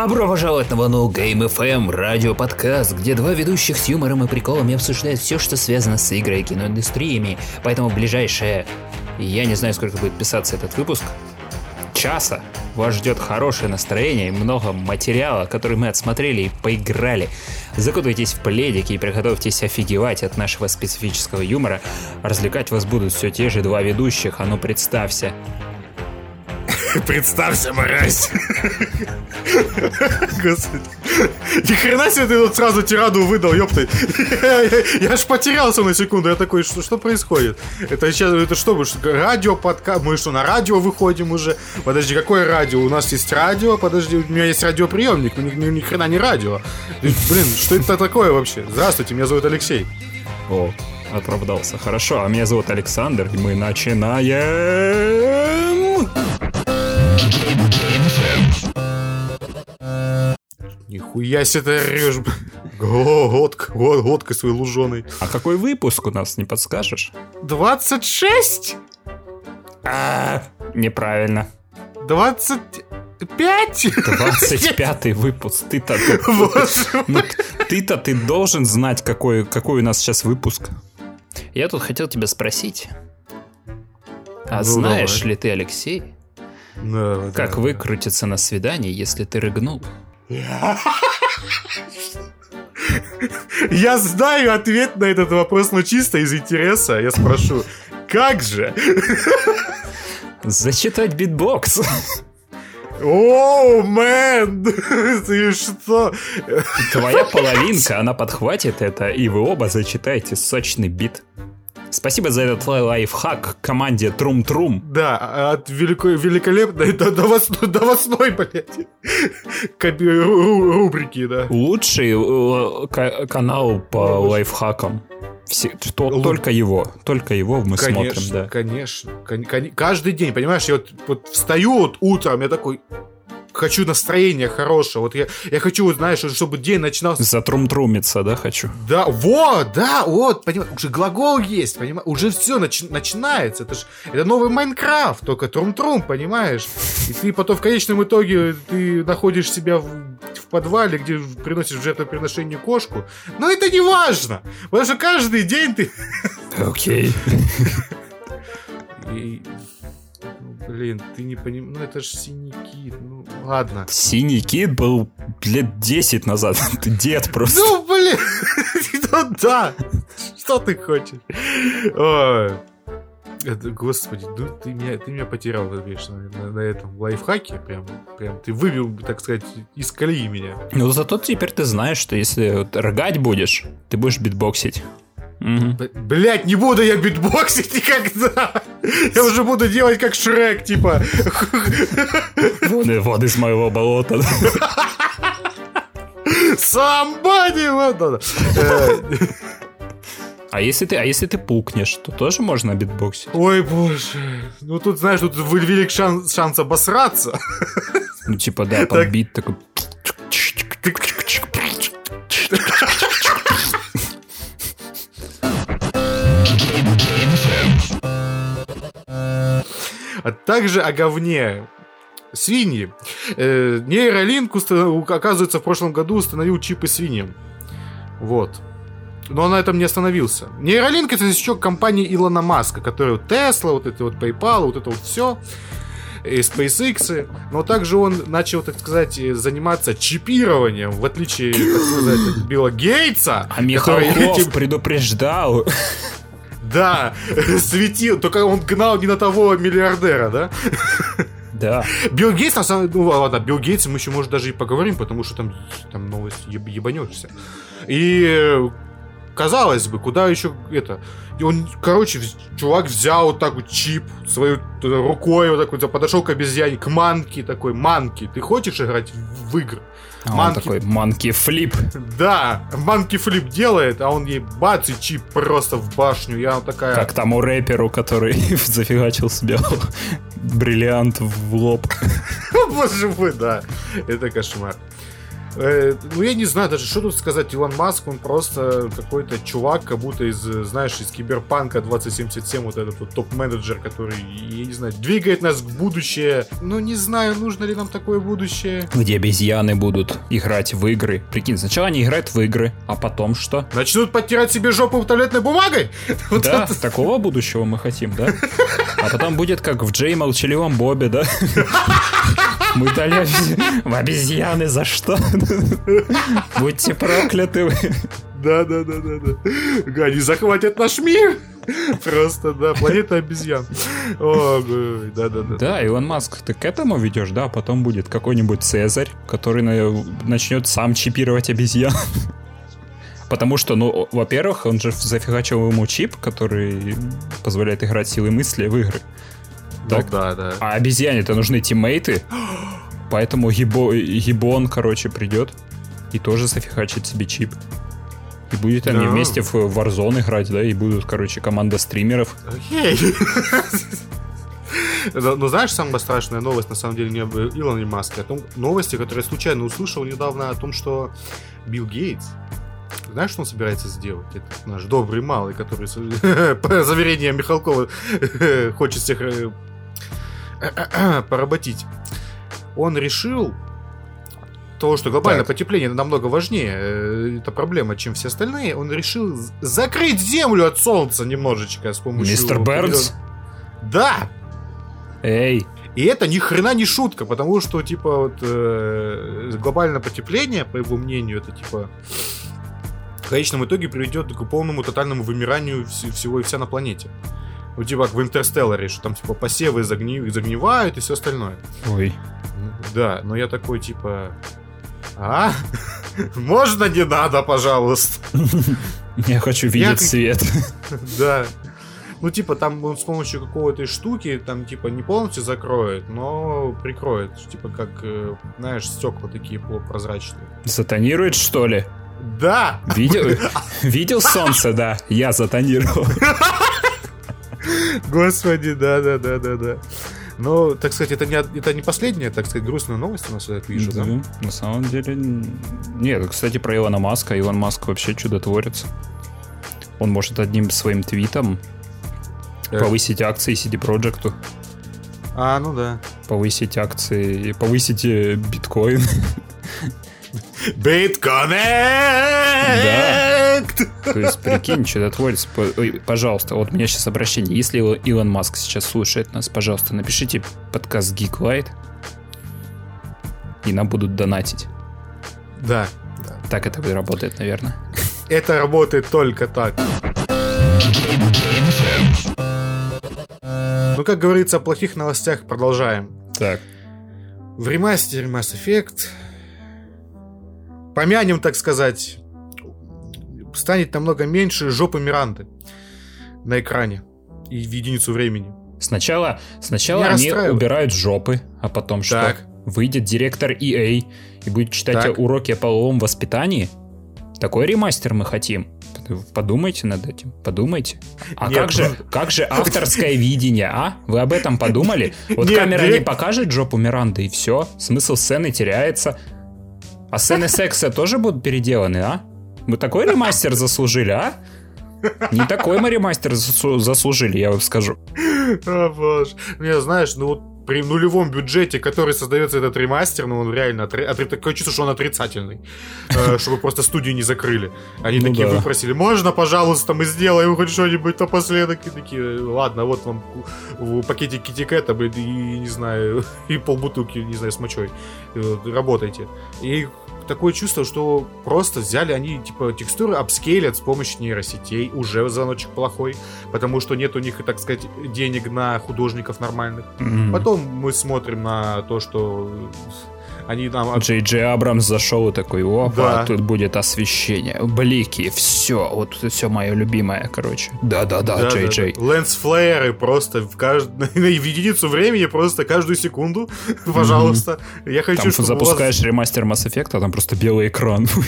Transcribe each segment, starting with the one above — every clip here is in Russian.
Добро пожаловать на волну Game FM, радио-подкаст, где два ведущих с юмором и приколами обсуждают все, что связано с игрой и киноиндустриями. Поэтому ближайшее, я не знаю, сколько будет писаться этот выпуск, часа вас ждет хорошее настроение и много материала, который мы отсмотрели и поиграли. Закутайтесь в пледики и приготовьтесь офигевать от нашего специфического юмора. Развлекать вас будут все те же два ведущих, а ну представься. Представься, мразь. Господи. Ни хрена себе ты тут сразу тираду выдал, ёпты. Я, я, я аж потерялся на секунду. Я такой, что, что происходит? Это сейчас, это что, мы радио, подкаст? Мы что, на радио выходим уже? Подожди, какое радио? У нас есть радио, подожди, у меня есть радиоприемник, но ни, ни, ни хрена не радио. Блин, что это такое вообще? Здравствуйте, меня зовут Алексей. О, оправдался. Хорошо, а меня зовут Александр, и мы начинаем... Нихуя себе ты орешь. Годка, годкой своей луженой. А какой выпуск у нас, не подскажешь? 26? А, неправильно. 25? 25 выпуск. Ты-то ты, ну, ты-то ты должен знать, какой, какой у нас сейчас выпуск. Я тут хотел тебя спросить. А Ну, знаешь давай. ли ты, Алексей, Да, как да. выкрутиться на свидании, если ты рыгнул? Я знаю ответ на этот вопрос, но чисто из интереса я спрошу. Как же? Зачитать битбокс. Oh, man! Ты что? Твоя половинка, она подхватит это, и вы оба зачитаете сочный бит. Спасибо за этот лайфхак команде Трум-Трум. Да, от велико- великолепной до, до, вос- до восьмой, блядь, ру- ру- рубрики, да. Лучший э, ка- канал по лайфхакам. Все, что, Лу- только его. Только его мы смотрим, Конечно, да. конечно. Кон- кон- Каждый день, понимаешь, я вот, вот встаю вот утром, я такой, хочу настроения хорошего. Вот я, я хочу, вот, знаешь, чтобы день начинался Затрум-трумиться, да, хочу? Да, вот, да, вот, понимаешь, уже глагол есть, понимаешь, уже все начинается, это ж, это новый Майнкрафт, только трум-трум, понимаешь, и ты потом в конечном итоге ты находишь себя в, в подвале, где приносишь в жертвоприношение кошку, но это не важно, потому что каждый день ты... Окей. И, ну, блин, ты не понимаешь, ну это ж синяки, ну ладно. Синий кит был лет 10 назад. Ты дед просто. Ну, блин, ну да, что ты хочешь? Ой. Это, господи, ну ты меня, ты меня потерял, конечно, на, на этом лайфхаке. Прям, прям ты выбил, так сказать, из колеи меня. Ну, зато теперь ты знаешь, что если вот рыгать будешь, ты будешь битбоксить. Блять, не буду я битбоксить никогда. Я уже буду делать как Шрек, типа. Воды из моего болота. Somebody, вот. Э, А если ты, а если ты пукнешь, то тоже можно битбоксить. Ой, боже. Ну тут, знаешь, тут велик шанс, шанс обосраться. Ну, типа, да, там Так. бит такой. А также о говне. Свиньи. Э, нейролинк, оказывается, в прошлом году установил чипы свиньям. Вот. Но на этом не остановился. Нейролинк это еще компания Илона Маска, которая вот Tesla, вот это вот PayPal, вот это вот все. И SpaceX. Но также он начал, так сказать, э, заниматься чипированием, в отличие, так сказать, от Билла Гейтса. А Михалков который предупреждал. Да, светил, только он гнал не на того миллиардера, да? Да. Билл Гейтс, на самом деле, ну ладно, Билл Гейтс мы еще, может, даже и поговорим, потому что там, там новость еб- ебанешься. И э, казалось бы, куда еще это? Он, короче, чувак взял вот так вот чип свою т- рукой, вот так вот подошел к обезьяне, к манке такой, манки, ты хочешь играть в игры? А он Манки- такой манки флип. Да, манки флип делает, а он ей бац и чип просто в башню. Я такая... Как тому рэперу, который зафигачил себе бриллиант в лоб. Боже мой, да. Это кошмар. Э, ну, я не знаю даже, что тут сказать. Илон Маск, он просто какой-то чувак, как будто из, знаешь, из Киберпанка 2077, вот этот вот топ-менеджер, который, я не знаю, двигает нас в будущее. Ну, не знаю, нужно ли нам такое будущее. Где обезьяны будут играть в игры. Прикинь, сначала они играют в игры, а потом что? Начнут подтирать себе жопу туалетной бумагой? Вот да, это... такого будущего мы хотим, да? А потом будет как в Джей Молчаливом Бобе, да? Мы дали в обезьяны за что? Будьте прокляты вы. Да, да, да, да, да. Они захватят наш мир. Просто, да, планета обезьян. О, да, да, да. Да, Илон Маск, ты к этому ведешь, да? Потом будет какой-нибудь Цезарь, который начнет сам чипировать обезьян. Потому что, ну, во-первых, он же зафигачил ему чип, который позволяет играть силой мысли в игры. Так? Ну, да, да. А обезьяне-то нужны тиммейты. Поэтому Гибо, Гибон, короче, придет и тоже зафигачит себе чип. И будет они no. вместе в Warzone играть, да, и будут, короче, команда стримеров. Окей. Но, но знаешь, самая страшная новость, на самом деле, не об Илоне Маске, а том, новости, которые я случайно услышал недавно о том, что Билл Гейтс, знаешь, что он собирается сделать? Это наш добрый малый, который, по заверениям Михалкова, хочет всех э, поработить. Он решил то, что глобальное так. потепление намного важнее, э, это проблема, чем все остальные, он решил закрыть Землю от Солнца немножечко с помощью... Мистер Бернс? Да! Эй! И это ни хрена не шутка, потому что, типа, вот, э, глобальное потепление, по его мнению, это, типа, в конечном итоге приведет к полному тотальному вымиранию вс- всего и вся на планете. Ну, типа, как в Интерстелларе, что там, типа, посевы загни... загнивают и все остальное. Ой. Да, но я такой, типа... А? Можно не надо, пожалуйста? Я хочу видеть свет. Да. Ну, типа, там он с помощью какого-то штуки, там, типа, не полностью закроет, но прикроет. Типа, как, э, знаешь, стекла такие полупрозрачные. Сатанирует, что ли? Да! Видел, видел солнце, да. Я затонировал. Господи, да-да-да-да-да. Но, так сказать, это не, это не последняя, так сказать, грустная новость у нас, я вижу, да? да? На самом деле... Нет, кстати, про Илона Маска. Илон Маск вообще чудотворец. Он может одним своим твитом так. повысить акции CD Projekt. А, ну да. Повысить акции, повысить э, биткоин. Битконнект! Да. То есть, прикинь, чудотворец, Ой, пожалуйста, вот у меня сейчас обращение. Если Илон Маск сейчас слушает нас, пожалуйста, напишите подкаст Geek Light, и нам будут донатить. Да, да. Так это работает, наверное. Это работает только так. Ну, как говорится, о плохих новостях продолжаем. Так. В ремастере Mass Effect помянем, так сказать, станет намного меньше жопы Миранды на экране и в единицу времени. Сначала, сначала они убирают жопы, а потом что? Так. Выйдет директор EA и будет читать так. уроки о половом воспитании? Такой ремастер мы хотим. Подумайте над этим, подумайте. А Нет, как же, ну... как же авторское видение, а? Вы об этом подумали? Вот Нет, камера директ... не покажет жопу Миранды, и все. Смысл сцены теряется. А сцены секса тоже будут переделаны, а? Мы такой ремастер заслужили, а? Не такой мы ремастер заслужили, я вам скажу. О, боже. Не, знаешь, ну вот при нулевом бюджете, который создается этот ремастер, ну он реально отри... Отри... такое чувство, что он отрицательный, э, чтобы просто студию не закрыли. Они ну такие выпросили, можно, пожалуйста, мы сделаем хоть что-нибудь напоследок. И такие, ладно, вот вам в пакете китикета, и, не знаю, и полбутылки, не знаю, с мочой. Работайте. И такое чувство, что просто взяли они, типа, текстуры апскейлят с помощью нейросетей, уже звоночек плохой, потому что нет у них, так сказать, денег на художников нормальных. Mm-hmm. Потом мы смотрим на то, что они нам... Джей Джей Абрамс зашел и такой, опа, да. тут будет освещение, блики, все, вот все мое любимое, короче. Да-да-да, Джей Джей. Лэнс-флееры просто в, кажд... в единицу времени, просто каждую секунду, пожалуйста. Я хочу, там чтобы запускаешь вас... ремастер Mass Effect, а там просто белый экран.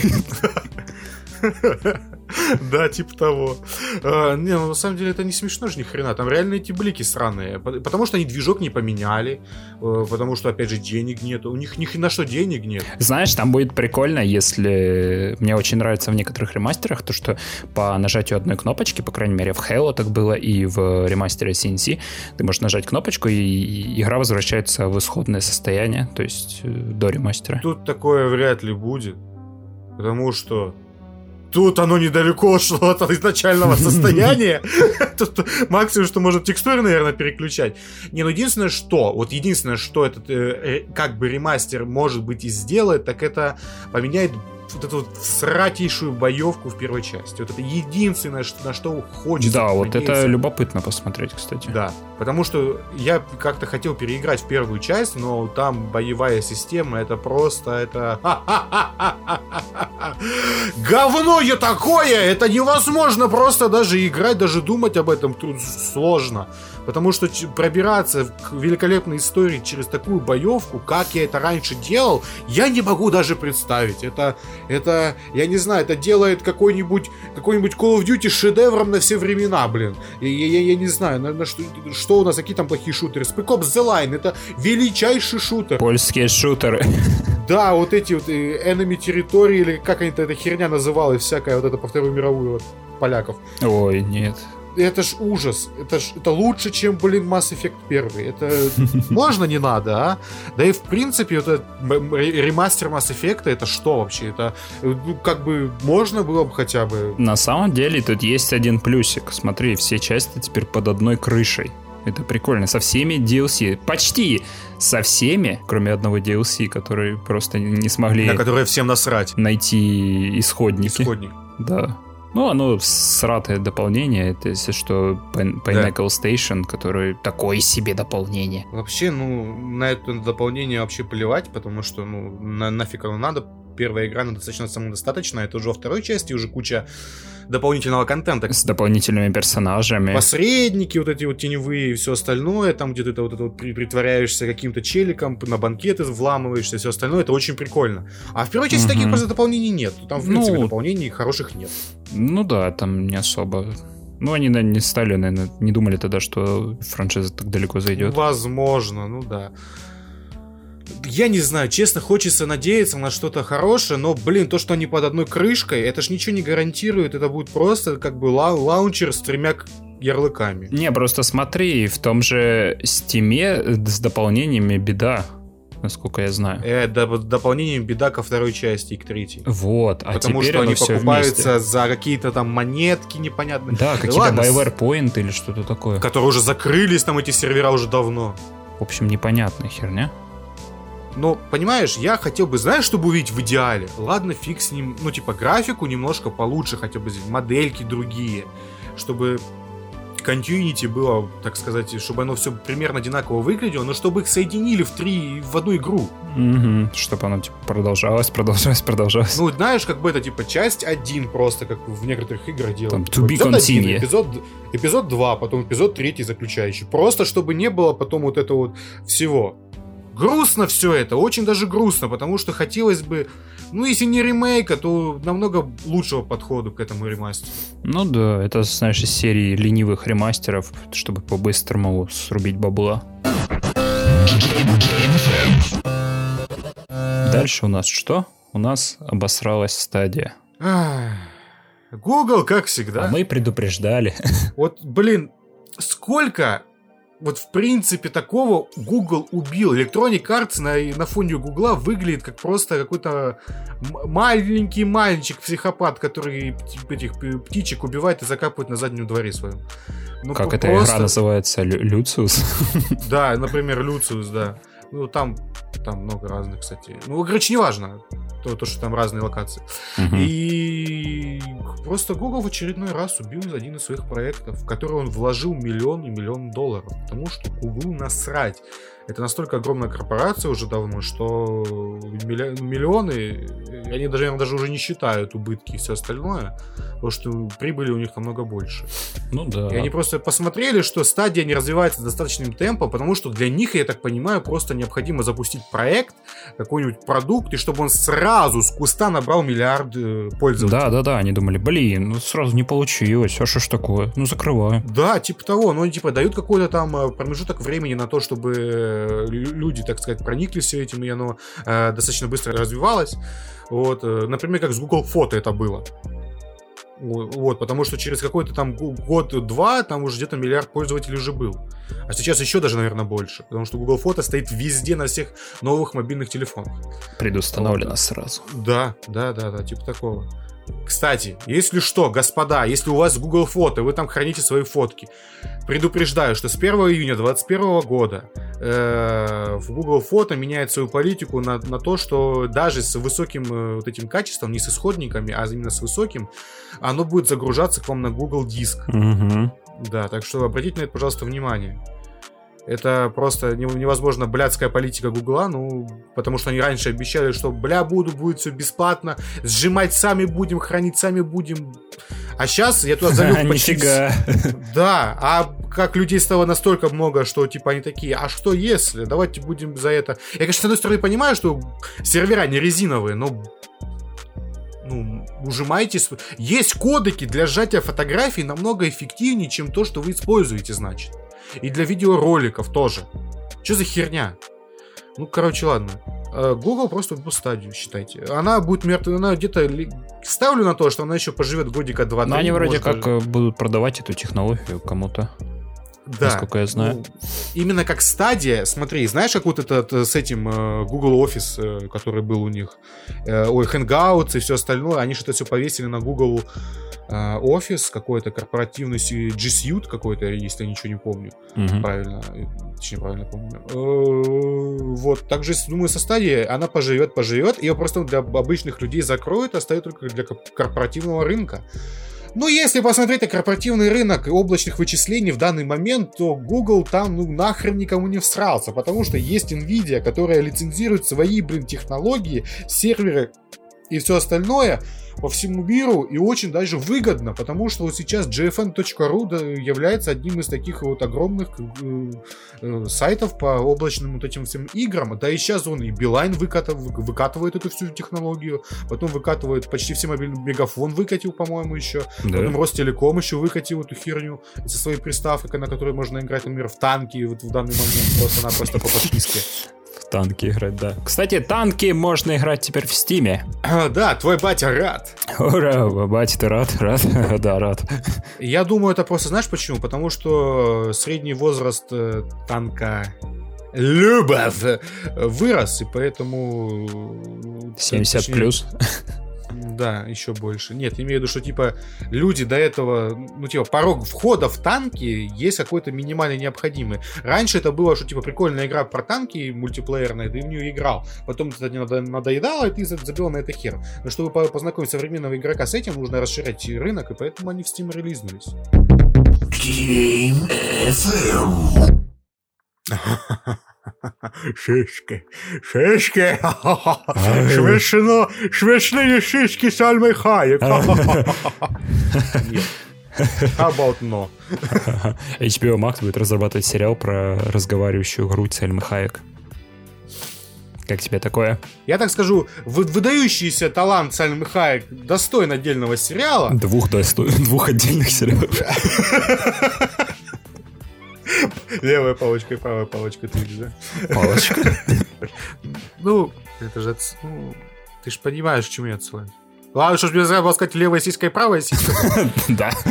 Да, типа того. А, не, ну на самом деле это не смешно же ни хрена. Там реально эти блики странные. Потому что они движок не поменяли. Э, потому что, опять же, денег нет. У них ни на что денег нет. Знаешь, там будет прикольно, если... Мне очень нравится в некоторых ремастерах то, что по нажатию одной кнопочки, по крайней мере, в Halo так было, и в ремастере CNC, ты можешь нажать кнопочку, и игра возвращается в исходное состояние, то есть э, до ремастера. Тут такое вряд ли будет. Потому что тут оно недалеко шло от изначального состояния. Тут максимум, что может текстуры, наверное, переключать. Не, ну единственное, что, вот единственное, что этот э, э, как бы ремастер может быть и сделает, так это поменяет вот эту вот сратейшую боевку в первой части. Вот это единственное, на что хочется. Да, вот это любопытно посмотреть, кстати. Да, потому что я как-то хотел переиграть в первую часть, но там боевая система, это просто, это... Говно я такое! Это невозможно просто даже играть, даже думать об этом тут сложно. Потому что пробираться к великолепной истории через такую боевку, как я это раньше делал, я не могу даже представить. Это, это я не знаю, это делает какой-нибудь какой-нибудь Call of Duty шедевром на все времена, блин. Я, я, я не знаю, на, на что, что у нас, какие там плохие шутеры. Spec Ops The Line, это величайший шутер. Польские шутеры. Да, вот эти вот э, enemy территории, или как они эта херня называлась, всякая вот это по Вторую мировую вот, поляков. Ой, нет это ж ужас. Это ж это лучше, чем, блин, Mass Effect 1. Это можно не надо, а? Да и в принципе, вот этот ремастер Mass Effect это что вообще? Это ну, как бы можно было бы хотя бы. На самом деле тут есть один плюсик. Смотри, все части теперь под одной крышей. Это прикольно. Со всеми DLC. Почти со всеми, кроме одного DLC, который просто не смогли... На которые всем насрать. Найти исходники. Исходник. Да. Ну, оно сратое дополнение, это если что, Pinnacle да. Station, который такое себе дополнение. Вообще, ну, на это дополнение вообще плевать, потому что, ну, на, нафиг оно надо. Первая игра, она достаточно самодостаточная, это уже во второй части уже куча дополнительного контента. С дополнительными персонажами. Посредники вот эти вот теневые и все остальное, там где ты вот это вот притворяешься каким-то челиком, на банкеты вламываешься, все остальное, это очень прикольно. А в первой части угу. таких просто дополнений нет. Там, в принципе, ну, дополнений хороших нет. Ну да, там не особо. Ну, они, наверное, не стали, наверное, не думали тогда, что франшиза так далеко зайдет. Возможно, ну да я не знаю, честно, хочется надеяться на что-то хорошее, но, блин, то, что они под одной крышкой, это ж ничего не гарантирует, это будет просто как бы ла лаунчер с тремя ярлыками. Не, просто смотри, в том же Стиме с дополнениями беда насколько я знаю. Э, доп- дополнением беда ко второй части и к третьей. Вот, а Потому теперь что они покупаются вместе. за какие-то там монетки непонятные. Да, какие-то Bioware Point или что-то такое. Которые уже закрылись, там эти сервера уже давно. В общем, непонятная херня. Но, понимаешь, я хотел бы, знаешь, чтобы увидеть в идеале? Ладно, фиг с ним, ну, типа, графику немножко получше, хотя бы модельки другие, чтобы комьюнити было, так сказать, чтобы оно все примерно одинаково выглядело, но чтобы их соединили в три, в одну игру. Угу, чтобы оно типа, продолжалось, продолжалось, продолжалось. Ну, знаешь, как бы это типа часть один просто, как в некоторых играх делают. Там, to be эпизод один, эпизод, эпизод 2, потом эпизод 3 заключающий. Просто чтобы не было потом вот этого вот всего. Грустно все это, очень даже грустно, потому что хотелось бы, ну, если не ремейка, то намного лучшего подхода к этому ремастеру. Ну да, это, знаешь, из серии ленивых ремастеров, чтобы по-быстрому срубить бабла. Дальше у нас что? У нас обосралась стадия. Google, как всегда. А мы предупреждали. Вот, блин, сколько вот в принципе такого Google убил. Electronic Arts на, на фоне Гугла выглядит как просто какой-то маленький мальчик-психопат, который этих птичек убивает и закапывает на заднем дворе своем. Ну, как эта просто... игра называется? Люциус? Да, например, Люциус, да. Ну, там, там много разных, кстати. Ну, короче, неважно то, то что там разные локации. Угу. И просто Google в очередной раз убил один из своих проектов, в который он вложил миллион и миллион долларов. Потому что Google насрать. Это настолько огромная корпорация уже давно, что миллионы, они даже, даже уже не считают убытки и все остальное. потому что прибыли у них намного больше. Ну да. И они просто посмотрели, что стадия не развивается достаточным темпом, потому что для них, я так понимаю, просто необходимо запустить проект, какой-нибудь продукт, и чтобы он сразу с куста набрал миллиард э, пользователей. Да, да, да, они думали, блин, ну сразу не получилось, а что ж такое? Ну закрываю. Да, типа того, но они типа дают какой-то там э, промежуток времени на то, чтобы люди, так сказать, прониклись все этим, и оно э, достаточно быстро развивалось. Вот, э, например, как с Google Фото это было. Вот, потому что через какой-то там год-два там уже где-то миллиард пользователей уже был. А сейчас еще даже, наверное, больше. Потому что Google Фото стоит везде на всех новых мобильных телефонах. Предустановлено вот. сразу. Да, да, да, да, типа такого. Кстати, если что, господа, если у вас Google фото, вы там храните свои фотки, предупреждаю, что с 1 июня 2021 года э, в Google фото меняет свою политику на, на то, что даже с высоким э, вот этим качеством, не с исходниками, а именно с высоким, оно будет загружаться к вам на Google диск. Угу. Да, так что обратите на это, пожалуйста, внимание. Это просто невозможно блядская политика Гугла, ну, потому что они раньше обещали, что, бля, буду, будет все бесплатно, сжимать сами будем, хранить сами будем. А сейчас я туда залил почти... Да, а как людей стало настолько много, что, типа, они такие, а что если? Давайте будем за это... Я, конечно, с одной стороны, понимаю, что сервера не резиновые, но ну, ужимайте... Есть кодеки для сжатия фотографий намного эффективнее, чем то, что вы используете, значит. И для видеороликов тоже. Что за херня? Ну, короче, ладно. Э, Google просто в стадию, считайте. Она будет мертвой, она где-то... Ставлю на то, что она еще поживет годика два Но они вроде как даже... Э, будут продавать эту технологию кому-то. Да. Насколько я знаю. Ну, именно как стадия, смотри, знаешь, как вот этот с этим э, Google Office, который был у них, ой, Hangouts и все остальное, они что-то все повесили на Google Э, офис какой-то корпоративный G Suite какой-то, если я ничего не помню. Угу. Правильно, точнее, правильно помню. Э, вот, также, думаю, со стадии она поживет, поживет, ее просто для обычных людей закроют, оставят только для корпоративного рынка. Ну, если посмотреть на корпоративный рынок облачных вычислений в данный момент, то Google там, ну, нахрен никому не всрался, потому что есть Nvidia, которая лицензирует свои, блин, технологии, серверы и все остальное, по всему миру и очень даже выгодно, потому что вот сейчас gfn.ru является одним из таких вот огромных э, э, сайтов по облачным вот этим всем играм. Да и сейчас он и Билайн выкатывает, выкатывает эту всю технологию, потом выкатывает почти все мобильный мегафон выкатил, по-моему, еще. Да. Потом Ростелеком еще выкатил эту херню со своей приставкой, на которой можно играть, например, в танки вот в данный момент просто-напросто по подписке танки играть, да. Кстати, танки можно играть теперь в Стиме. А, да, твой батя рад. Ура, батя, ты рад? Рад? да, рад. Я думаю, это просто, знаешь почему? Потому что средний возраст э, танка Любов вырос, и поэтому... 70 точнее, плюс. Да, еще больше. Нет, имею в виду, что типа люди до этого, ну типа порог входа в танки есть какой-то минимально необходимый. Раньше это было, что типа прикольная игра про танки мультиплеерная, ты в нее играл. Потом это не надо, надоедало, и ты забил на это хер. Но чтобы познакомить современного игрока с этим, нужно расширять рынок, и поэтому они в Steam релизнулись. Game FM. Шишки, шишки, швешно, швешные шишки Сальмы Хаек. How about no? HBO Max будет разрабатывать сериал про разговаривающую грудь Сальмы Хаек. Как тебе такое? Я так скажу, выдающийся талант Сальмы Хаек достоин отдельного сериала. Двух, досто... Двух отдельных сериалов. Левая палочка и правая палочка, ты видишь, да? Палочка? Ну, это же... Ну, ты же понимаешь, к чему я отсылаюсь. Ладно, что ж мне было сказать левая сиська и правая сиська. Да.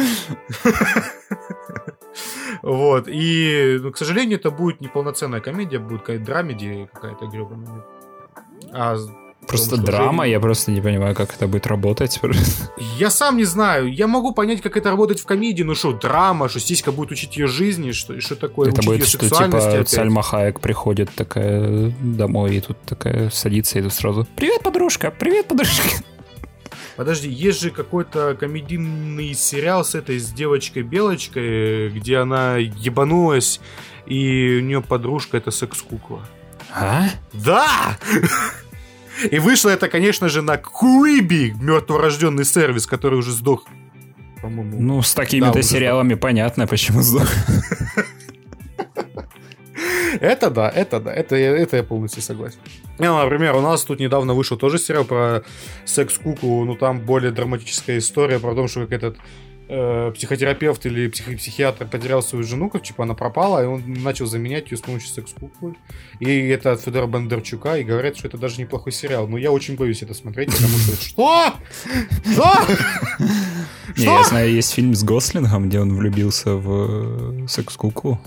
Вот, и, ну, к сожалению, это будет не полноценная комедия, будет какая-то драмеди какая-то гребаная. А Просто драма, я просто не понимаю, как это будет работать. Я сам не знаю. Я могу понять, как это работает в комедии. Ну что, драма, что сиська будет учить ее жизни, что, что такое Это будет, что типа опять. Сальма Хаек приходит такая домой и тут такая садится и тут сразу «Привет, подружка! Привет, подружка!» Подожди, есть же какой-то комедийный сериал с этой, с девочкой-белочкой, где она ебанулась, и у нее подружка это секс-кукла. А? Да! И вышло это, конечно же, на Куиби, мертворожденный сервис, который уже сдох по-моему. Ну, с такими-то Да, сериалами понятно, почему сдох. Это да, это да, это, я- это я полностью согласен. Ну, например, у нас тут недавно вышел тоже сериал про секс-куку, ну там более драматическая история про то, что как этот э, психотерапевт или псих- психиатр потерял свою жену, как типа она пропала, и он начал заменять ее с помощью секс-куклы. И это от Федора Бондарчука, и говорят, что это даже неплохой сериал. Но я очень боюсь это смотреть, потому что... Что? Что? Не, я знаю, есть фильм с Гослингом, где он влюбился в э, секс-куклу.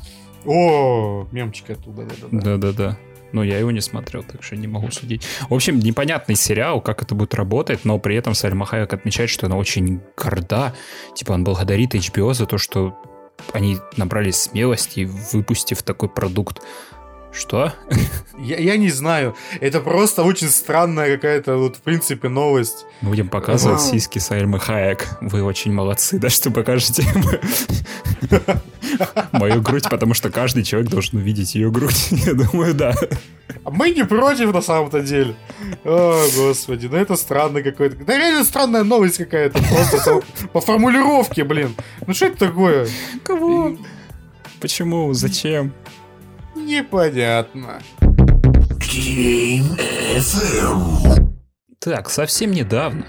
О, мемчик оттуда, да-да-да. Да-да-да. Но я его не смотрел, так что не могу судить. В общем, непонятный сериал, как это будет работать, но при этом Сальма Хайек отмечает, что она очень горда. Типа он благодарит HBO за то, что они набрались смелости, выпустив такой продукт. Что? Я, я не знаю. Это просто очень странная какая-то, вот, в принципе, новость. Будем показывать Вау. сиськи Сальмы Хайек. Вы очень молодцы, да, что покажете мою грудь, потому что каждый человек должен увидеть ее грудь. Я думаю, да. А мы не против, на самом-то деле. О, господи, ну это странно какой-то. Да реально странная новость какая-то. Просто по формулировке, блин. Ну что это такое? Кого? Почему? Зачем? Непонятно. Так, совсем недавно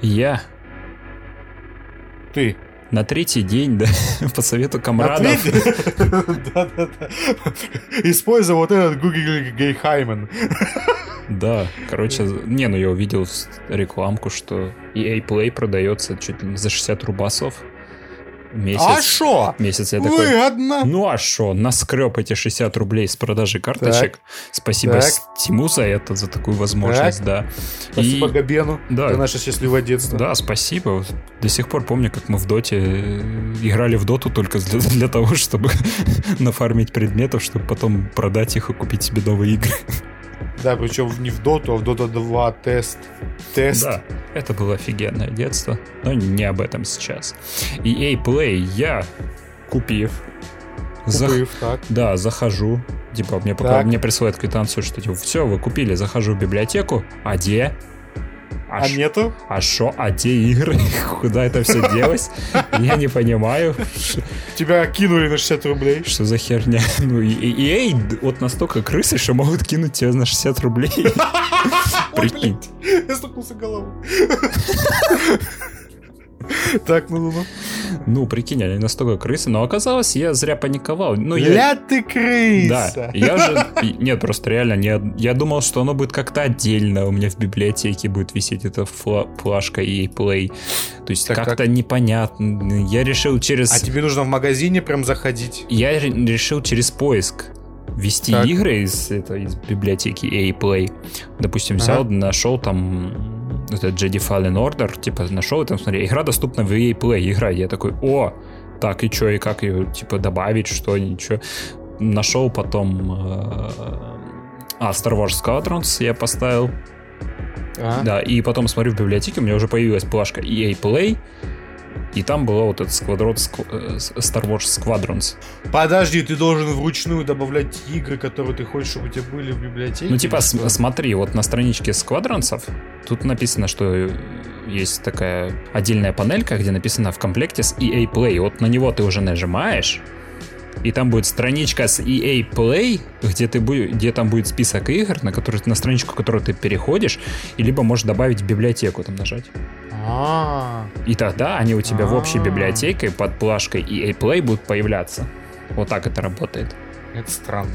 я Ты. на третий день, да, по совету комрадов. Да-да-да. Используй вот этот Google Гейхаймен. да, короче, не, ну я увидел рекламку, что EA Play продается чуть ли не за 60 рубасов месяц. А шо? Месяц я такой, Выгодно. ну а шо, наскреб эти 60 рублей с продажи карточек. Спасибо Так. Стиму за это, за такую возможность, да. Спасибо И- Габену Да. за наше счастливое детство. Да, спасибо. До сих пор помню, как мы в доте э, играли в доту только для, для того, чтобы нафармить предметов, чтобы потом продать их и купить себе новые игры. Да, причем не в Доту, а в Дота 2 тест. Тест. Да, это было офигенное детство, но не об этом сейчас. EA Play я купив, зах- Купив, так. да, захожу, типа мне пока мне присылают квитанцию, что типа все, вы купили, захожу в библиотеку, а где? А ш- нету? а шо, а где игры? Куда это все делось? Я не понимаю. Тебя кинули на 60 рублей. Что за херня? Ну, и, и EA вот настолько крысы, что могут кинуть тебя на 60 рублей. Прикинь. Я стукнулся головой. Так, ну ну прикинь, они настолько крысы. Но оказалось, я зря паниковал. Ну, я... Ля ты крыса. Да, я же... и- Нет, просто реально, не... я думал, что оно будет как-то отдельно. У меня в библиотеке будет висеть эта фла- флажка EA Play. То есть Так как-то как? непонятно. Я решил через... А тебе нужно в магазине прям заходить. Я ре- решил через поиск ввести Так. игры из, это, из библиотеки EA Play. Допустим, взял, Ага. нашел там этот Jedi Fallen Order, типа нашел, и там, смотри, игра доступна в EA Play, игра. Я такой, о, так, и что, и как ее, типа, добавить, что, ничего. Нашел потом... э, А, Star Wars Squadrons я поставил. А? Да, и потом смотрю в библиотеке, у меня уже появилась плашка EA Play, и там была вот этот сквадрот Squ- э, Star Wars Squadrons. Подожди, ты должен вручную добавлять игры, которые ты хочешь, чтобы у тебя были в библиотеке. Ну, типа, или с- что? смотри, вот на страничке сквадронцев тут написано, что есть такая отдельная панелька, где написано в комплекте с EA Play. Вот на него ты уже нажимаешь, и там будет страничка с EA Play, где, ты где там будет список игр, на, который, на страничку, которую ты переходишь, и либо можешь добавить библиотеку там нажать. А, И тогда они у тебя в общей А. библиотеке под плашкой EA Play будут появляться. Вот так это работает. это странно.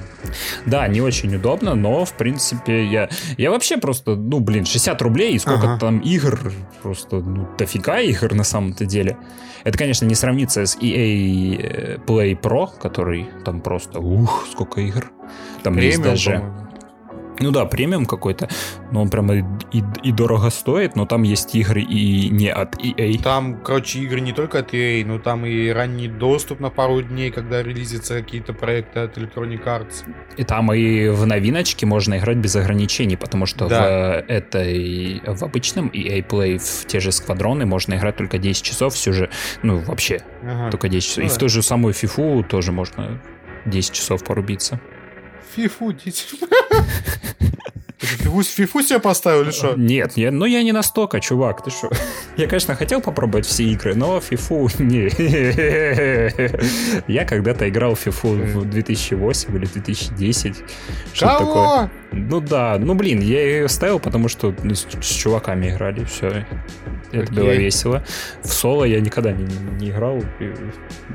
Да, не очень удобно, но, в принципе, я... Я вообще просто, ну, блин, 60 рублей и сколько Ага. там игр, просто, ну, дофига игр на самом-то деле. Это, конечно, не сравнится с EA э, Play Pro, который там просто, ух, сколько игр. Там есть Премиум, даже... по-моему. Ну да, премиум какой-то, но он прямо и, и- и дорого стоит, но там есть игры и не от EA. Там, короче, игры не только от EA, но там и ранний доступ на пару дней, когда релизятся какие-то проекты от Electronic Arts. И там и в новиночке можно играть без ограничений, потому что Да. в этой в обычном EA Play в те же сквадроны можно играть только 10 часов все же, ну вообще Ага. только 10 часов. Ну и да. в ту же самую фифу тоже можно 10 часов порубиться. Фифу, дети. Фифу, фифу себе поставил или что? Нет, я, ну я не настолько, чувак, ты что? Я, конечно, хотел попробовать все игры, но фифу не. Я когда-то играл в фифу в 2008 или 2010. Что такое? Ну да, ну блин, я ее ставил, потому что ну, с, с чуваками играли, все. Это Окей. было весело. В соло я никогда не, не- играл. и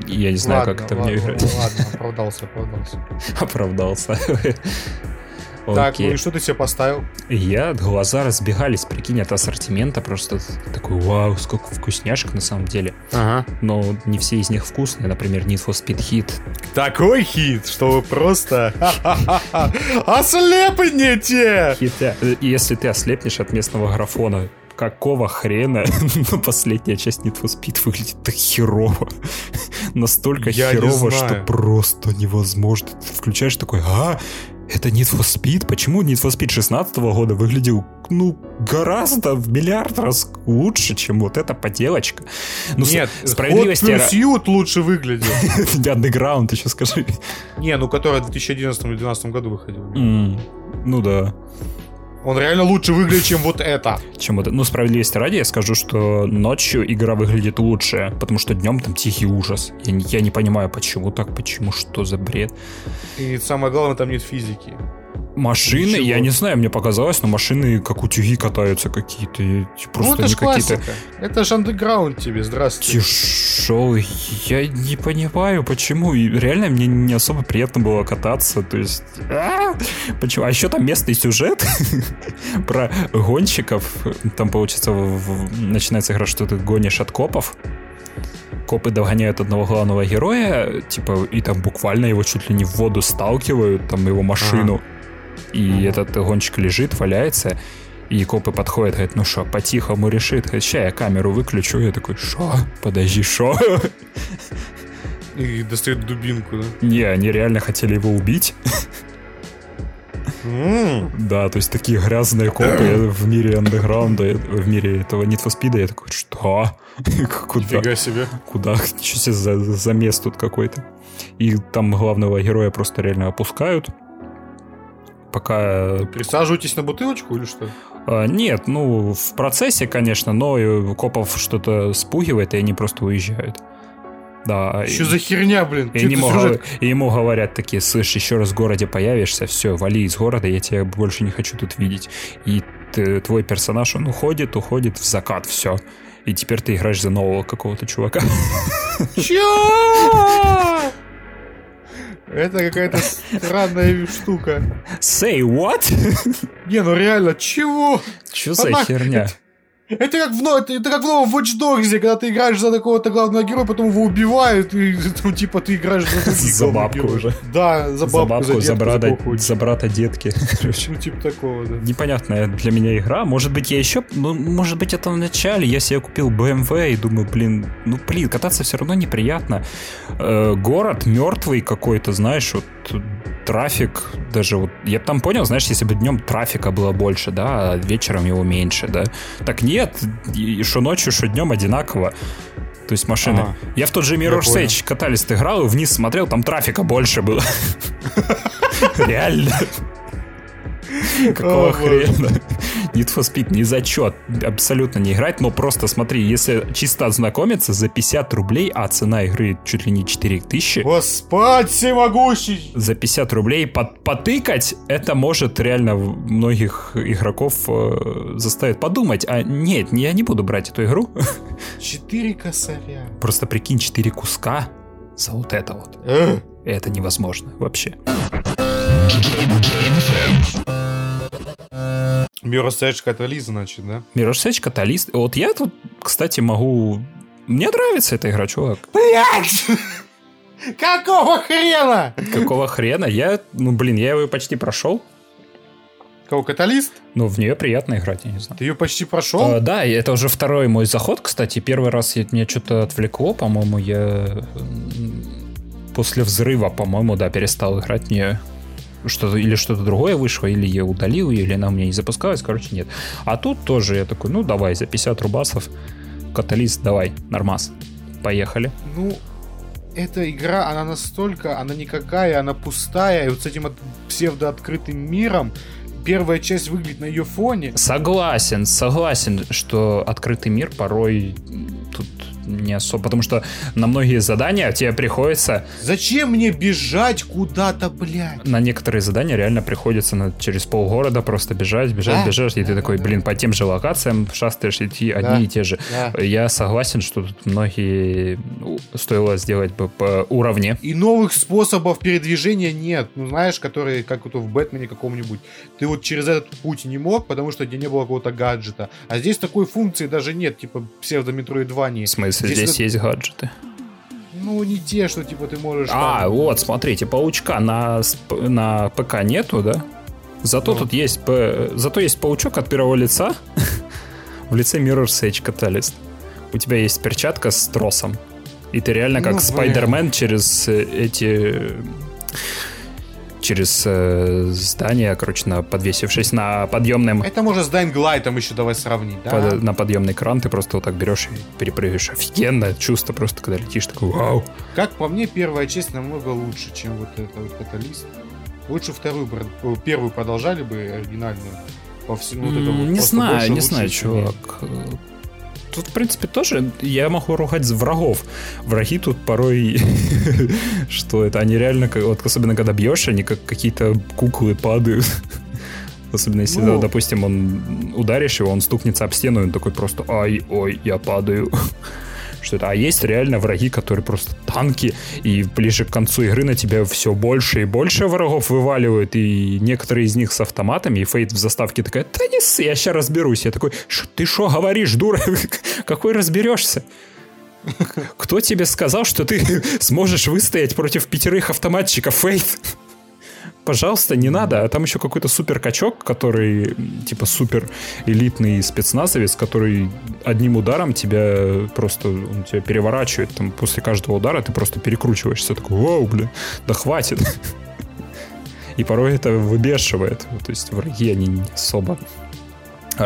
я не знаю, Ладно, как это ладно, мне играть. Ладно, оправдался, оправдался. Оправдался. Так, ну и что ты себе поставил? Я, глаза разбегались, прикинь, от ассортимента, просто такой, вау, сколько вкусняшек на самом деле. Ага. Но не все из них вкусные, например, Need for Speed Hit. Такой хит, что вы просто ослепнете! Хита. Э, Если ты ослепнешь от местного графона, какого хрена последняя часть Need for Speed выглядит так херово. Настолько Я херово, что просто невозможно. Ты включаешь такой, а, это Need for Speed? Почему Need for Speed 16 года выглядел, ну, гораздо в миллиард раз лучше, чем вот эта поделочка? Ну, с- Нет, справедливости Hot. Pursuit лучше выглядел. Underground еще скажи. Не, ну который в 2011 или 2012 году выходил. М, Ну да. Он реально лучше выглядит, чем вот это. чем это. Ну, справедливости ради, я скажу, что ночью игра выглядит лучше, потому что днем там тихий ужас. Я не, я не понимаю, почему так, почему, что за бред. И самое главное, там нет физики. Машины, Ничего. я не знаю, мне показалось, но машины как утюги катаются какие-то. и Просто ну, это не ж какие-то классика. Это же андеграунд тебе, здравствуйте. тяжелые. Я не понимаю, почему. И реально мне не особо приятно было кататься. То есть... а, Почему? А еще там местный сюжет про гонщиков. Там, получается, начинается игра, что ты гонишь от копов. Копы догоняют одного главного героя, типа, и там буквально его чуть ли не в воду сталкивают, там его машину. И этот гонщик лежит, валяется, и копы подходят, говорят, ну что, по-тихому решит. Говорит, ща я камеру выключу. Я такой, шо? Подожди, шо? И достает дубинку, да? Не, они реально хотели его убить. М, Да, то есть такие грязные копы в мире андеграунда, в мире этого Need for Speed. Я такой, что? Куда? Нифига себе. Куда? Что себе за замес тут какой-то? И там главного героя просто реально опускают. Пока... Присаживайтесь на бутылочку или что? а, нет, ну, в процессе, конечно, но копов что-то спугивает, и они просто уезжают. Да. Что и- за херня, блин? И, ему, сюжет? и ему говорят такие, слышь, еще раз в городе появишься, все, вали из города, я тебя больше не хочу тут видеть. И ты- твой персонаж, он уходит, уходит в закат, все. И теперь ты играешь за нового какого-то чувака. Чё? Это какая-то странная штука. Say what? Не, ну реально, чего? Что за херня? Это как, в, это, это как в новом Watch Dogs, когда ты играешь за такого-то главного героя, потом его убивают, и ну, типа ты играешь за других За бабку уже. Да, за За бабку, бабку, за, за детку, брата, кого хочешь. за брата детки. Ну, типа такого, да. Непонятная для меня игра. Может быть, я еще... Ну, может быть, это в начале. Я себе купил BMW и думаю, блин, ну, блин, кататься все равно неприятно. Э, город мертвый какой-то, знаешь, вот трафик даже вот... Я бы там понял, знаешь, если бы днем трафика было больше, да, а вечером его меньше, да. Так нет, и что ночью, что днем одинаково. То есть машины. Ага. Я в тот же понял. Edge катались, играл и вниз смотрел, там трафика больше было. Реально. Какого О, хрена? Need for Speed не зачет, абсолютно не играть, но просто смотри, если чисто ознакомиться за 50 рублей, а цена игры чуть ли не 4000, Господь всемогущий! за 50 рублей под, потыкать, это может реально многих игроков э, заставить подумать, а нет, я не буду брать эту игру, Четыре косаря. просто прикинь 4 куска за вот это вот. Э, Это невозможно вообще. Mirror's Edge катализ, значит, да? Mirror's Edge каталист. Вот я тут, кстати, могу... Мне нравится эта игра, чувак. Блять! Какого хрена? Какого хрена? Я, ну, блин, я его почти прошел. Кого, каталист? Но в нее приятно играть, я не знаю. Ты ее почти прошел? А, да, это уже второй мой заход, кстати. Первый раз я- меня что-то отвлекло, по-моему, я после взрыва, по-моему, да, перестал играть в нее. Что-то, или что-то другое вышло, или я удалил ее, или она у меня не запускалась, короче, нет. А тут тоже я такой, ну давай, за 50 рубасов, каталист, давай, нормас. Поехали. Ну, эта игра, она настолько, она никакая, она пустая, и вот с этим от- псевдооткрытым миром, первая часть выглядит на ее фоне. Согласен, согласен, что открытый мир порой тут не особо, потому что на многие задания тебе приходится... Зачем мне бежать куда-то, блядь? На некоторые задания реально приходится на, через полгорода просто бежать, бежать, да? бежать, и ты такой, блин, по тем же локациям шастаешь идти одни да. и те же. Да. Я согласен, что тут многие стоило сделать бы по уровне. И новых способов передвижения нет, ну знаешь, которые, как вот в Бэтмене каком-нибудь, ты вот через этот путь не мог, потому что где не было какого-то гаджета, а здесь такой функции даже нет, типа псевдометроидвании. В смысле, здесь, здесь есть гаджеты? Ну, не те, что типа ты можешь... А, там... вот, смотрите, паучка на, на ПК нету, да? Зато ну. тут есть... Зато есть паучок от первого лица в лице Mirror's Edge Catalyst. У тебя есть перчатка с тросом. И ты реально как ну, Спайдермен через э, эти через э, здание, короче, на, подвесившись на подъемном... Это можно с Light еще давай сравнить, да? Под, на подъемный кран ты просто вот так берешь и перепрыгиваешь. Офигенно чувство просто, когда летишь, такой вау. Как по мне, первая часть намного лучше, чем вот это вот каталист. Лучше вторую, первую продолжали бы оригинальную по всему вот это вот Не знаю, не знаю, чувак тут, в принципе, тоже я могу ругать врагов. Враги тут порой, что это, они реально, вот особенно когда бьешь, они как какие-то куклы падают. Особенно если, ну, допустим, он ударишь его, он стукнется об стену, и он такой просто «Ай, ой, я падаю» что это. А есть реально враги, которые просто танки, и ближе к концу игры на тебя все больше и больше врагов вываливают, и некоторые из них с автоматами, и Фейт в заставке такая, да не ссы, я сейчас разберусь. Я такой, ты что говоришь, дура? Какой разберешься? Кто тебе сказал, что ты сможешь выстоять против пятерых автоматчиков Фейт? Пожалуйста, не надо. А там еще какой-то супер качок, который типа супер элитный спецназовец, который одним ударом тебя просто он тебя переворачивает. Там после каждого удара ты просто перекручиваешься. Такой, вау, блин, да хватит. И порой это выбешивает. То есть враги, они не особо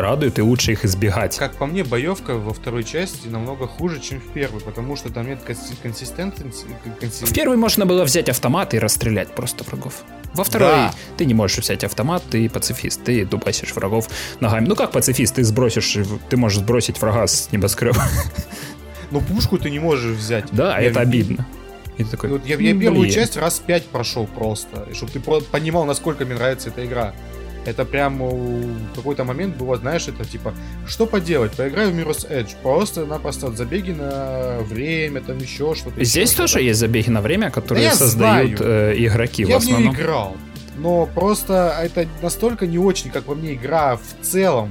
радует, и лучше их избегать. Как по мне, боевка во второй части намного хуже, чем в первой, потому что там нет консистентности. В первой можно было взять автомат и расстрелять просто врагов. Во второй да. ты не можешь взять автомат, ты пацифист, ты дубасишь врагов ногами. Ну как пацифист, ты сбросишь, ты можешь сбросить врага с небоскреба. Но пушку ты не можешь взять. Да, я это обидно. И ты такой, вот я, я первую часть раз пять прошел просто, чтобы ты понимал, насколько мне нравится эта игра. Это прям в какой-то момент было, знаешь, это типа, что поделать, поиграю в Mirror's Edge, просто-напросто забеги на время, там еще что-то. Здесь еще, тоже есть забеги на время, которые да создают э, игроки я в основном. Я в нее играл, но просто это настолько не очень, как во мне игра в целом,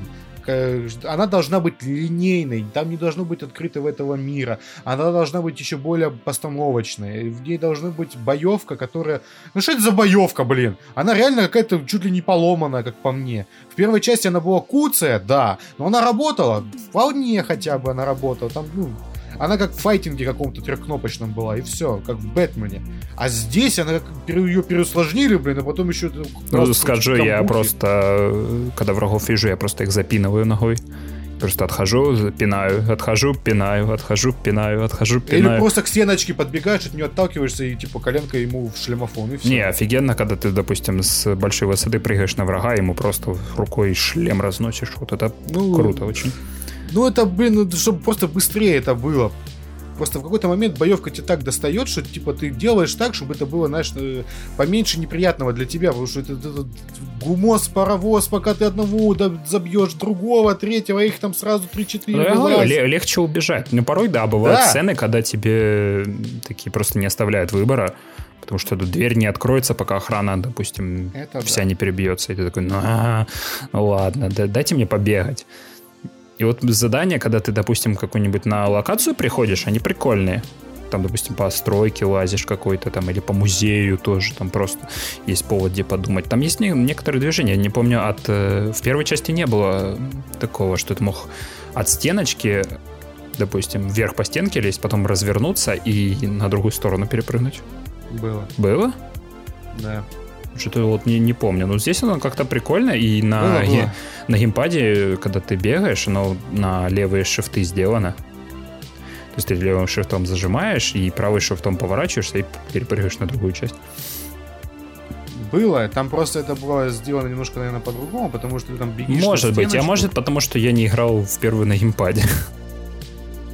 она должна быть линейной, там не должно быть открытого этого мира, она должна быть еще более постановочной, в ней должна быть боевка, которая... Ну что это за боевка, блин? Она реально какая-то чуть ли не поломанная, как по мне. В первой части она была куция, да, но она работала, вполне хотя бы она работала, там, ну, она как в файтинге каком-то трехкнопочном была, и все, как в Бэтмене. А здесь она ее переусложнили, блин, а потом еще... Ну, скажу, я просто, когда врагов вижу, я просто их запинываю ногой. Просто отхожу, пинаю, отхожу, пинаю, отхожу, пинаю, отхожу, пинаю. Или просто к стеночке подбегаешь, от нее отталкиваешься и типа коленка ему в шлемофон и все. Не, офигенно, когда ты, допустим, с большой высоты прыгаешь на врага, ему просто рукой шлем разносишь. Вот это ну, круто очень. Ну, это, блин, чтобы просто быстрее это было. Просто в какой-то момент боевка тебе так достает, что типа ты делаешь так, чтобы это было, знаешь, э, поменьше неприятного для тебя, потому что это, это гумос, паровоз, пока ты одного забьешь, другого, третьего, их там сразу 3-4. Ну, говорю, легче убежать. Ну, порой, да, бывают да. сцены, когда тебе такие просто не оставляют выбора, потому что тут дверь не откроется, пока охрана, допустим, это вся да. не перебьется. И ты такой, ну, ну ладно, дайте мне побегать. И вот задания, когда ты, допустим, какую-нибудь на локацию приходишь, они прикольные. Там, допустим, по стройке лазишь какой-то там, или по музею тоже, там просто есть повод где подумать. Там есть некоторые движения, я не помню, от... Э, в первой части не было такого, что ты мог от стеночки допустим, вверх по стенке лезть, потом развернуться и на другую сторону перепрыгнуть. Было. Было? Да. Что-то вот не, не помню. Но здесь оно как-то прикольно. И на, было, было. на геймпаде, когда ты бегаешь, оно на левые шифты сделано. То есть ты левым шифтом зажимаешь и правым шифтом поворачиваешься и перепрыгиваешь на другую часть. Было, там просто это было сделано немножко, наверное, по-другому, потому что ты там бегишь Может быть, а может потому, что я не играл в первый на геймпаде.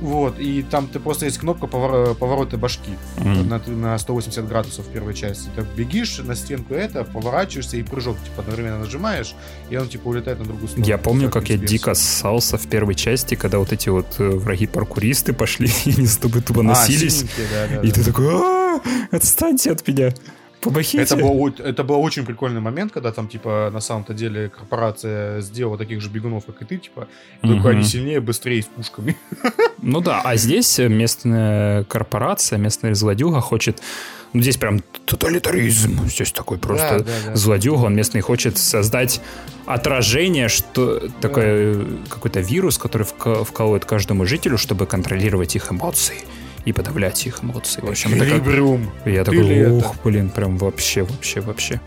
Вот, и там ты просто есть кнопка повор- поворота башки Мгм. на, на 180 градусов в первой части. Ты бегишь на стенку это, поворачиваешься и прыжок типа одновременно нажимаешь, и он типа улетает на другую сторону. Я помню, как я дико ссался в первой части, когда вот эти вот э, враги-паркуристы пошли и они с тобой тупо А, носились. И ты такой, «А, отстаньте от меня. Помогите. Это был, это был очень прикольный момент, когда там, типа, на самом-то деле корпорация сделала таких же бегунов, как и ты, типа, и только они сильнее, быстрее, с пушками. Ну да, а здесь местная корпорация, местная злодюга хочет... Ну здесь прям тоталитаризм. Здесь такой просто Да, да, да. злодюга, он местный хочет создать отражение, что такой э, какой-то вирус, который вкалывает каждому жителю, чтобы контролировать их эмоции и подавлять их эмоции. В общем, это как-. Я такой, ух, блин, прям вообще, вообще, вообще.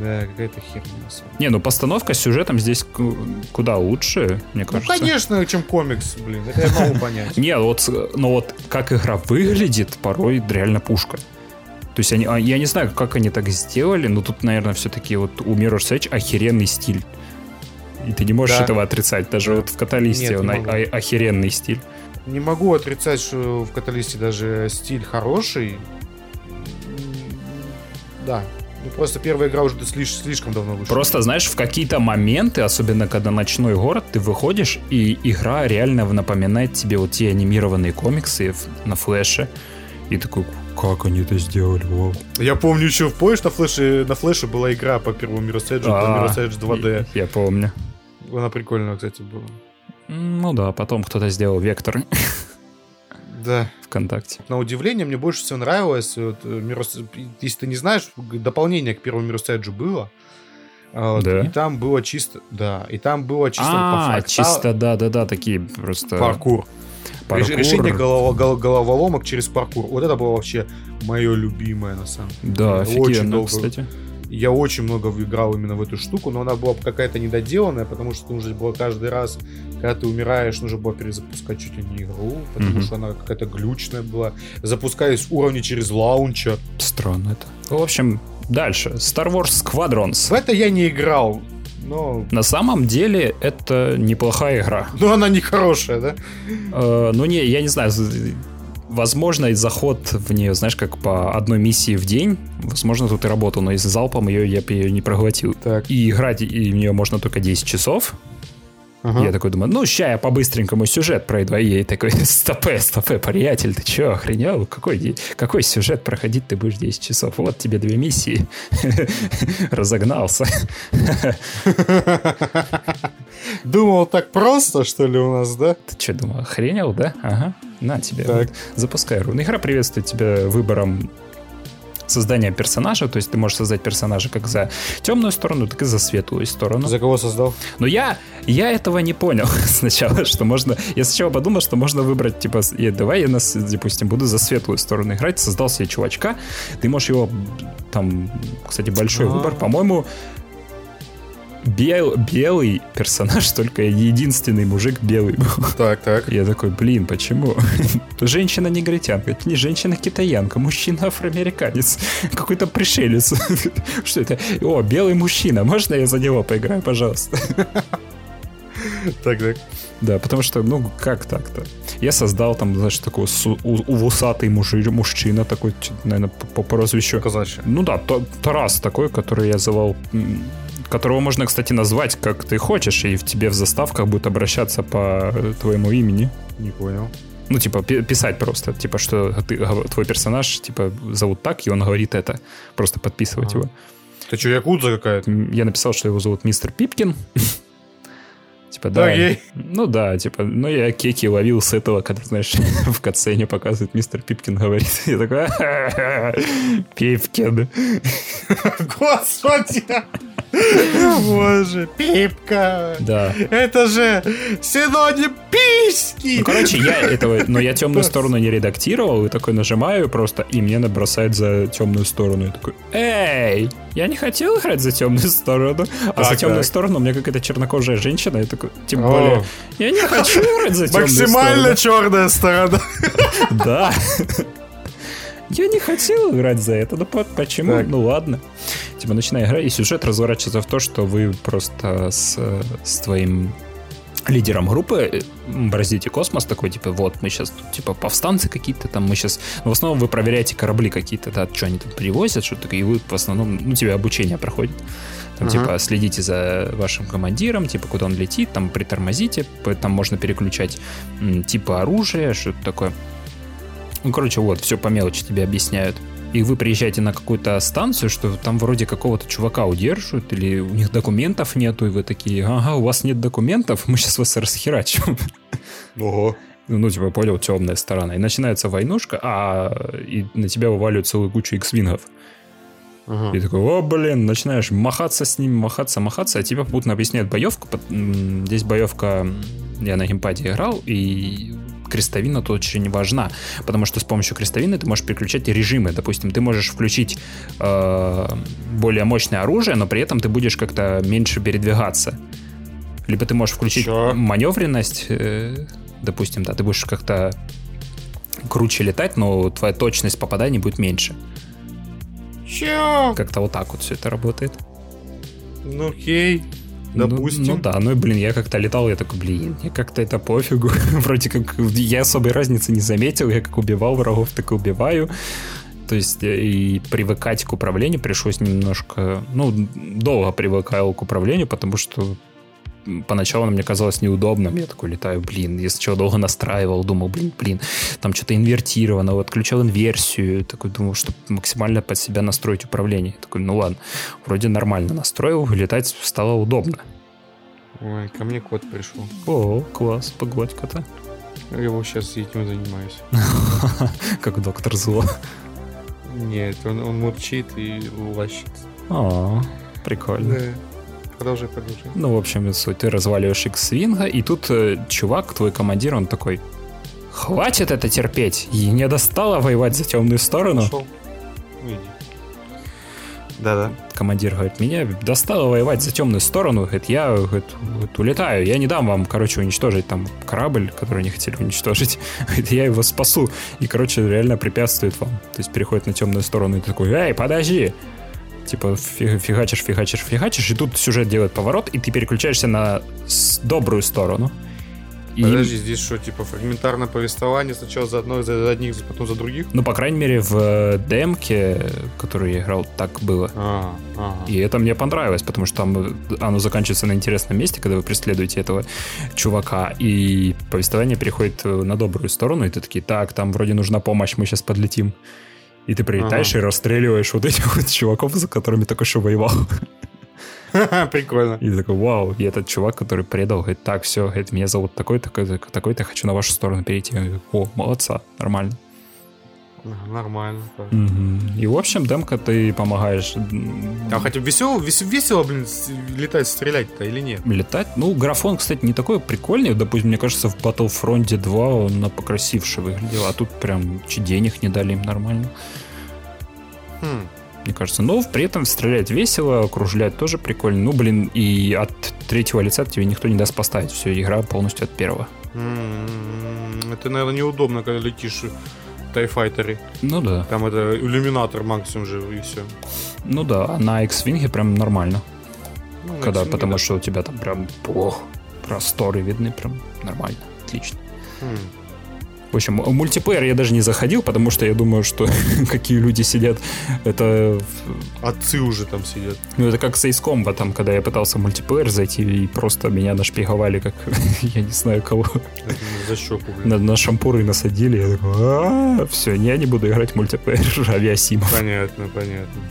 Да, какая-то херня. Не, ну постановка с сюжетом здесь ку- куда лучше, мне Ну, кажется. конечно, чем комикс, блин, это я могу понять. Не, вот, но вот как игра выглядит, порой реально пушка. То есть они, а, я не знаю, как они так сделали, но тут, наверное, все-таки вот у Mirror's Edge охеренный стиль. И ты не можешь Да. этого отрицать. Даже вот в Каталисте Нет, он о- охеренный стиль. Не могу отрицать, что в Каталисте даже стиль хороший. Да. Ну, просто первая игра уже слиш- слишком давно вышла. Просто, знаешь, в какие-то моменты, особенно когда ночной город, ты выходишь, и игра реально напоминает тебе вот те анимированные комиксы в- на флеше. И такой, как они это сделали, вау. Я помню еще, помнишь, на флеше, на флеше была игра по первому Mirror's Edge, А, Mirror's Edge 2D. Я, я помню. Она прикольная, кстати, была. Ну да, потом кто-то сделал вектор Да. ВКонтакте. На удивление, мне больше всего нравилось, вот, э, Mirror's- если ты не знаешь, дополнение к первому Edge было. А, вот, Да? И там было чисто, да, и там было чисто А, по чисто, да-да-да, такие просто... паркур. паркур. Реш- Решение голова- гол- головоломок через паркур. Вот это было вообще мое любимое, на самом деле. Да, офигенно, очень долго- кстати. Я очень много играл именно в эту штуку, но она была какая-то недоделанная, потому что нужно было каждый раз, когда ты умираешь, нужно было перезапускать чуть ли не игру, потому Мгм. что она какая-то глючная была. Запускались уровни через лаунчер. Странно это. В общем, дальше. Star Wars Squadrons. В это я не играл, но... На самом деле, это неплохая игра. Но она не хорошая, да? Э, ну, не, я не знаю, возможно, заход в нее, знаешь, как по одной миссии в день, возможно, тут и работал, но из залпом ее я бы ее не проглотил. Так. И играть и в нее можно только 10 часов. Я такой думаю, ну, ща я по-быстренькому сюжет пройду. А ей такой, стопе, стопе, приятель, ты чё, охренел? Какой, какой сюжет проходить ты будешь 10 часов? Вот тебе две миссии. Разогнался. Думал, так просто, что ли, у нас, да? Ты что, думал, охренел, да?Ага, на тебе. Вот, запускай рун. Игра приветствует тебя выбором создания персонажа, то есть ты можешь создать персонажа как за темную сторону, так и за светлую сторону. За кого создал? Но я, я этого не понял сначала, что можно... Я сначала подумал, что можно выбрать, типа, и давай я, нас, допустим, буду за светлую сторону играть, создал себе чувачка, ты можешь его, там, кстати, большой А. выбор, по-моему, бел- белый персонаж, только единственный мужик белый был. Так, так. Я такой, блин, почему? Женщина-негритянка, не женщина-китаянка, мужчина-афроамериканец, какой-то пришелец. Что это? О, белый мужчина, можно я за него поиграю, пожалуйста? Так, так. Да, потому что, ну, как так-то? Я создал там, знаешь, такой су- увусатый мужи- мужчина, такой, наверное, по, по прозвищу. Казачья. Ну да, Тарас такой, который я звал, которого можно, кстати, назвать как ты хочешь, и в тебе в заставках будет обращаться по твоему имени. Не понял. Ну, типа, пи- писать просто, типа, что ты, твой персонаж, типа, зовут так, и он говорит это. Просто подписывать А. его. Ты что, якудза какая-то? Я написал, что его зовут мистер Пипкин. Типа, да. Ну да, типа, ну я кеки ловил с этого, когда, знаешь, в катсцене показывает мистер Пипкин говорит. Я такой, «Ха-ха-ха, Пипкин. Господи! Боже, пипка! Да. Это же синоним письки! Ну, короче, я этого, но я темную сторону не редактировал, и такой нажимаю просто, и мне бросает за темную сторону. Я такой, эй, я не хотел играть за темную сторону, а за Так, темную так. сторону у меня какая-то чернокожая женщина, я такой, тем О. более, я не хочу играть за темную Максимально черная сторона. Да. Я не хотел играть за это, ну по- почему? Так. Ну ладно. Типа, начиная играть, и сюжет разворачивается в то, что вы просто с, с твоим лидером группы бороздите космос такой, типа, вот, мы сейчас, типа, повстанцы какие-то там, мы сейчас... Ну, в основном вы проверяете корабли какие-то, да, что они там привозят, что-то такое, и вы в основном, ну, тебе обучение проходит. Там, uh-huh. типа, следите за вашим командиром, типа, куда он летит, там, притормозите, там можно переключать типа оружия, что-то такое. Ну, короче, вот, все по мелочи тебе объясняют. И вы приезжаете на какую-то станцию, что там вроде какого-то чувака удерживают, или у них документов нету, и вы такие, ага, у вас нет документов, мы сейчас вас расхерачим. Ого. Ну, типа, понял, темная сторона. И начинается войнушка, а и на тебя вываливают целую кучу X-вингов. Ага. И такой, о, блин, начинаешь махаться с ними, махаться, махаться, а тебе попутно объясняют боевку. Здесь боевка, я на геймпаде играл, и крестовина тут очень важна, потому что с помощью крестовины ты можешь переключать режимы. Допустим, ты можешь включить э, более мощное оружие, но при этом ты будешь как-то меньше передвигаться. Либо ты можешь включить Чё? маневренность, э, допустим, да, ты будешь как-то круче летать, но твоя точность попадания будет меньше. Чё? Как-то вот так вот все это работает. Ну окей. Допустим. Ну, ну да, ну блин, я как-то летал, я такой, блин, мне как-то это пофигу. Вроде как я особой разницы не заметил, я как убивал врагов, так и убиваю. То есть э, и привыкать к управлению пришлось немножко, ну, долго привыкал к управлению, потому что поначалу она мне казалось неудобным. Я такой летаю, блин, я сначала долго настраивал, думал, блин, блин, там что-то инвертировано, вот отключал инверсию, такой думал, чтобы максимально под себя настроить управление. Я такой, ну ладно, вроде нормально настроил, летать стало удобно. Ой, ко мне кот пришел. О, класс, погладь кота. Я его сейчас этим занимаюсь. Как доктор зло. Нет, он, он мурчит и лащит. О, прикольно. Да. Продолжи, продолжи. Ну, в общем, суть. Ты разваливаешь X-Винга, и тут э, чувак, твой командир, он такой, хватит это терпеть, и не достало воевать за темную сторону. Пошел. Да-да. Командир говорит, меня достало воевать за темную сторону. Говорит, я говорит, говорит, улетаю, я не дам вам, короче, уничтожить там корабль, который не хотели уничтожить. Говорит, я его спасу. И, короче, реально препятствует вам. То есть переходит на темную сторону и такой, эй, подожди, типа фигачишь, фигачишь, фигачишь, и тут сюжет делает поворот, и ты переключаешься на добрую сторону. И... Подожди, здесь что, типа фрагментарное повествование сначала за одной, за одних, потом за других? Ну, по крайней мере, в э, демке, которую я играл, так было. А, ага. И это мне понравилось, потому что там э, оно заканчивается на интересном месте, когда вы преследуете этого чувака, и повествование переходит э, на добрую сторону, и ты такие, так, там вроде нужна помощь, мы сейчас подлетим и ты прилетаешь ага. и расстреливаешь вот этих вот чуваков, за которыми только что воевал. Прикольно. И такой, вау, и этот чувак, который предал, говорит, так, все, говорит, меня зовут такой, такой, такой, то хочу на вашу сторону перейти. Я говорю, о, молодца, нормально. Нормально. Угу. И, в общем, демка ты помогаешь. А хотя весело, весело, весело, блин, летать, стрелять-то или нет? Летать? Ну, графон, кстати, не такой прикольный. Допустим, мне кажется, в Battlefront 2 он на покрасивше выглядел, а тут прям денег не дали им нормально. Хм. Мне кажется. Но при этом стрелять весело, окружлять тоже прикольно. Ну, блин, и от третьего лица тебе никто не даст поставить. Все, игра полностью от первого. М-м-м. Это, наверное, неудобно, когда летишь тайфайтере. Ну да. Там это иллюминатор максимум же и все. Ну да, а на X-Wing прям нормально. Ну, Когда, потому да. что у тебя там прям ох, просторы видны, прям нормально, отлично. Хм. В общем, мультиплеер я даже не заходил, потому что я думаю, что какие люди сидят, это... Отцы уже там сидят. Ну, это как с Ace там, когда я пытался мультиплеер зайти, и просто меня нашпиговали, как я не знаю кого. За щеку, блин. На, на шампуры насадили, я такой, а все, я не буду играть в мультиплеер авиасим. Понятно, понятно.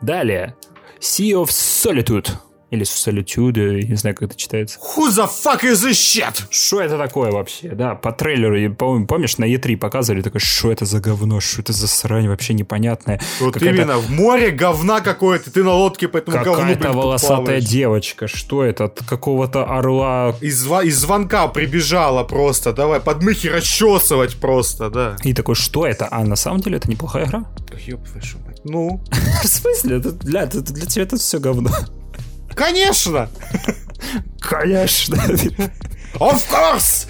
Далее. Sea of Solitude. Или Solitude, я не знаю, как это читается. Who the fuck is this shit? Что это такое вообще? Да, по трейлеру, помнишь, на E3 показывали, такое, что это за говно, что это за срань, вообще непонятное. Вот именно, в море говна какое-то, ты на лодке по этому говну, Какая-то волосатая девочка, что это, от какого-то орла? Из, из звонка прибежала просто, давай, подмыхи расчесывать просто, да. И такой, что это? А на самом деле это неплохая игра? Ёб вашу мать. Ну? В смысле? Для, для тебя это все говно. Конечно! Конечно! Of course!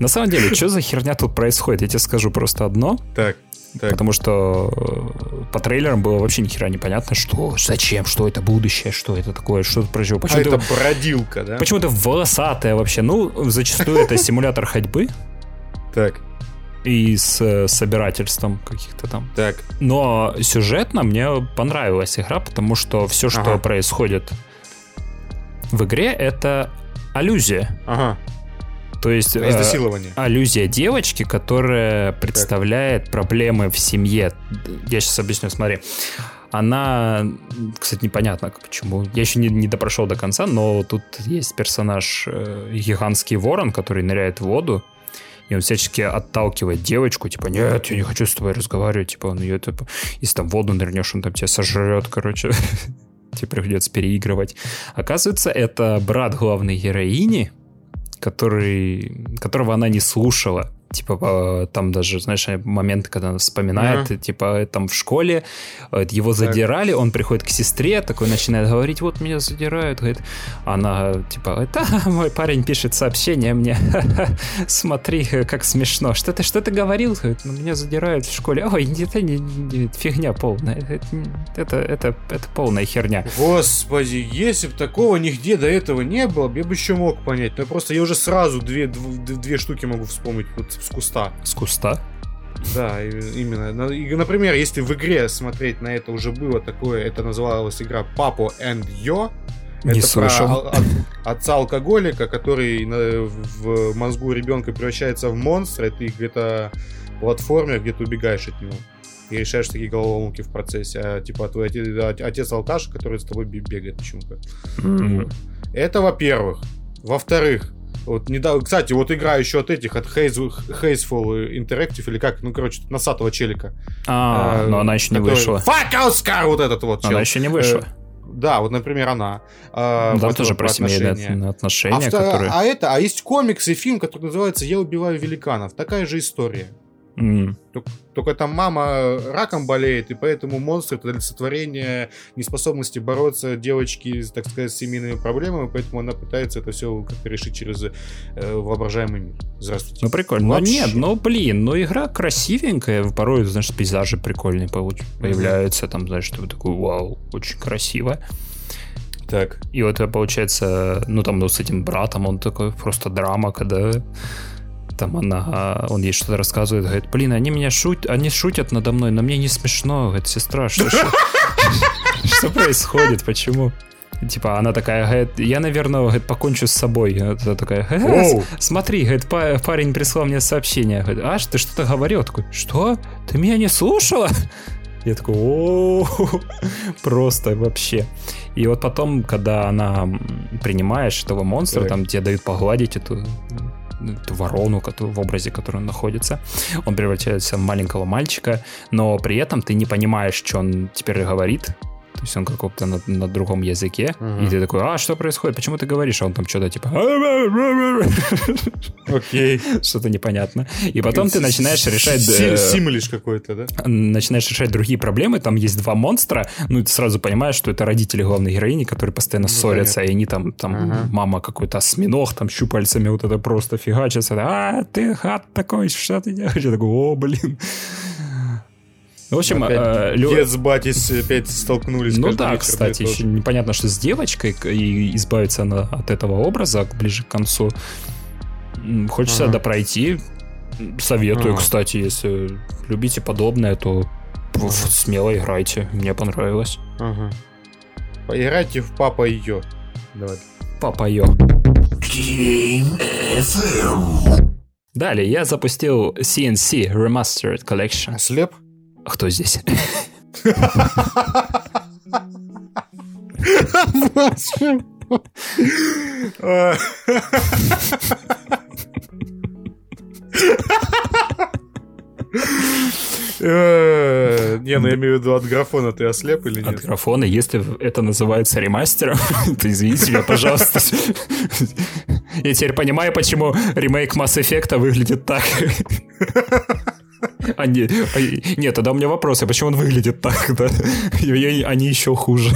На самом деле, что за херня тут происходит? Я тебе скажу просто одно. Так. Так. Потому что э, по трейлерам было вообще ни хера непонятно, что, зачем, что это будущее, что это такое, что это произошло. А Почему это бродилка, да? Почему-то волосатая вообще. Ну, зачастую это симулятор ходьбы Так, и с э, собирательством каких-то там. так. Но сюжетно мне понравилась игра, потому что все, что Ага. происходит в игре, это аллюзия. Ага, То есть э, изнасилование. аллюзия девочки, которая представляет проблемы в семье. Я сейчас объясню, смотри. Она, кстати, непонятно почему. Я еще не, не допрошел до конца, но тут есть персонаж э, гигантский ворон, который ныряет в воду, и он всячески отталкивает девочку, типа, нет, я не хочу с тобой разговаривать, типа, он ее, типа, если там воду нырнешь, он там тебя сожрет, короче. Тебе приходится переигрывать. Оказывается, это брат главной героини, который, которого она не слушала. Типа, там даже, знаешь, моменты, когда она вспоминает, Ага. типа, там в школе э, его задирали, он приходит к сестре, такой начинает говорить, вот меня задирают, говорит, она, типа, это мой парень пишет сообщение мне, смотри, как смешно, что ты, что ты говорил, говорит, ну, меня задирают в школе, ой, это не, не- фигня полная, это, это, это, это полная херня. Господи, если бы такого нигде до этого не было, я бы еще мог понять. Но просто я уже сразу две, дв- две штуки могу вспомнить. Вот с куста. С куста? Да, именно. И, Например, если в игре смотреть на это уже было такое, это называлась игра Папо and Yo. Не это слышал. про от- отца алкоголика, который в мозгу ребенка превращается в монстра, и ты где-то платформер, где ты убегаешь от него. И решаешь такие головоломки в процессе. А, типа твой отец, отец алкаш, который с тобой бе- бегает почему-то. М. Это во-первых. Во-вторых, вот недавно, кстати, вот игра еще от этих, от Haze, Hazeful Interactive, или как, ну, короче, носатого челика. А, Э, но она еще не вышла. Fuck out, Scar! Вот этот вот Она чел. еще не вышла. Э, Да, вот, например, она. А, Ну, там тоже про семейные отношения. отношения, А, вто- которые... а это, а есть комикс и фильм, который называется «Я убиваю великанов». Такая же история. М. Только, только там мама раком болеет, и поэтому монстр это олицетворение неспособности бороться девочки, так сказать, с семейными проблемами, поэтому она пытается это все как-то решить через э, воображаемый мир. Здравствуйте. Ну, прикольно. Ну, нет, ну, блин, ну, игра красивенькая, порой, знаешь, пейзажи прикольные появляются, там, знаешь, что такой, вау, очень красиво. Так. И вот это получается, ну, там, ну, с этим братом, он такой просто драма, когда там она, он ей что-то рассказывает, говорит, блин, они меня шутят, они шутят надо мной, но мне не смешно, говорит, сестра, что, что, происходит, почему? Типа, она такая, говорит, я, наверное, говорит, покончу с собой. А та такая, «Ха-ха, Воу. смотри, говорит, па- парень прислал мне сообщение. Говорит, Аш, ты что-то говорил? Я Такой, что? Ты меня не слушала? Я такой, о просто вообще. И вот потом, когда она принимаешь этого монстра, там тебе дают погладить эту, эту ворону в образе, в котором он находится, он превращается в маленького мальчика, но при этом ты не понимаешь, что он теперь говорит. То есть он каком-то на, на другом языке. Мгм. И ты такой, а что происходит? Почему ты говоришь? А он там что-то типа... Окей. Что-то непонятно. И потом ты начинаешь решать... Симлиш какой-то, да? начинаешь решать другие проблемы, там есть два монстра, ну и ты сразу понимаешь, что это родители главной героини, которые постоянно Ну, ссорятся, и они там, там мама какой-то осьминог, там щупальцами вот это просто фигачится, а, ты хат такой, что ты делаешь? Я такой, о, блин. В общем, Опять э, лю- Дед с батей опять столкнулись. ну да, кстати, еще непонятно, что с девочкой, и избавиться она от этого образа ближе к концу. Хочется Ага. допройти. Советую, Ага. кстати, если любите подобное, то Ага. смело играйте. Мне понравилось. Ага. Поиграйте в папа ее. Давай. Папа Йо. Далее я запустил CNC Remastered Collection. Ослеп? Кто здесь? Э, Не, ну я имею в виду от графона ты ослеп или От нет? графона, если это называется ремастером, то извините меня, пожалуйста. Я теперь понимаю, почему ремейк Mass Effect выглядит так. А не- нет, тогда у меня вопрос, а почему он выглядит так, да? Они еще хуже.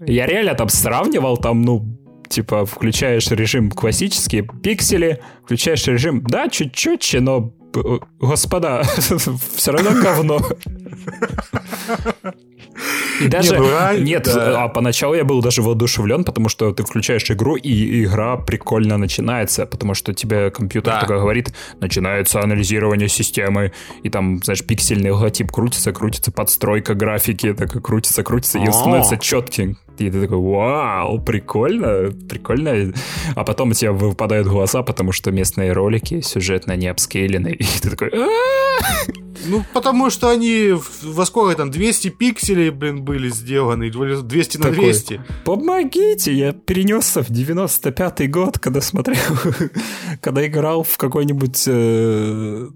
Я реально там сравнивал, там, ну, типа, включаешь режим классические пиксели, включаешь режим, да, чуть четче, но п- господа, все равно говно. И даже... ну, ра- Нет, да. а поначалу я был даже воодушевлен, потому что ты включаешь игру, и игра прикольно начинается, потому что тебе компьютер Да. такой говорит, начинается анализирование системы, и там, знаешь, пиксельный логотип крутится, крутится подстройка графики, так и крутится, крутится, и О. становится четким. И ты такой, вау, прикольно, прикольно. А потом у тебя выпадают глаза, потому что местные ролики сюжетно не апскейлены, и ты такой! Ну, потому что они во сколько там, 200 пикселей, блин, были сделаны, 200 на Такой. 200. Помогите, я перенесся в 95-й год, когда смотрел, когда играл в какой-нибудь э,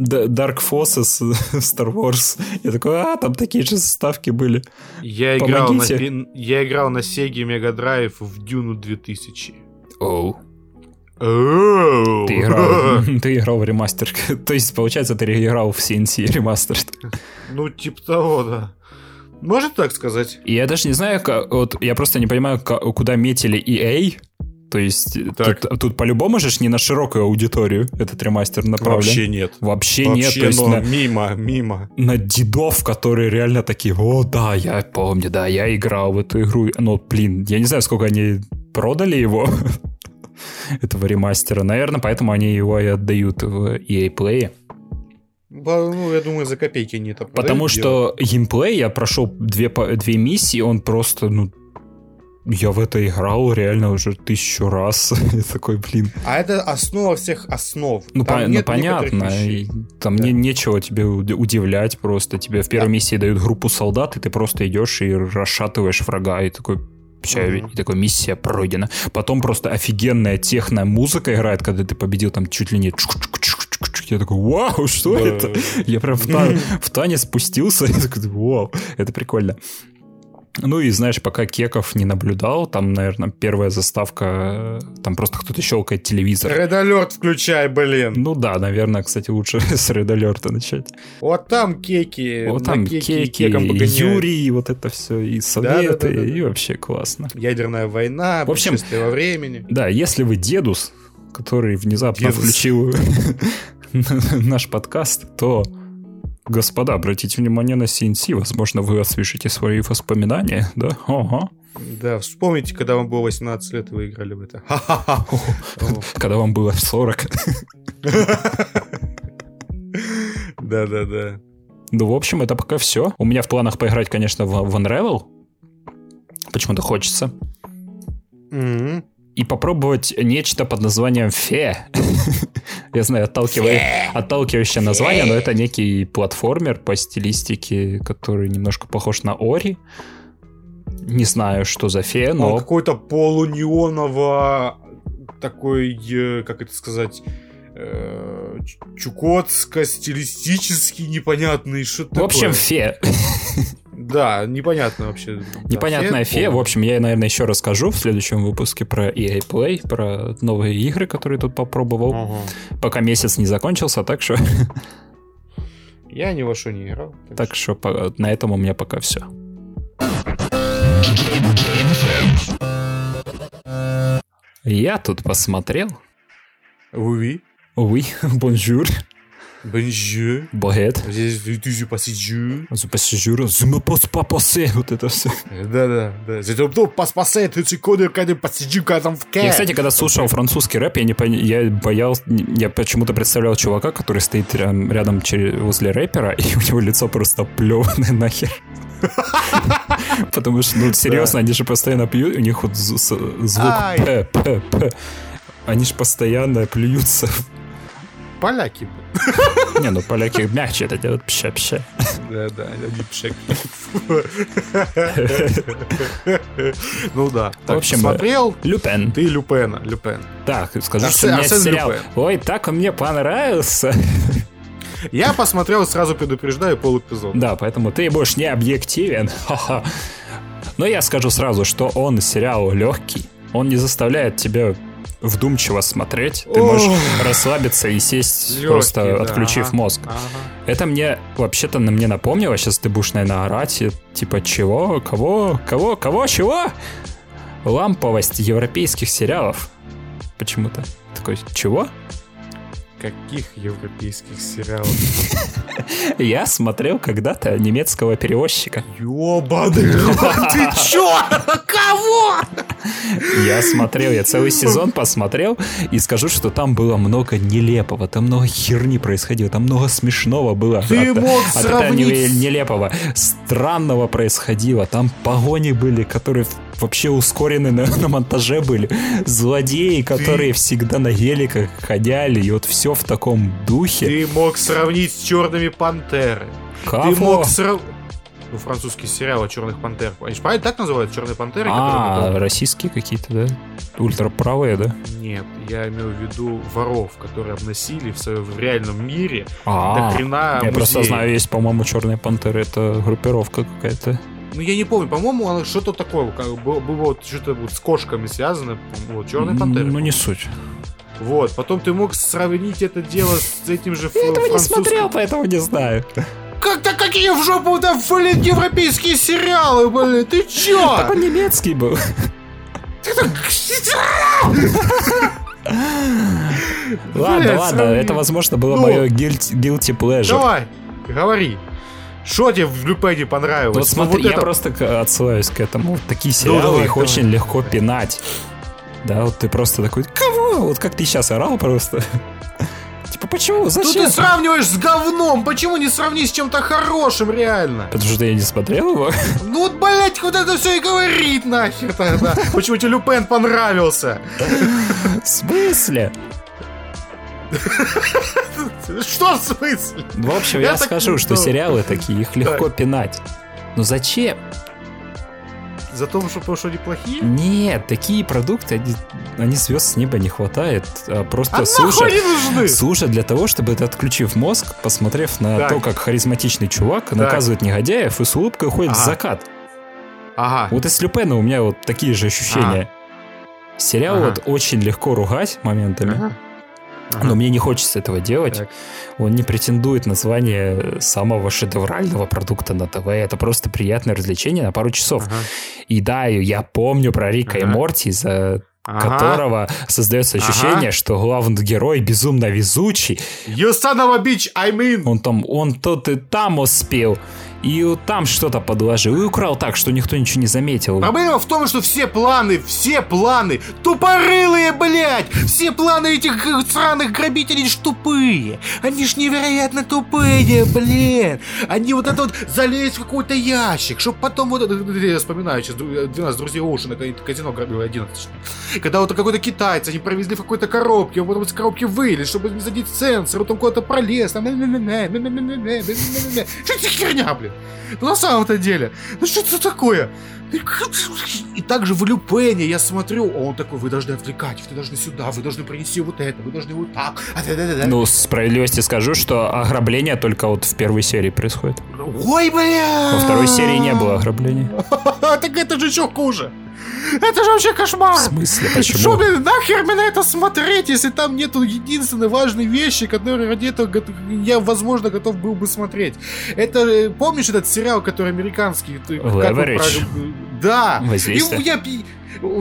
Dark Forces Star Wars. Я такой, а, там такие же ставки были. Я играл, на, Помогите. я играл на Sega Mega Drive в Дюну 2000. Оу. Оу. Ты играл, ты играл в ремастер. То есть, получается, ты играл в CNC ремастер. Ну, типа того, да. Можно так сказать? Я даже не знаю, ка- вот я просто не понимаю, ка- куда метили EA. То есть, Так. тут, тут по-любому же не на широкую аудиторию этот ремастер направлен. Вообще нет. Вообще, нет. Вообще, То есть, на- мимо, мимо. на дедов, которые реально такие, о, да, я помню, да, я играл в эту игру. Ну, блин, я не знаю, сколько они продали его, этого ремастера. Наверное, поэтому они его и отдают в EA Play. Ну, я думаю, за копейки они это Потому что геймплей, я прошел две, две миссии, он просто, ну, я в это играл реально уже тысячу раз. Я такой, блин. А это основа всех основ. Ну, Там по- ну, понятно. и Там Да. не- нечего тебе уд- удивлять просто. Тебе в первой Да. миссии дают группу солдат, и ты просто идешь и расшатываешь врага, и такой Всё, Мгм. и такой, миссия пройдена. Потом просто офигенная техная музыка играет, когда ты победил там чуть ли не... Я такой, вау, что Да. это? Я прям в, та- в танец спустился, и такой, вау, это прикольно. Ну и знаешь, пока кеков не наблюдал, там, наверное, первая заставка, э, там просто кто-то щелкает телевизор. Red Alert включай, блин. Ну да, наверное, кстати, лучше с Red Alert начать. Вот там кеки. Вот там кеки кеки. Юрий, вот это все, и советы, Да-да-да-да-да. и вообще классно. Ядерная война, В общем- во времени. Да, если вы дедус, который внезапно Дедус. включил наш подкаст, то, господа, обратите внимание на CNC, возможно, вы освежите свои воспоминания, да? Ага. Да, вспомните, когда вам было 18 лет, и вы играли в это. Когда вам было 40. Да-да-да. Ну, в общем, это пока все. У меня в планах поиграть, конечно, в, в Unravel. Почему-то хочется. Мгм. И попробовать нечто под названием Фе. Я знаю, отталкивающее название, но это некий платформер по стилистике, который немножко похож на Ори. Не знаю, что за Фе, Он но... какой-то полунеоново такой, э, как это сказать, э, ч- чукотско-стилистический непонятный что-то В общем, такое. Фе. Да, непонятно вообще. Да, Непонятная фе. В по- общем, я, наверное, еще расскажу в следующем выпуске про EA Play, про новые игры, которые тут попробовал. Ага. Пока месяц не закончился, так что, Я ни во что не играл. так что по- на этом у меня пока все. Я тут посмотрел. Уи. Oui, bonjour, багет. Ты je me pose pas passer, вот это все. Да-да, да. Зато кто поспасает эти коды, когда посиджу, когда там в Я, кстати, когда слушал французский рэп, я не пон- я боялся, я почему-то представлял чувака, который стоит ря- рядом возле рэпера, и у него лицо просто плеванное нахер. Потому что, ну, серьезно, они же постоянно пьют, у них вот звук. П, П, П. Они же постоянно плюются. Поляки. Не, ну поляки мягче это делают, пща-пща. Да-да, они пшек. Ну да. В общем, смотрел Люпен. ты Люпена, Люпен. Так, скажу, что мне сериал... Ой, так он мне понравился. Я посмотрел, сразу предупреждаю, полэпизода. Да, поэтому ты будешь не объективен. Но я скажу сразу, что он сериал легкий. Он не заставляет тебя вдумчиво смотреть. Ты Ох. можешь расслабиться и сесть, Лёгкий, просто да, отключив ага. мозг. Ага. Это мне вообще-то на мне напомнило. Сейчас ты будешь, наверное, орать. и Типа, чего? Кого? Кого? Кого? Чего? Ламповость европейских сериалов. Почему-то. Такой, чего? Каких европейских сериалов? Я смотрел когда-то немецкого перевозчика. Ёбаный ты чё? Кого? Я смотрел, я целый сезон посмотрел и скажу, что там было много нелепого, там много херни происходило, там много смешного было. Ты от, мог от этого сравнить с- нелепого, странного происходило. Там погони были, которые вообще ускорены на, на монтаже были. Злодеи, которые всегда на геликах ходяли, и вот все в таком духе. Ты мог сравнить с черными пантеры. Ты Кого? мог сравнить... Ну, французский сериал о черных пантерах. Они же так называют черные пантеры? А, российские какие-то, да? Ультраправые, да? Нет, я имею в виду воров, которые обносили в, своем- в реальном мире А, до хрена я просто музеев. знаю, есть, по-моему, Черные пантеры, это группировка какая-то. Ну, я не помню, по-моему, оно что-то такое, как, было, было вот что-то вот с кошками связано, вот, черные пантеры. Ну, не суть. Вот, потом ты мог сравнить это дело с этим же Я ф- этого не французским- смотрел, поэтому не знаю. Как-то какие в жопу, да, блин, европейские сериалы, блин, ты чё? Так он немецкий был. Ладно, ладно, это, возможно, было Ну. мое guilty, pleasure. Давай, говори. Что тебе в Люпене понравилось? Вот Ну, смотри, я просто отсылаюсь к этому. Вот такие сериалы, их очень легко пинать. Да, вот ты просто такой, кого? Вот как ты сейчас орал просто. Типа, почему? Что Зачем? ты сравниваешь с говном? Почему не сравнить с чем-то хорошим, реально? Потому что я не смотрел его. Ну вот, блять, вот это все и говорит нахер тогда. Почему тебе Люпен понравился? В смысле? Что в смысле? В общем, Я скажу, что сериалы такие, их легко пинать. Ну зачем? За то, что, потому что они плохие? Нет, такие продукты, они, они звезд с неба не хватает. А просто А слушай, нужны? слушай для того, чтобы ты, отключив мозг, посмотрев на Так. то, как харизматичный чувак наказывает негодяев и с улыбкой уходит в Ага. закат. Ага. Вот и с Люпена у меня вот такие же ощущения. Сериал Ага. вот очень легко ругать моментами, Ага. Ага. но мне не хочется этого делать. Так. Он не претендует на звание самого шедеврального продукта на ТВ. Это просто приятное развлечение на пару часов. Ага. И да, я помню про Рика и Ага. Морти, за Ага. которого создается ощущение, Ага. что главный герой безумно везучий. You son of a bitch, I mean. Он там, он тут и там успел, и там что-то подложил, и украл так, что никто ничего не заметил. Проблема в том, что все планы, все планы тупорылые, блядь! Все планы этих э, сраных грабителей ж тупые! Они ж невероятно тупые, блин! Они вот это вот залезть в какой-то ящик, чтобы потом вот это... Я вспоминаю сейчас 12 друзей Оушена, когда казино грабило 11 точнее. Когда вот какой-то китайец, они провезли в какой-то коробке, он потом из коробки вылез, чтобы не задеть сенсор, потом куда-то пролез, там... Что это за херня, блин? Ну, на самом-то деле, ну что это такое? И также в Люпене я смотрю, а он такой, вы должны отвлекать вы должны сюда, вы должны принести вот это, вы должны вот так. а да-да-да-да». Ну, справедливости скажу, что ограбление только вот в первой серии происходит. Ой, бля! Во второй серии не было ограбления. Так это же еще хуже. Это же вообще кошмар. В смысле? Что, Почему? блин, нахер мне на это смотреть, если там нету единственной важной вещи, которые ради этого я, возможно, готов был бы смотреть. Это, э, помнишь этот сериал, который американский? он Leverage. про- Да. Воздействие. И я пи-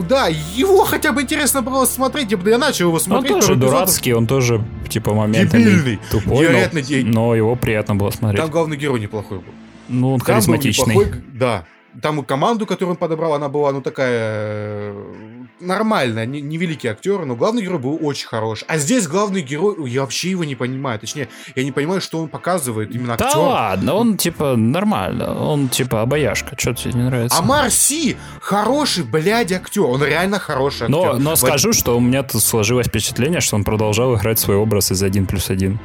Да, его хотя бы интересно было смотреть, я, бы- я начал его Он смотреть. тоже пару эпизодов. дурацкий, он тоже, типа, моментами Дебильный. тупой, но, но его приятно было смотреть. Там главный герой неплохой был. ну, он Там харизматичный. неплохой, да. Там и команду, которую он подобрал, она была, ну, такая э, нормальная, не, невеликий актер, но главный герой был очень хорош. А здесь главный герой, ой, я вообще его не понимаю. Точнее, я не понимаю, что он показывает именно Да актер. ладно, он, типа, нормально. Он, типа, обаяшка. Что тебе не нравится? А Марси хороший, блядь, актер. Он реально хороший актер. но, но скажу, что у меня тут сложилось впечатление, что он продолжал играть свой образ из 1 плюс 1.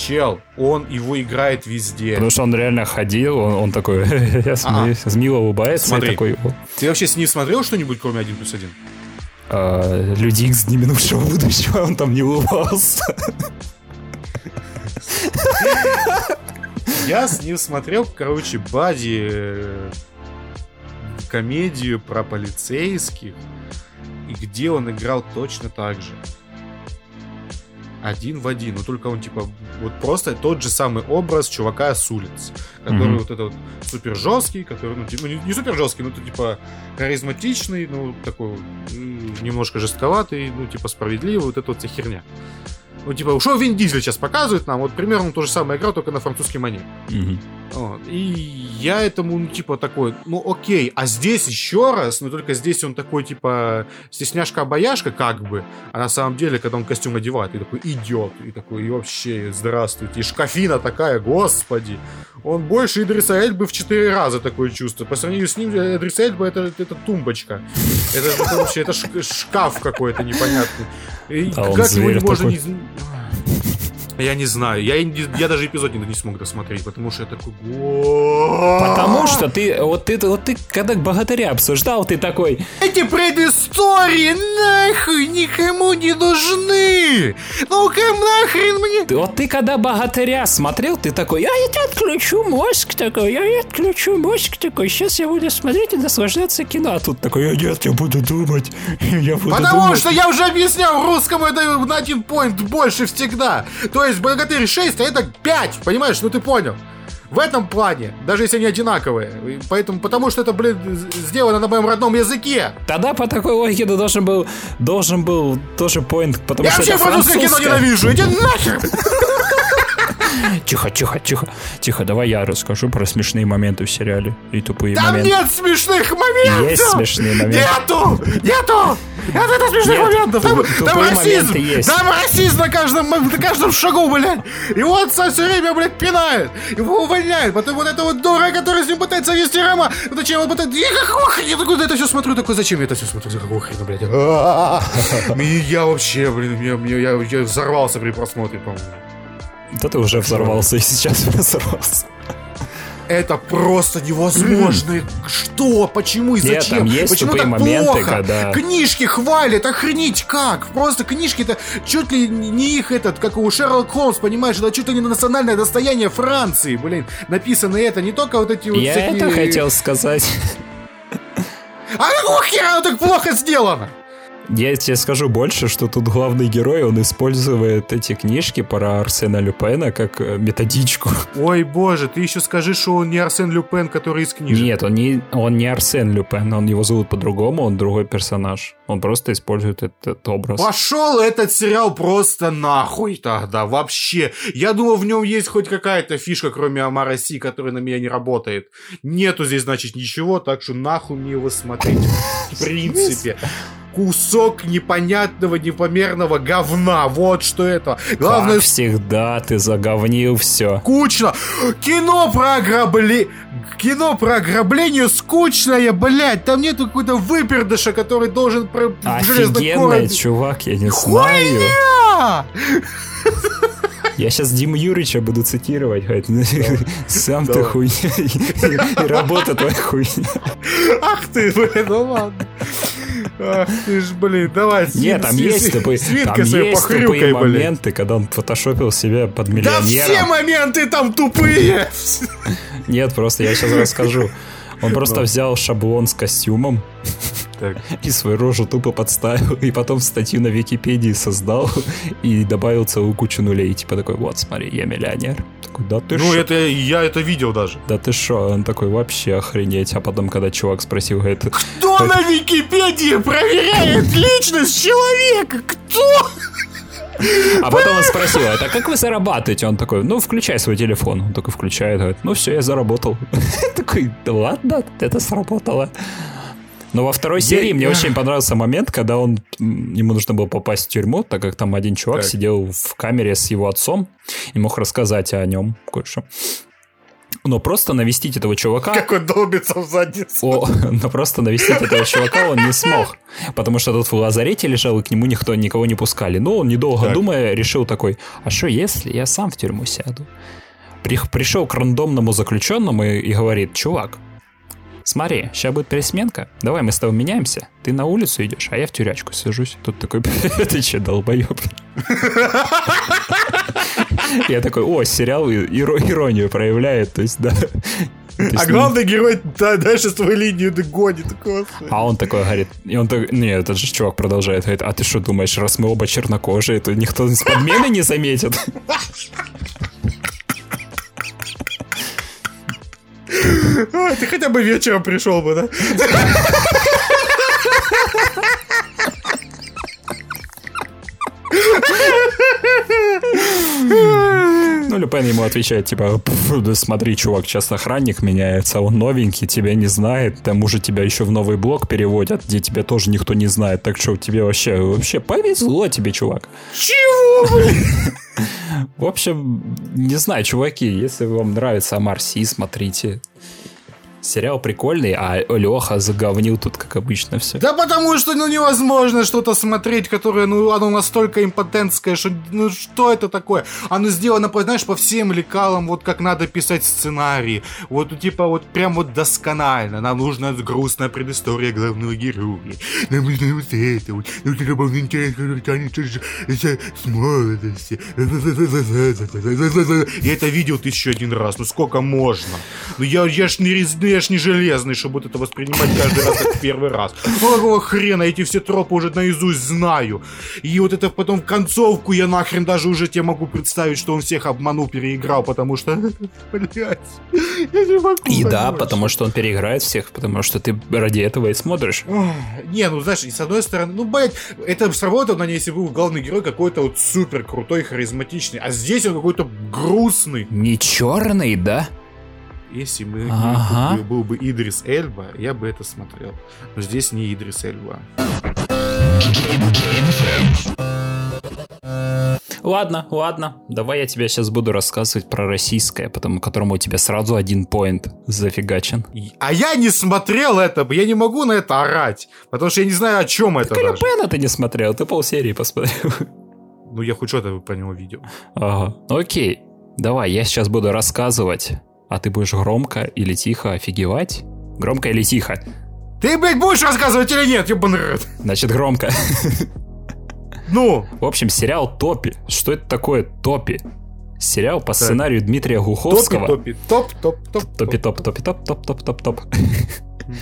Чел, он его играет везде. Потому что он реально ходил, он, он такой, я смеюсь, мило улыбается Смотри. такой, «О, Ты вообще с ним смотрел что-нибудь, кроме 1 плюс 1? а, Люди Икс дни минувшего будущего, он там не улыбался. Я с ним смотрел, короче, Бади э, комедию про полицейских, и где он играл точно так же. Один в один, но только он типа вот просто тот же самый образ чувака с улиц, который Мгм. вот этот вот супер жесткий, который ну, типа, ну, не, не супер жесткий, но типа харизматичный, ну такой немножко жестковатый, ну типа справедливый, вот эта вот вся херня. Ну, типа, что Вин Дизель сейчас показывает нам, вот примерно то же самое игра, только на французский манер. Мгм. Вот. И я этому, ну, типа, такой, ну, окей. А здесь еще раз, но только здесь он такой, типа, стесняшка-обаяшка, как бы. А на самом деле, когда он костюм одевает, и такой идет, и такой, и вообще, здравствуйте. И шкафина такая, господи. Он больше Идриса Эльбы в четыре раза такое чувство. По сравнению с ним, Идрис Эльба это, это тумбочка. Это, это вообще, это шк- шкаф какой-то непонятный. И А он как его зверь можно такой. не... Я не знаю, я, я даже эпизод не, смог досмотреть, потому что я такой... Потому что ты, вот ты, вот ты, когда богатыря обсуждал, ты такой, Эти предыстории нахуй никому не нужны! Ну-ка нахрен мне... вот ты когда богатыря смотрел, ты такой, я, отключу мозг такой, я отключу мозг такой, сейчас я буду смотреть и наслаждаться кино. А тут такой, «А нет, я буду думать, я буду Потому думать. что я уже объяснял, русскому это на один поинт больше всегда. То есть Богатырь 6, а это 5, понимаешь? Ну ты понял. В этом плане, даже если они одинаковые. Поэтому, потому что это, блин, сделано на моем родном языке. Тогда по такой логике ты должен был, должен был тоже поинт, потому Я что вообще это французское кино ненавижу. Иди нахер! Тихо, тихо, тихо, тихо, давай я расскажу про смешные моменты в сериале и тупые Там моменты. нет смешных моментов! Есть смешные моменты. Нету! Нету! Нет, это смешных Нет, моментов! Там, там расизм! есть. Там расизм на каждом, на каждом шагу, блядь! И вот все время, блядь, пинает! Его увольняют! Потом вот это вот дура, которая с ним пытается вести! Вот зачем он пытается... Я какого хрена? Я такой на это все смотрю, такой, зачем я это все смотрю? За какого хрена, блядь? И я вообще, блин, я, я, я взорвался при просмотре, по-моему. Да ты уже взорвался и сейчас взорвался. Это просто невозможно. Что? Почему и Нет, зачем? там есть Почему так моменты, плохо? когда- Книжки хвалят, охренеть как? Просто книжки-то чуть ли не их этот, как у Шерлок Холмс, понимаешь, это чуть ли не национальное достояние Франции, блин. Написано это, не только вот эти вот Я всякие- это хотел сказать. А какого хера так плохо сделано? Я тебе скажу больше, что тут главный герой, он использует эти книжки про Арсена Люпена как э, методичку. Ой, боже, ты еще скажи, что он не Арсен Люпен, который из книжек. Нет, он не, он не Арсен Люпен, он его зовут по-другому, он другой персонаж. Он просто использует этот образ. Пошел этот сериал просто нахуй тогда, вообще. Я думал, в нем есть хоть какая-то фишка, кроме Амара Си, которая на меня не работает. Нету здесь, значит, ничего, так что нахуй мне его смотреть. В принципе. Кусок непонятного, непомерного говна. Вот что это. Главное, Как всегда, ты заговнил все. скучно. Кино про ограбление... Кино про ограбление скучное, блядь. Там нету какой-то выпердыша, который должен про короб- чувак, я не знаю. Хуйня! Я сейчас Диму Юрича буду цитировать. «Ну, Сам ты хуйня. И работа твоя хуйня. Ах ты, блин, ну ладно. Ах ты ж, блин, давай. Нет, там есть тупые, там есть тупые моменты, когда он фотошопил себя под Да все миллионера. моменты там тупые. Нет, просто я сейчас расскажу. Он просто взял шаблон с костюмом Так. и свою рожу тупо подставил, и потом статью на Википедии создал и добавил целую кучу нулей. Типа такой, вот, смотри, я миллионер. Такой, да ты Ну, шо? это я это видел даже. Да ты шо? Он такой, вообще охренеть. А потом, когда чувак спросил, говорит, Кто на Википедии проверяет личность человека? Кто? А потом он спросил, это как вы зарабатываете? Он такой, ну, включай свой телефон. Он такой включает, говорит, ну, все, я заработал. Такой, да ладно, это сработало. Но во второй серии мне очень понравился момент, когда он, ему нужно было попасть в тюрьму, так как там один чувак Так. сидел в камере с его отцом и мог рассказать о нем кое-что. Но просто навестить этого чувака... Как он долбится в задницу. О, но просто навестить этого чувака он не смог. Потому что тот в лазарете лежал, и к нему никто никого не пускали. Но он, недолго Так. думая, решил такой, а что если я сам в тюрьму сяду? При- пришел к рандомному заключенному и, и говорит, чувак, смотри, сейчас будет пересменка, давай мы с тобой меняемся, ты на улицу идешь, а я в тюрячку сажусь. Тут такой, ты че, долбоеб? Я такой, о, сериал иронию проявляет, то есть, да. А главный герой да, дальше свою линию догонит. А он такой говорит, и он такой, не, этот же чувак продолжает, говорит, а ты что думаешь, раз мы оба чернокожие, то никто с подмены не заметит? Ты хотя бы вечером пришел бы, да? Пен ему отвечает, типа, «Пф, да смотри, чувак, сейчас охранник меняется, он новенький, тебя не знает, к тому же тебя еще в новый блок переводят, где тебя тоже никто не знает, так что тебе вообще, вообще повезло тебе, чувак. Чего? В общем, не знаю, чуваки, если вам нравится Амар Си, смотрите. Сериал прикольный, а Леха заговнил тут, как обычно, все. Да потому что, ну, невозможно что-то смотреть, которое, ну, оно настолько импотентское, что, ну, что это такое? Оно сделано, по- знаешь, по всем лекалам, вот как надо писать сценарий. Вот, ну, типа, вот прям вот досконально. Нам нужна грустная предыстория главного героя. Нам нужно вот это вот. Нужно любовный интерес, который тянется с- молодости. Я это видел тысячу один раз. Ну, сколько можно? Ну, я, я ж не, рез- ну, я ж не железный, чтобы вот это воспринимать каждый раз как первый раз. Какого хрена, эти все тропы уже наизусть знаю. И вот это потом в концовку я нахрен даже уже тебе могу представить, что он всех обманул, переиграл, потому что, блядь, я не могу. И да, потому что он переиграет всех, потому что ты ради этого и смотришь. Не, ну знаешь, и с одной стороны, ну, блядь, это сработало на ней, если был главный герой какой-то вот супер крутой, харизматичный, а здесь он какой-то грустный. Не черный, да? Если бы Ага. был, был бы Идрис Эльба, я бы это смотрел. Но здесь не Идрис Эльба. Ладно, ладно. Давай я тебе сейчас буду рассказывать про российское, потому которому у тебя сразу один поинт зафигачен. А я не смотрел это, я не могу на это орать, потому что я не знаю, о чем это Коля. Пена ты не смотрел, ты полсерии посмотрел. Ну, я хоть что-то про него видел. Ага. Окей. Давай, я сейчас буду рассказывать, а ты будешь громко или тихо офигевать? Громко или тихо? Ты, блядь, будешь рассказывать или нет, ебаный рот? Значит, громко. Ну, В общем, сериал Топи. Что это такое Топи? Сериал по сценарию Дмитрия Гуховского. топи, топ, топ, топ, Топи топ топи топ топ топ топ топ.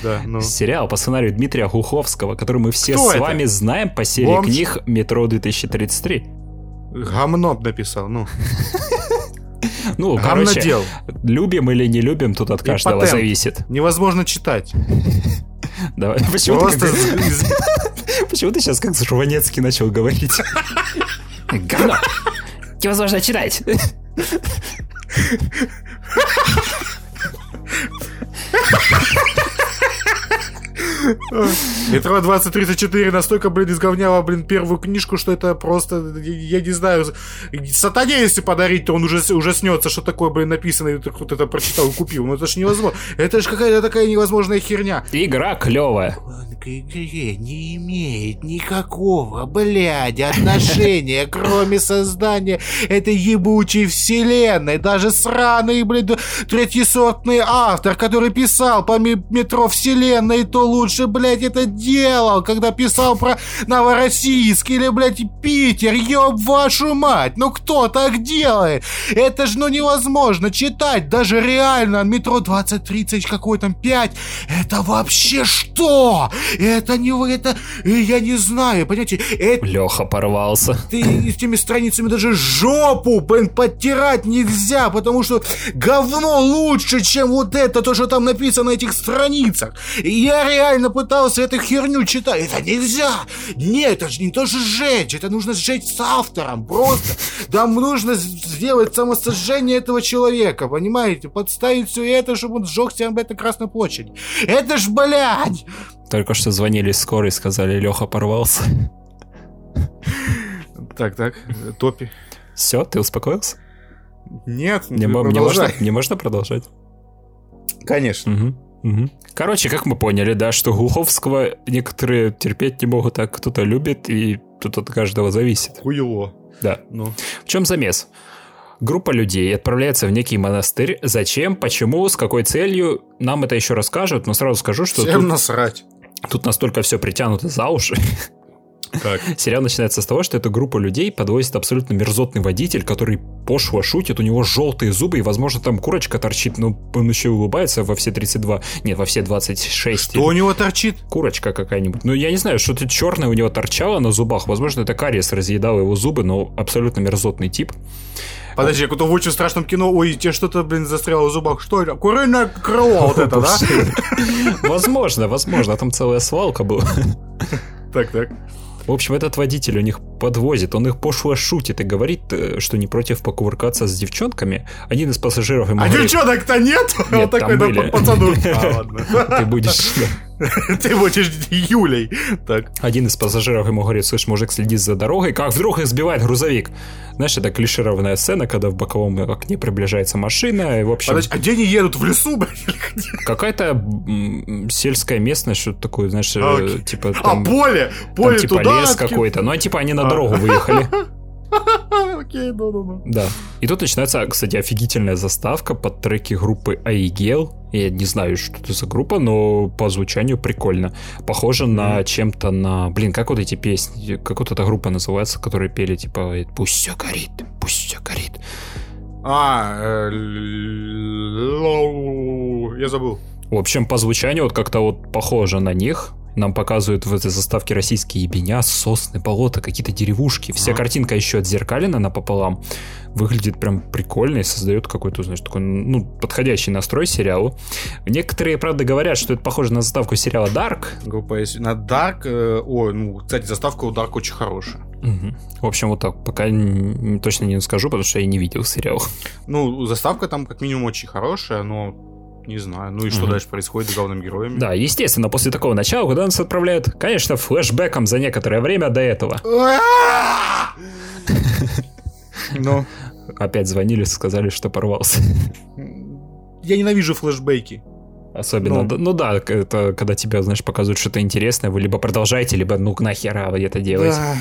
Да, ну. Сериал по сценарию Дмитрия Гуховского, который мы все Кто с это? вами знаем по серии Бомж? книг Метро 2033. Гамно написал, ну. Ну, короче, Гамнодел. любим или не любим, тут от каждого зависит. Невозможно читать. Давай. Почему, Просто ты, почему ты сейчас как Жванецкий начал говорить? Говно. Невозможно читать. Метро 2034 настолько, блин, изговняло, блин, первую книжку, что это просто, я, я не знаю, сатане, если подарить, то он уже, уже снется, что такое, блин, написано, и кто-то это прочитал и купил. Ну это ж невозможно. Это же какая-то такая невозможная херня. Игра клевая. Он к игре не имеет никакого, блядь, отношения, кроме создания этой ебучей вселенной. Даже сраный, блядь, третьесортный автор, который писал по метро вселенной, то лучше, блядь, это делал, когда писал про Новороссийск или, блядь, Питер, ёб вашу мать, ну кто так делает? Это же, ну, невозможно читать, даже реально, метро 2030, какой там 5, это вообще что? Это не, это, э, я не знаю, понимаете, это Леха порвался. ты с теми страницами даже жопу, блин, подтирать нельзя, потому что говно лучше, чем вот это, то, что там написано на этих страницах. Я реально пытался эту херню читать. Это нельзя. Нет, это же не то, что сжечь. Это нужно сжечь с автором. Просто. Там нужно сделать самосожжение этого человека, понимаете? Подставить все это, чтобы он сжег себя на Красной площади. Это ж, блядь! Только что звонили скорой и сказали, Леха порвался. Так, так, топи. Все, ты успокоился? Нет, Не, мо- не можно, не можно продолжать? Конечно. Мгм, мгм. Короче, как мы поняли, да, что Глуховского некоторые терпеть не могут, а кто-то любит, и тут от каждого зависит. Хуело. Да. Ну. В чем замес? Группа людей отправляется в некий монастырь. Зачем, почему, с какой целью, нам это еще расскажут, но сразу скажу, что Всем тут, насрать. тут настолько все притянуто за уши. Как? Сериал начинается с того, что эту группу людей подвозит абсолютно мерзотный водитель, который пошло шутит, у него желтые зубы, и, возможно, там курочка торчит, но он еще и улыбается во все 32, нет, во все 26. Что у него торчит? Курочка какая-нибудь. Ну, я не знаю, что-то черное у него торчало на зубах. Возможно, это кариес разъедал его зубы, но абсолютно мерзотный тип. Подожди, как в очень страшном кино, ой, тебе что-то, блин, застряло в зубах. Что это? Куриное крыло вот это, да? Возможно, возможно, там целая свалка была. Так, так. В общем, этот водитель у них подвозит, он их пошло шутит и говорит, э, что не против покувыркаться с девчонками. Один из пассажиров ему А говорит, девчонок-то нет? Нет, Вот такой, да, пацану. Ты будешь... Ты будешь Юлей. Так. Один из пассажиров ему говорит, слышь, мужик следит за дорогой, как вдруг их сбивает грузовик. Знаешь, это клишированная сцена, когда в боковом окне приближается машина, и, в общем, Подожди, а где они едут? В лесу, блядь? какая-то сельская местность, что-то такое, знаешь, А, окей. типа А, там, поле! там Поле типа туда. лес какой-то. Ну, а типа они на А. дорогу выехали. Окей, ну-ну-ну. Да. И тут начинается, кстати, офигительная заставка под треки группы Aigel. Я не знаю, что это за группа, но по звучанию прикольно. Похоже на чем-то на... Блин, как вот эти песни, как вот эта группа называется, которые пели, типа, «Пусть все горит, пусть все горит». А, э, я забыл. В общем, по звучанию вот как-то вот похоже на них. Нам показывают в этой заставке российские ебеня, сосны, болота, какие-то деревушки. Вся картинка еще отзеркалена напополам. Выглядит прям прикольно и создает какой-то, знаешь, такой, ну, подходящий настрой сериалу. Некоторые, правда, говорят, что это похоже на заставку сериала Dark. На Dark... э, Ой, ну, кстати, заставка у Dark очень хорошая. Мгм. В общем, вот так. Пока точно не скажу, потому что я не видел сериал. Ну, заставка там как минимум очень хорошая, но не знаю. Ну и что Мгм. дальше происходит с главными героями? Да, естественно, после такого начала, куда нас отправляют, конечно, флешбеком за некоторое время до этого. Ну, Опять звонили, сказали, что порвался. я ненавижу флешбеки. Особенно, Ну. да- ну да, это когда тебя, знаешь, показывают что-то интересное, вы либо продолжаете, либо ну нахера вы это делаете. Да.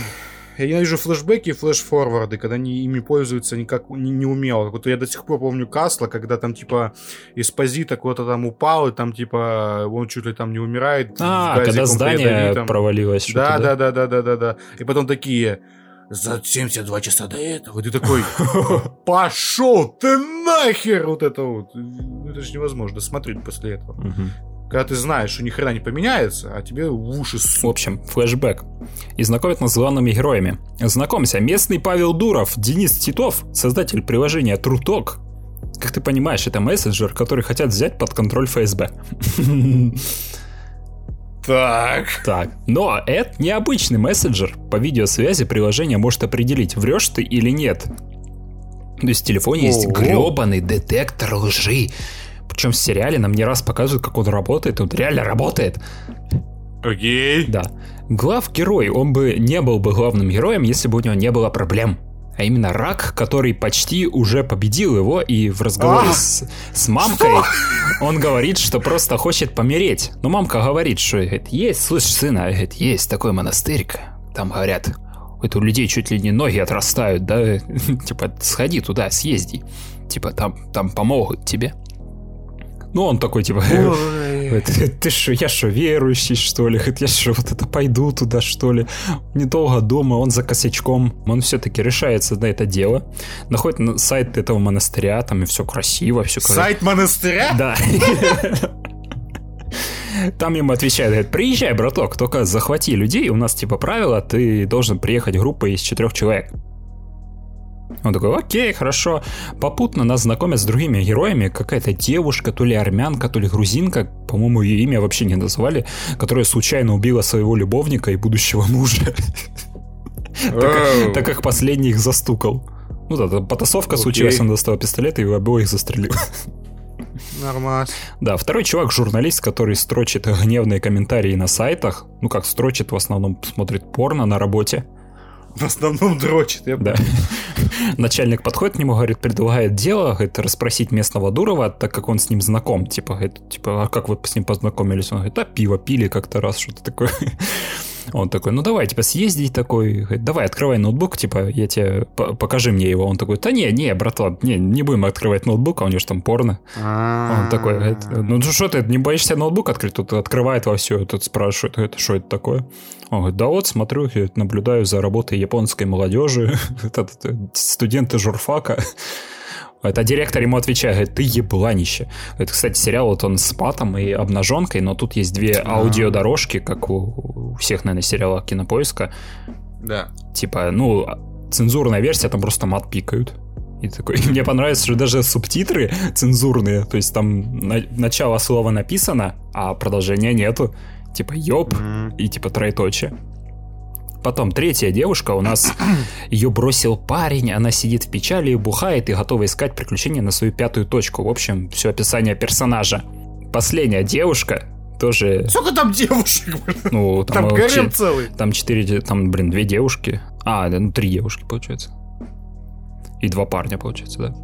Я ненавижу флешбеки и флеш-форварды, когда они ими пользуются никак не, не умело. Вот я до сих пор помню Касла, когда там типа эспозита куда-то там упал, и там типа он чуть ли там не умирает. А, когда здание ядовитом. провалилось. Да, да, да, да, да, да, да. И потом такие за 72 часа до этого. Ты такой, пошел ты нахер! Вот это вот. Ну, Это же невозможно смотреть после этого. Мгм. Когда ты знаешь, что ни хрена не поменяется, а тебе в уши В суп. общем, флешбэк. И знакомят нас с главными героями. Знакомься, местный Павел Дуров, Денис Титов, создатель приложения Труток. Как ты понимаешь, это мессенджер, который хотят взять под контроль ФСБ. Так. Так, но это необычный мессенджер. По видеосвязи приложение может определить, врешь ты или нет. То есть в телефоне есть гребаный детектор лжи. Причем в сериале нам не раз показывают, как он работает, он реально работает. Окей. Да. Глав герой, он бы не был бы главным героем, если бы у него не было проблем. А именно рак, который почти уже победил его, и в разговоре А! с, с мамкой он говорит, что просто хочет помереть. Но мамка говорит, что говорит, есть, слышь, сына, говорит, есть такой монастырик. Там говорят, это у людей чуть ли не ноги отрастают, да? Типа, сходи туда, съезди. Типа, там, там помогут тебе. Ну, он такой, типа, ты что, я что, верующий, что ли? Я что, вот это пойду туда, что ли? Недолго дома, он за косячком. Он все-таки решается на это дело. Находит на- сайт этого монастыря, там и все красиво, все Сайт монастыря? Да. Там ему отвечают, говорят, приезжай, браток, только захвати людей, у нас типа правило, ты должен приехать группой из четырех человек. Он такой, окей, хорошо. Попутно нас знакомят с другими героями. Какая-то девушка, то ли армянка, то ли грузинка, по-моему, ее имя вообще не назвали, которая случайно убила своего любовника и будущего мужа, так как последний их застукал. Ну да, потасовка случилась, он достал пистолет и обоих застрелил. Нормас. Да, второй чувак журналист, который строчит гневные комментарии на сайтах. Ну как строчит, в основном смотрит порно на работе. В основном дрочит. Я Да. Начальник подходит к нему, говорит, предлагает дело, говорит, расспросить местного Дурова, так как он с ним знаком. Типа, говорит, типа, а как вы с ним познакомились? Он говорит, а пиво пили как-то раз, что-то такое. Он такой, ну давай, типа, съездить такой. Давай, открывай ноутбук, типа, я тебе, по- покажи мне его. Он такой, да не, не, братан, не, не будем открывать ноутбук, а у него же там порно. Он такой, ну ты что ты, не боишься ноутбук открыть? Тут открывает во все, тут спрашивает, это что это такое? Он говорит, да вот, смотрю, наблюдаю за работой японской молодежи, это студенты журфака. Это директор ему отвечает, говорит, ты ебланище. Это, кстати, сериал, вот он с матом и обнаженкой, но тут есть две А. аудиодорожки, как у, у всех, наверное, сериалов кинопоиска. Да. Типа, ну, цензурная версия, там просто мат пикают. И такой, мне понравилось, что даже субтитры цензурные, то есть там на- начало слова написано, а продолжения нету. Типа ёб М. и типа троеточие. Потом третья девушка у нас ее бросил парень, она сидит в печали, бухает и готова искать приключения на свою пятую точку. В общем, все описание персонажа. Последняя девушка тоже... Сколько там девушек? Ну, там, там гарем целый. Там четыре, там, блин, две девушки. А, ну, три девушки, получается. И два парня, получается, да.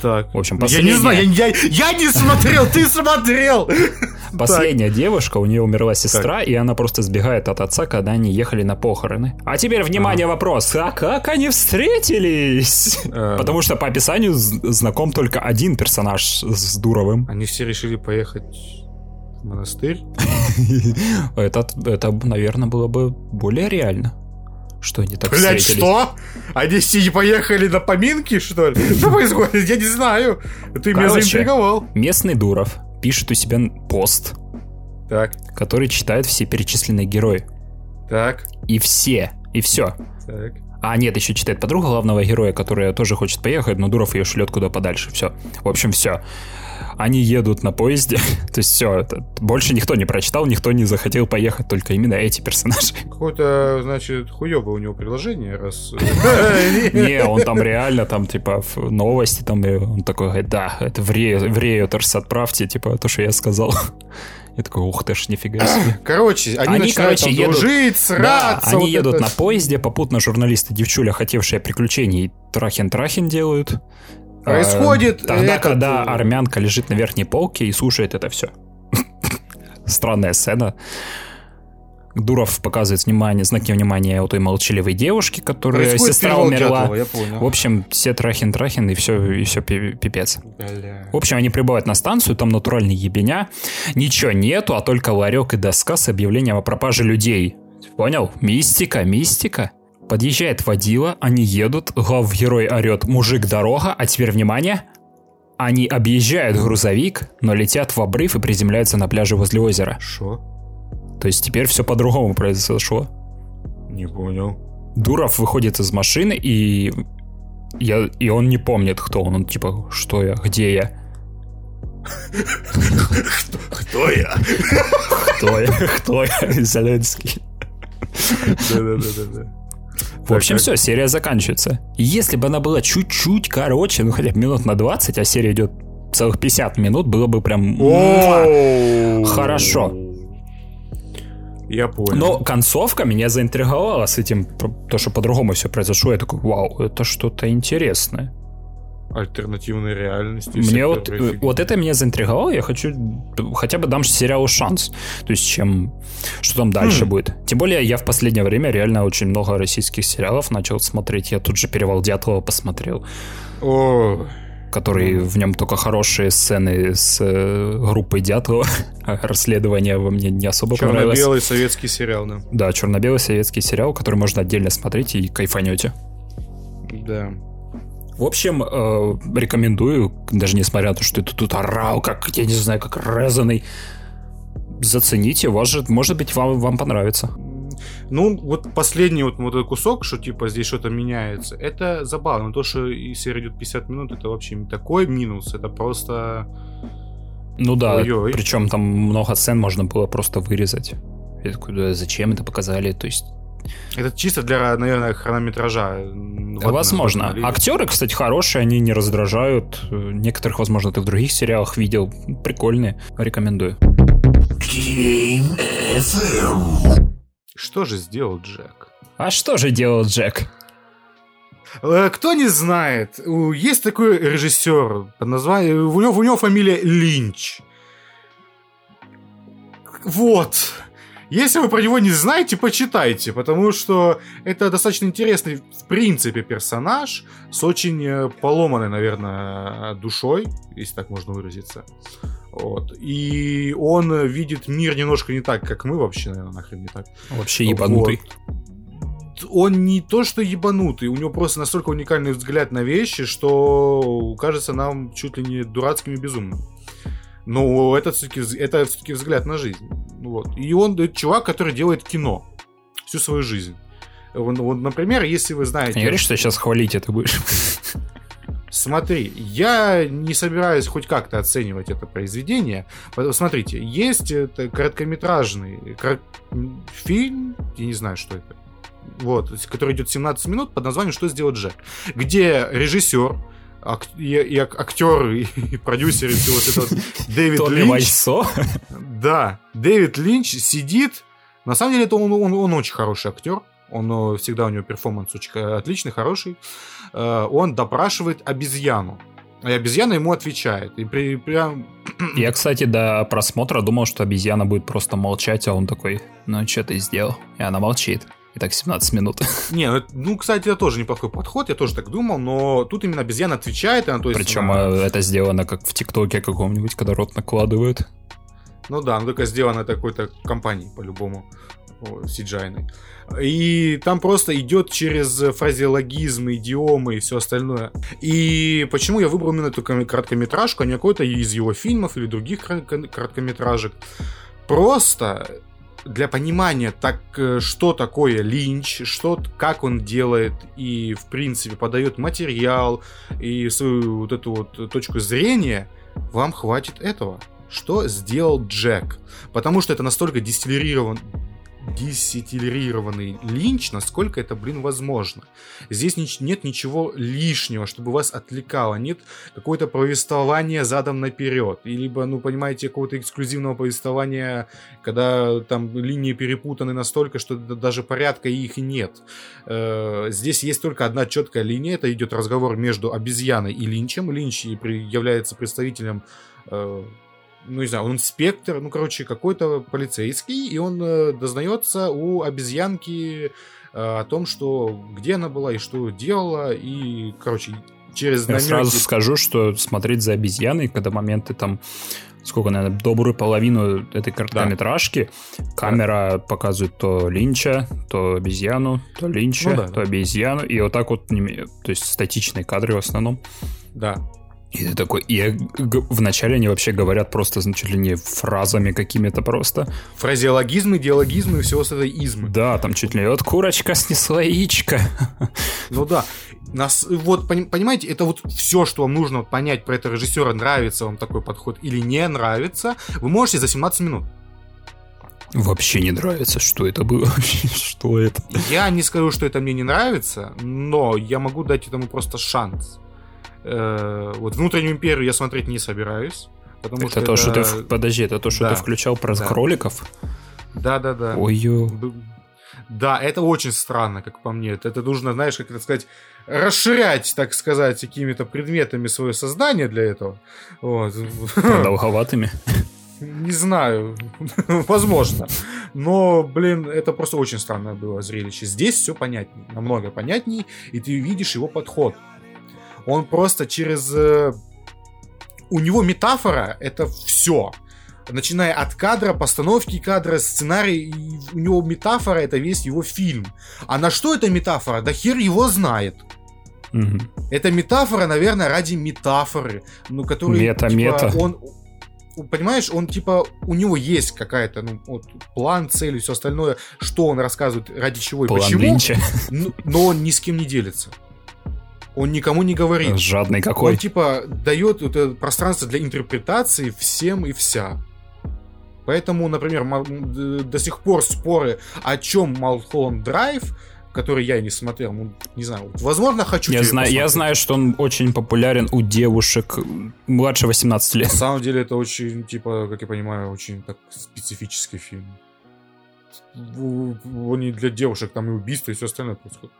Так. В общем, последняя... Я не знаю, я, я, я не смотрел, ты смотрел! Последняя девушка, у нее умерла сестра, так. и она просто сбегает от отца, когда они ехали на похороны. А теперь, внимание, ага. вопрос. А как они встретились? А... Потому что по описанию знаком только один персонаж с Дуровым. Они все решили поехать в монастырь? это, это, наверное, было бы более реально что они так Блять, что? Они все поехали на поминки, что ли? Что происходит? Я не знаю. Ты меня заинтриговал. Местный Дуров пишет у себя пост, так. который читают все перечисленные герои. Так. И все. И все. Так. А, нет, еще читает подруга главного героя, которая тоже хочет поехать, но Дуров ее шлет куда подальше. Все. В общем, все они едут на поезде. То есть все, это больше никто не прочитал, никто не захотел поехать, только именно эти персонажи. Какое-то, значит, хуёвое у него приложение, раз... Не, он там реально, там, типа, в новости, там, он такой говорит, да, это в Реутерс отправьте, типа, то, что я сказал. Я такой, ух ты ж, нифига себе. Короче, они, они короче, там едут, дружить, сраться. Да, они вот едут это... на поезде, попутно журналисты девчуля, хотевшие приключений, трахин-трахин делают. Происходит. Э, тогда, этот... когда армянка лежит на верхней полке и слушает это все. Странная сцена. Дуров показывает внимание, знаки внимания у той молчаливой девушки, которая Происходит сестра умерла. В общем, все трахин-трахин, и все, и все пипец. Бля. В общем, они прибывают на станцию, там натуральный ебеня. Ничего нету, а только ларек и доска с объявлением о пропаже людей. Понял? Мистика, мистика. Подъезжает водила, они едут, глав герой орет «Мужик, дорога!», а теперь внимание, они объезжают грузовик, но летят в обрыв и приземляются на пляже возле озера. Что? То есть теперь все по-другому произошло. Не понял. Дуров выходит из машины и я, и он не помнит, кто он. Он типа, что я, где я? Кто я? Кто я? Кто я? Зеленский. Да-да-да. В общем, все, серия заканчивается. Если бы она была чуть-чуть короче, ну хотя бы минут на 20, а серия идет целых 50 минут, было бы прям хорошо. Я понял. Но концовка меня заинтриговала с этим, то, что по-другому все произошло. Я такой, вау, это что-то интересное альтернативной реальности. Мне вот, вот это меня заинтриговало, я хочу хотя бы дам сериалу шанс. То есть, чем что там дальше mm. будет. Тем более, я в последнее время реально очень много российских сериалов начал смотреть. Я тут же «Перевал Дятлова» посмотрел. О, который в нем только хорошие сцены с э, группой Дятлова. Расследование во мне не особо понравилось. Черно-белый советский сериал, да. Да, черно-белый советский сериал, который можно отдельно смотреть и кайфанете. Да. В общем, э, рекомендую, даже несмотря на то, что ты тут орал, как, я не знаю, как резаный. Зацените, вас же, может быть, вам, вам понравится. Ну, вот последний вот, вот этот кусок, что типа здесь что-то меняется, это забавно. То, что серия идет 50 минут, это вообще не такой минус, это просто... Ну да, Ой-ой. причем там много сцен можно было просто вырезать. Я такой, да, зачем это показали? То есть это чисто для, наверное, хронометража. Возможно. Актеры, кстати, хорошие, они не раздражают. Некоторых, возможно, ты в других сериалах видел. Прикольные. Рекомендую. Что же сделал Джек? А что же делал Джек? Э, кто не знает, есть такой режиссер под названием... У него, у него фамилия Линч. Вот. Если вы про него не знаете, почитайте, потому что это достаточно интересный, в принципе, персонаж с очень э, поломанной, наверное, душой, если так можно выразиться. Вот. И он видит мир немножко не так, как мы вообще, наверное, нахрен не так. Вообще ебанутый. Вот. Он не то что ебанутый, у него просто настолько уникальный взгляд на вещи, что кажется нам чуть ли не дурацким и безумным. Но это все-таки это все-таки взгляд на жизнь. Вот. И он это чувак, который делает кино всю свою жизнь. Вот, вот, например, если вы знаете... Не говоришь, что сейчас хвалить это будешь? Смотри, я не собираюсь хоть как-то оценивать это произведение. Смотрите, есть короткометражный фильм я не знаю, что это. Вот, который идет 17 минут под названием «Что сделать Джек?», где режиссер, ак- и, и ак- актер, и, и продюсер, и все вот это вот Дэвид Линч. Why so? Да, Дэвид Линч сидит. На самом деле, это он, он, он очень хороший актер. Он э, всегда у него перформанс очень отличный, хороший. Э, Он допрашивает обезьяну. И обезьяна ему отвечает. И при, прям... Я, кстати, до просмотра думал, что обезьяна будет просто молчать, а он такой, ну что ты сделал? И она молчит. И так 17 минут. Не, ну, ну, кстати, это тоже неплохой подход, я тоже так думал, но тут именно обезьяна отвечает, она, то есть... Причем она- э, это сделано как в ТикТоке каком-нибудь, когда рот накладывают. Ну да, ну только сделано такой-то компанией, по-любому, о, CGI-ной. И там просто идет через фразеологизмы, идиомы и все остальное. И почему я выбрал именно эту ком- короткометражку, а не какой-то из его фильмов или других короткометражек? Просто для понимания, так, э, что такое Линч, что, как он делает и, в принципе, подает материал и свою вот эту вот точку зрения, вам хватит этого. Что сделал Джек? Потому что это настолько дистиллирован дистиллированный линч, насколько это, блин, возможно. Здесь нич- нет ничего лишнего, чтобы вас отвлекало, нет какое-то повествование задом наперед, и либо, ну, понимаете, какого-то эксклюзивного повествования, когда там линии перепутаны настолько, что даже порядка их и нет. Э, Здесь есть только одна четкая линия, это идет разговор между обезьяной и Линчем. Линч является представителем э, ну, не знаю, он инспектор, ну, короче, какой-то полицейский, и он э, дознается у обезьянки э, о том, что где она была и что делала, и, короче, через Я намеки- сразу скажу, что смотреть за обезьяной, когда моменты там, сколько, наверное, добрую половину этой короткометражки, камера показывает то Линча, то обезьяну, то Линча, Ну да, то да. обезьяну, и вот так вот, то есть статичные кадры в основном. Да. И ты такой, и вначале они вообще говорят просто, чуть ли не фразами какими-то просто. Фразеологизмы, диалогизмы и всего с этой измы. Да, там чуть ли вот курочка снесла яичко. Ну да. Нас, вот, пони- понимаете, это вот все, что вам нужно понять про этого режиссера, нравится вам такой подход или не нравится, вы можете за 17 минут. Вообще не нравится, что это было что это. Я не скажу, что это мне не нравится, но я могу дать этому просто шанс. Э, Вот внутреннюю империю я смотреть не собираюсь. Потому Это что то, что ты... Подожди, это то, что Да. ты включал про Да. кроликов? Да, да, да. Ой-ё. Да, это очень странно, как по мне. Это, это нужно, знаешь, как это сказать, расширять, так сказать, какими-то предметами свое сознание для этого. Вот. Продолговатыми. Не знаю, возможно. Но, блин, это просто очень странное было зрелище. Здесь все понятнее, намного понятнее, и ты видишь его подход. Он просто через... э, У него метафора — это все. Начиная от кадра, постановки кадра, сценарий, у него метафора — это весь его фильм. А на что эта метафора? Да хер его знает. Мгм. Это метафора, наверное, ради метафоры. Ну, который, Мета, типа, мета. Он, понимаешь, он, типа, у него есть какая-то, ну, вот, план, цель и все остальное, что он рассказывает, ради чего и План почему, Линча. ну, но он ни с кем не делится. Он никому не говорит. Жадный Он, какой. типа, дает вот это пространство для интерпретации всем и вся. Поэтому, например, до сих пор споры, о чем Малхолланд Драйв, который я не смотрел, ну, не знаю, возможно, хочу Я знаю, я знаю, что он очень популярен у девушек младше 18 лет. На самом деле это очень, типа, как я понимаю, очень так специфический фильм. В- Не для девушек, там и убийства, и все остальное происходит.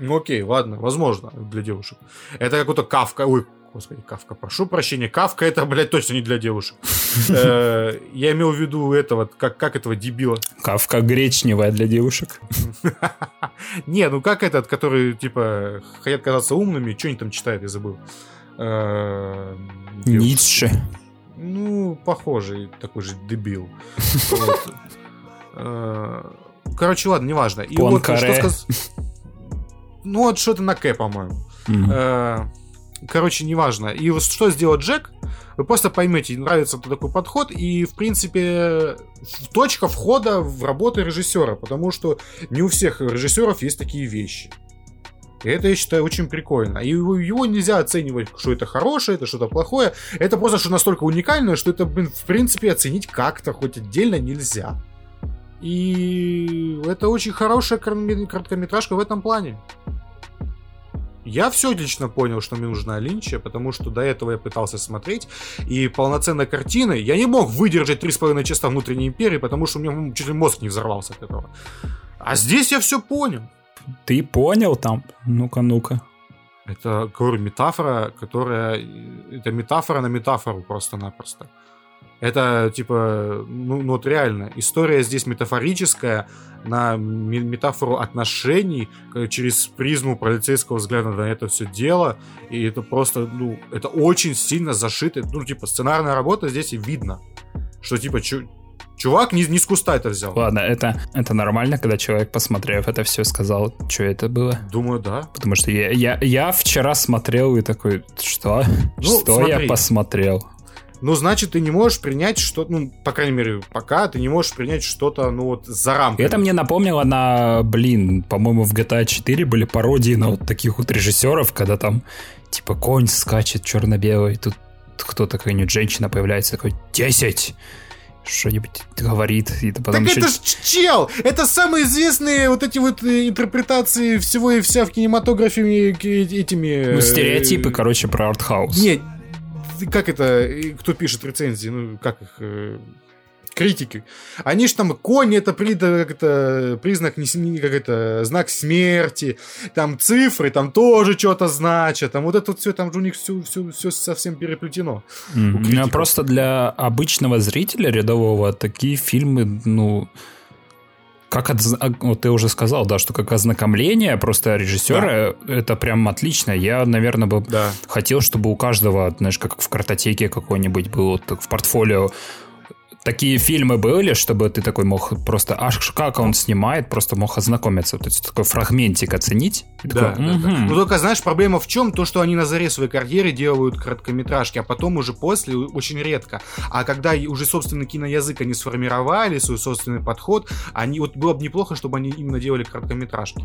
Ну окей, ладно, возможно, для девушек. Это какой-то Кавка, ой, господи, Кавка, прошу прощения, Кавка это, блядь, точно не для девушек. Э, Я имел в виду этого, как, этого дебила. Кавка гречневая для девушек. Не, ну как этот, который, типа, хотят казаться умными, что они там читают, я забыл. Э. Ницше. Ну, похожий такой же дебил. Э, Короче, ладно, неважно. И вот что Пуанкаре. Ну, вот что-то на К, по-моему. Э, Короче, неважно. И вот что сделал Джек, вы просто поймете, нравится такой подход, и, в принципе, точка входа в работу режиссера, потому что не у всех режиссеров есть такие вещи. И это, я считаю, очень прикольно. И его, его нельзя оценивать, что это хорошее, это что-то плохое. Это просто что настолько уникальное, что это, блин, в принципе, оценить как-то хоть отдельно нельзя. И это очень хорошая короткометражка в этом плане. Я все лично понял, что мне нужна Линча, потому что до этого я пытался смотреть, и полноценной картины я не мог выдержать 3,5 часа внутренней империи, потому что у меня чуть ли мозг не взорвался от этого. А здесь я все понял. Ты понял там? Ну-ка, ну-ка. Это, говорю, метафора, которая... Это метафора на метафору просто-напросто. Это, типа, ну, ну вот реально, история здесь метафорическая на метафору отношений через призму полицейского взгляда на это все дело. И это просто, ну, это очень сильно зашито. Ну, типа, сценарная работа здесь и видно. Что, типа, Чувак не, не с куста это взял. Ладно, это, это нормально, когда человек, посмотрев это все, сказал, что это было? Думаю, да. Потому что я, я, я вчера смотрел и такой, что? Ну, что смотри. я посмотрел? Ну, значит, ты не можешь принять что ну, по крайней мере, пока ты не можешь принять что-то, ну, вот, за рамками. Это мне напомнило на, блин, по-моему, в GTA 4 были пародии на вот таких вот режиссеров, когда там, типа, конь скачет черно-белый, тут кто-то, какая-нибудь женщина появляется, такой, 10! что-нибудь говорит. И потом так еще... это ж чел! Это самые известные вот эти вот э, интерпретации всего и вся в кинематографе этими... Ну, стереотипы, э, короче, про артхаус. Нет, как это, кто пишет рецензии, ну, как их, э, критики. Они же там, конь это, при, как это признак, не, как это, знак смерти, там цифры, там тоже что-то значат, там вот это вот все, там же у них все, все, все совсем переплетено. Mm-hmm. Просто для обычного зрителя рядового такие фильмы, ну, как от, а, вот ты уже сказал, да, что как ознакомление просто режиссера, да. это прям отлично. Я, наверное, бы да. хотел, чтобы у каждого, знаешь, как в картотеке какой-нибудь был, вот, в портфолио такие фильмы были, чтобы ты такой мог просто, аж как он снимает, просто мог ознакомиться, то есть такой фрагментик оценить. Да, такой, да, да. Ну только знаешь, проблема в чем? То, что они на заре своей карьеры делают короткометражки, а потом уже после очень редко. А когда уже собственный киноязык они сформировали, свой собственный подход, они вот было бы неплохо, чтобы они именно делали короткометражки.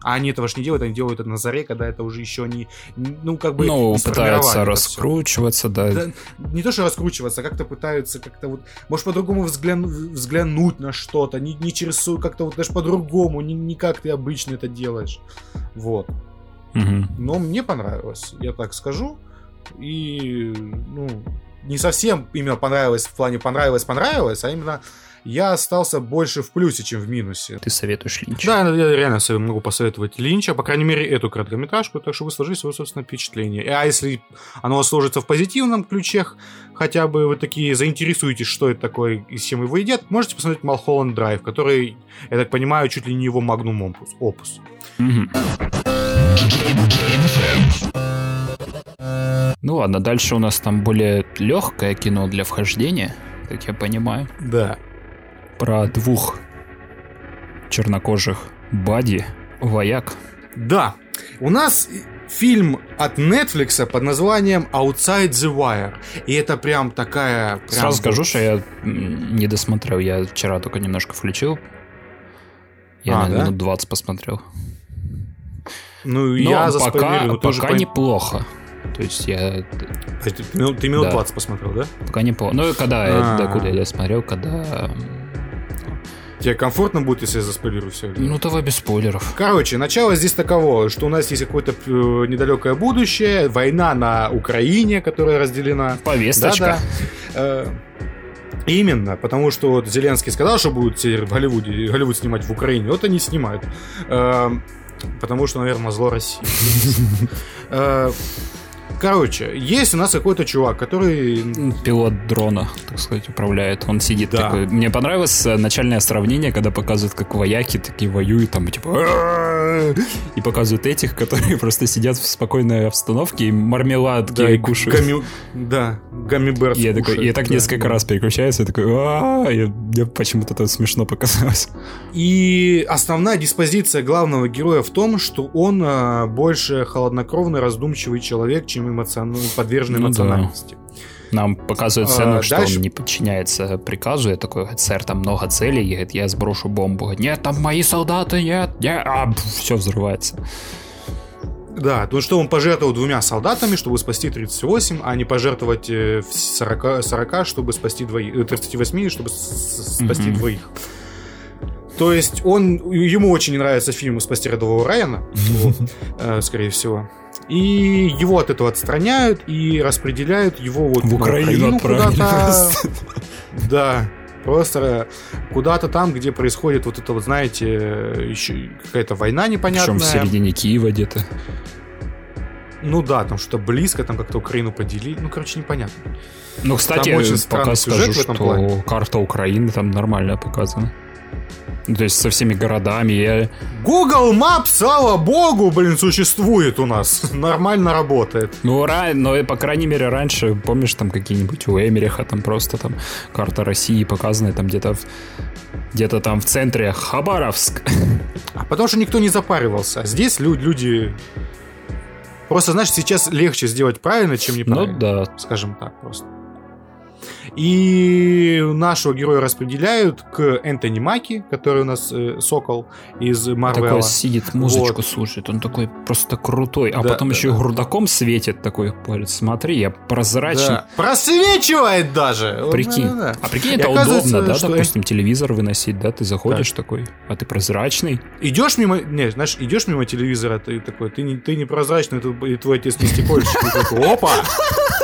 А они этого ж не делают, они делают это на заре, когда это уже еще не, ну, как бы... Ну, пытаются раскручиваться, да. да. Не то, что раскручиваться, а как-то пытаются как-то вот, может, по-другому взгляну, взглянуть на что-то, не, не через как-то вот даже по-другому, не, не как ты обычно это делаешь. Вот. Угу. Но мне понравилось, я так скажу. И, ну, не совсем именно понравилось в плане понравилось-понравилось, а именно я остался больше в плюсе, чем в минусе. Ты советуешь Линча? Да, я реально могу посоветовать Линча, по крайней мере, эту короткометражку, так что вы сложите свое собственное впечатление. А если оно сложится в позитивном ключе, хотя бы вы такие заинтересуетесь, что это такое и с чем его едят, можете посмотреть Малхолланд Драйв, который, я так понимаю, чуть ли не его магнум опус. Ну ладно, дальше у нас там более легкое кино для вхождения, как я понимаю. Да про двух чернокожих бади, вояк. Да, у нас фильм от Netflix под названием Outside the Wire. И это прям такая... Прям... Сразу скажу, что я не досмотрел. Я вчера только немножко включил. Я а, на да? минут 20 посмотрел. Ну, Но я пока, пока тоже неплохо. То есть я... Ты, ты минут да. 20 посмотрел, да? Пока неплохо. Ну, когда я, до куда я смотрел, когда Тебе комфортно будет, если я заспойлерю все? Ну, давай без спойлеров. Короче, начало здесь таково, что у нас есть какое-то э, недалекое будущее, война на Украине, которая разделена. Повесточка. Да-да. Э, именно, потому что вот Зеленский сказал, что будут в Голливуде, Голливуд снимать в Украине, вот они снимают. Э, потому что, наверное, зло России. Короче, есть у нас какой-то чувак, который... Пилот дрона, так сказать, управляет. Он сидит да. такой... Мне понравилось э, начальное сравнение, когда показывают, как вояки такие воюют, там, типа... И показывают этих, которые просто сидят в спокойной обстановке и мармеладки да, кушают. Гами... Да, гаммиберс я, такой, я так несколько да. раз переключаюсь, я такой... Мне почему-то это смешно показалось. И основная диспозиция главного героя в том, что он а, больше холоднокровный, раздумчивый человек, чем эмоционально, подвержен ну, эмоциональности. Да. Нам показывают сцену, а, что дальше... он не подчиняется приказу. Я такой, сэр, там много целей. И говорит, я сброшу бомбу. Нет, там мои солдаты, нет, нет. А, все взрывается. Да, ну что он пожертвовал двумя солдатами, чтобы спасти 38, а не пожертвовать 40, э, 40 чтобы спасти двоих, 38, э, чтобы спасти mm-hmm. двоих. То есть он, ему очень не нравится фильм «Спасти рядового Райана», э, скорее всего. И его от этого отстраняют и распределяют его вот В Украину отправили куда-то. Да, просто куда-то там, где происходит вот это вот, знаете, еще какая-то война Причем непонятная. в середине Киева где-то. Ну да, там что-то близко, там как-то Украину поделили. Ну, короче, непонятно. Ну, кстати, очень странный пока сюжет скажу, в этом что плане. карта Украины там нормально показана. Ну, То есть со всеми городами. Я... Google Maps, слава богу, блин, существует у нас. Нормально работает. Ну, ра... но, по крайней мере, раньше, помнишь, там какие-нибудь у Эмериха там просто там карта России показана, там где-то в... где-то там в центре Хабаровск. А потому что никто не запаривался. А здесь лю- люди... Просто, знаешь, сейчас легче сделать правильно, чем Ну неправильно. да. Скажем так просто. И нашего героя распределяют к Энтони Маки, который у нас э, Сокол из Марвела. Такой сидит, музычку Вот. слушает, он такой просто крутой, а Да, потом да, еще да. грудаком светит такой, говорит, смотри, я прозрачный. Да. Просвечивает даже! Прикинь. да-да-да. А прикинь, это удобно, да, что допустим, телевизор выносить, да, ты заходишь такой, а ты прозрачный. Идешь мимо, не, знаешь, идешь мимо телевизора, ты такой, ты, не, ты непрозрачный, ты- и твой отец не стекольщик, опа!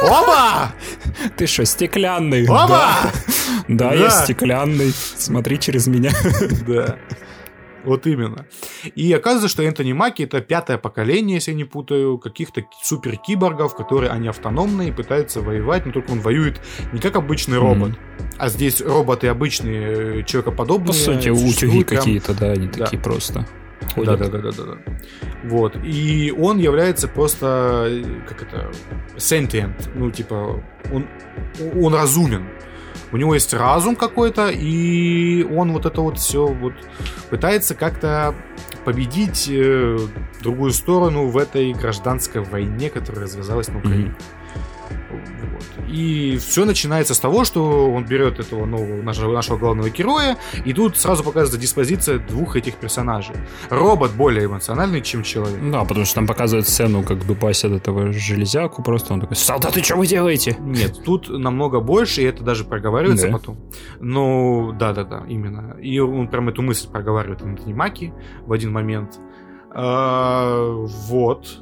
Опа! Ты что, стеклянный? Опа! Да. Я стеклянный. Смотри через меня. Да. Вот именно. И оказывается, что Энтони Маки это пятое поколение, если я не путаю, каких-то супер-киборгов, которые они автономные пытаются воевать, но только он воюет не как обычный робот, а здесь роботы обычные, э, человекоподобные. По сути, утюги прям- какие-то, да, они Да. такие просто. Да, да, да, да, да, да. Вот. И он является просто, как это, sentient. Ну, типа, он, он разумен. У него есть разум какой-то, и он вот это вот все вот пытается как-то победить э, другую сторону в этой гражданской войне, которая развязалась на Украине. Вот. И все начинается с того, что он берет этого нового нашего, нашего главного героя, и тут сразу показывается диспозиция двух этих персонажей. Робот более эмоциональный, чем человек. Да, потому что там показывают сцену, как дубасят этого железяку, просто он такой, солдаты, что вы делаете? Нет, тут намного больше, и это даже проговаривается Да. потом. Ну, да-да-да, именно. И он прям эту мысль проговаривает Антони Маки в один момент. А, вот.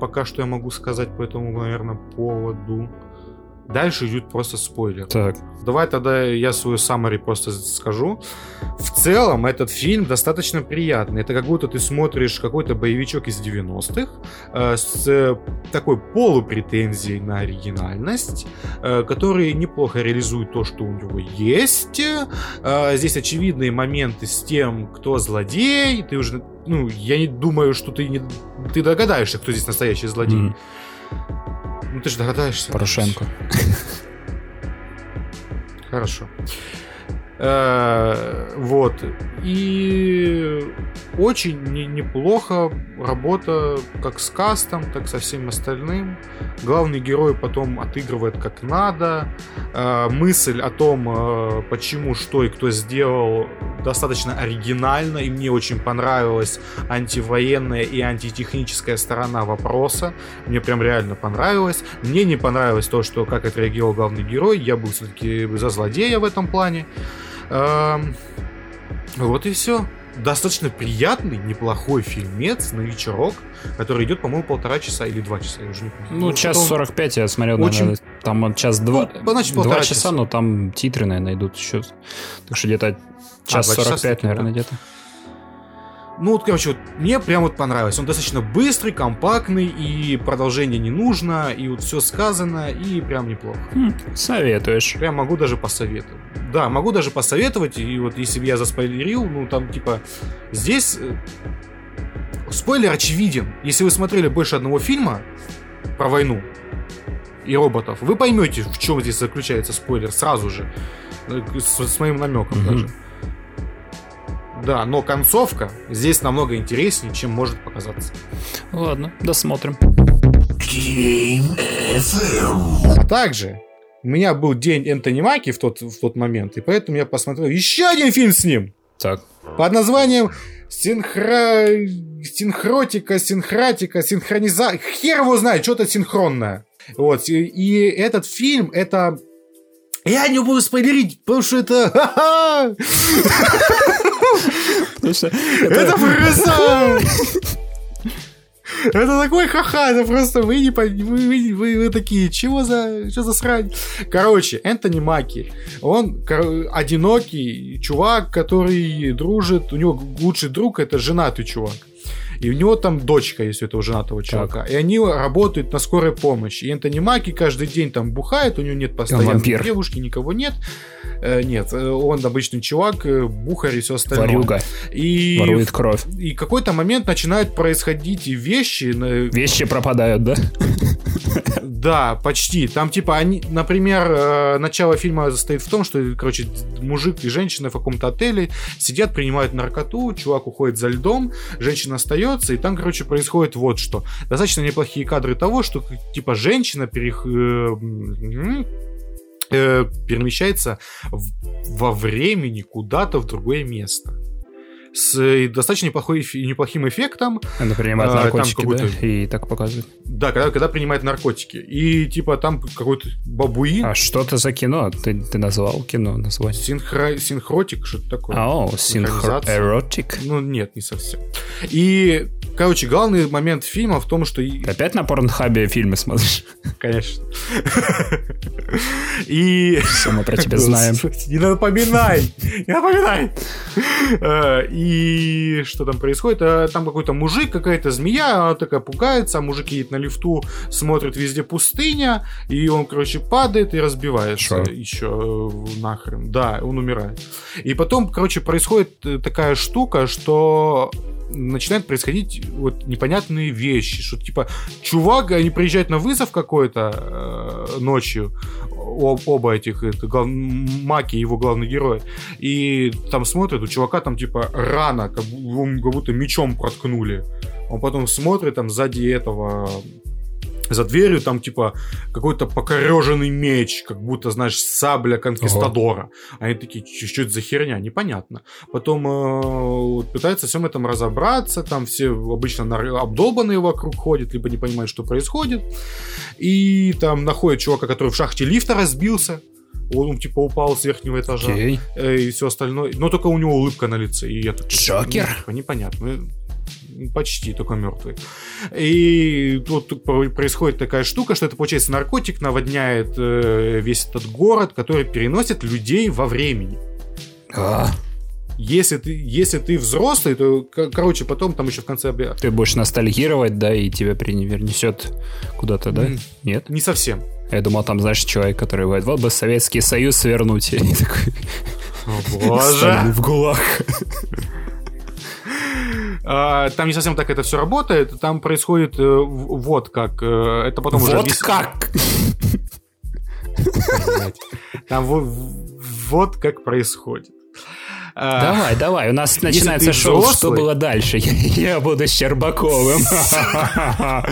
Пока что я могу сказать по этому, наверное, поводу. Дальше идет просто спойлер. Так, Давай тогда я свою summary просто скажу. В целом, этот фильм достаточно приятный. Это как будто ты смотришь какой-то боевичок из 90-х э, с э, такой полупретензией на оригинальность, э, который неплохо реализует то, что у него есть. Э, здесь очевидные моменты с тем, кто злодей. Ты уже, ну, я не думаю, что ты не, ты догадаешься, кто здесь настоящий злодей. м, Ну, ты же догадаешься. Порошенко. Хорошо. Э, Вот. И очень не- неплохо работа как с кастом, так со всем остальным. Главный герой потом отыгрывает как надо. Э, Мысль о том, э, почему, что и кто сделал, достаточно оригинально. И мне очень понравилась антивоенная и антитехническая сторона вопроса. Мне прям реально понравилось. Мне не понравилось то, что как отреагировал главный герой. Я был все-таки за злодея в этом плане. Вот и все. Достаточно приятный, неплохой фильмец на вечерок, который идет, по-моему, полтора часа или два часа, я уже не помню. Ну, час потом- 45 я смотрел, Очень- наверное, там час два, Ну, значит, два часа, часа. но там титры, наверное, идут еще. Так что где-то час два часа 45, всё-таки, наверное, да. где-то. Ну, вот, короче, вот мне прям вот понравилось. Он достаточно быстрый, компактный, и продолжение не нужно, и вот все сказано, и прям неплохо. М, Советуешь. Прям могу даже посоветовать. Да, могу даже посоветовать, и вот если бы я заспойлерил, ну, там, типа, здесь э, спойлер очевиден. Если вы смотрели больше одного фильма про войну и роботов, вы поймете, в чем здесь заключается спойлер сразу же. Э, С, с моим намеком Мгм. даже. Да, но концовка здесь намного интереснее, чем может показаться. Ладно, досмотрим. А также у меня был день Энтони Маки в тот, в тот момент, и поэтому я посмотрел еще один фильм с ним Так, под названием Синхро... Синхротика, синхратика, синхрониза... Хер его знает, что-то синхронное. Вот, и, и этот фильм, это... Я не буду спойлерить, потому что это... Это просто... Это такой ха-ха, это просто вы не вы, вы, вы такие, чего за, что за срань? Короче, Энтони Маки, он одинокий чувак, который дружит, у него лучший друг это женатый чувак. И у него там дочка есть у этого женатого чувака. Так. И они работают на скорой помощи. И Энтони Маки каждый день там бухает, у него нет постоянной девушки, никого нет. Э, нет, э, он обычный чувак, э, бухарь и все остальное. Варюга. И, Ворует кровь. И какой-то момент начинают происходить вещи. Вещи пропадают, да? Да, почти. Там типа они, например, начало фильма состоит в том, что, короче, мужик и женщина в каком-то отеле сидят, принимают наркоту, чувак уходит за льдом, женщина остается, и там, короче, происходит вот что. Достаточно неплохие кадры того, что типа женщина перех э, перемещается в, во времени куда-то в другое место с э, достаточно неплохой, неплохим эффектом. Она принимает а, наркотики, да? И так показывает. Да, когда, когда принимает наркотики. И типа там какой-то бабуин. А что это за кино? Ты, ты назвал кино название? Синхро... Синхротик, что-то такое. О, синхроэротик? Ну, нет, не совсем. И, короче, главный момент фильма в том, что... Ты опять на порнхабе фильмы смотришь? Конечно. И... Все мы про тебя знаем. Не напоминай! Не напоминай! Э, и что там происходит? А, там какой-то мужик, какая-то змея, она такая пугается, а мужик едет на лифту, смотрит везде пустыня, и он, короче, падает и разбивается Шо? еще э, нахрен. Да, он умирает. И потом, короче, происходит э, такая штука, что начинают происходить вот непонятные вещи, что типа чувак, они приезжают на вызов какой-то э, ночью, об, оба этих, это, глав, Маки, его главный герой, и там смотрят, у чувака там типа рана, как, как будто мечом проткнули. Он потом смотрит, там сзади этого за дверью там типа какой-то покореженный меч, как будто, знаешь, сабля конкистадора. Ого. Они такие, что это за херня? Непонятно. Потом э, пытаются всем этом разобраться, там все обычно обдолбанные вокруг ходят, либо не понимают, что происходит. И там находят чувака, который в шахте лифта разбился, он типа упал с верхнего этажа okay. Э, и все остальное. Но только у него улыбка на лице. И я такой, Джокер? Ну, непонятно почти только мертвый. И тут происходит такая штука, что это получается наркотик наводняет э, весь этот город, который переносит людей во времени. А. Если ты, если ты взрослый, то, короче, потом там еще в конце... Ты будешь ностальгировать, да, и тебя перенесет куда-то, да? Mm, Нет? Не совсем. Я думал, там, знаешь, человек, который говорит, вот бы Советский Союз свернуть. И такой... Боже! В ГУЛАГ. А, там не совсем так это все работает. Там происходит э, вот как. Э, это потом уже... Вот как? Там вот как происходит. А, давай, давай, у нас начинается шоу, взрослый... что было дальше. Я буду Щербаковым.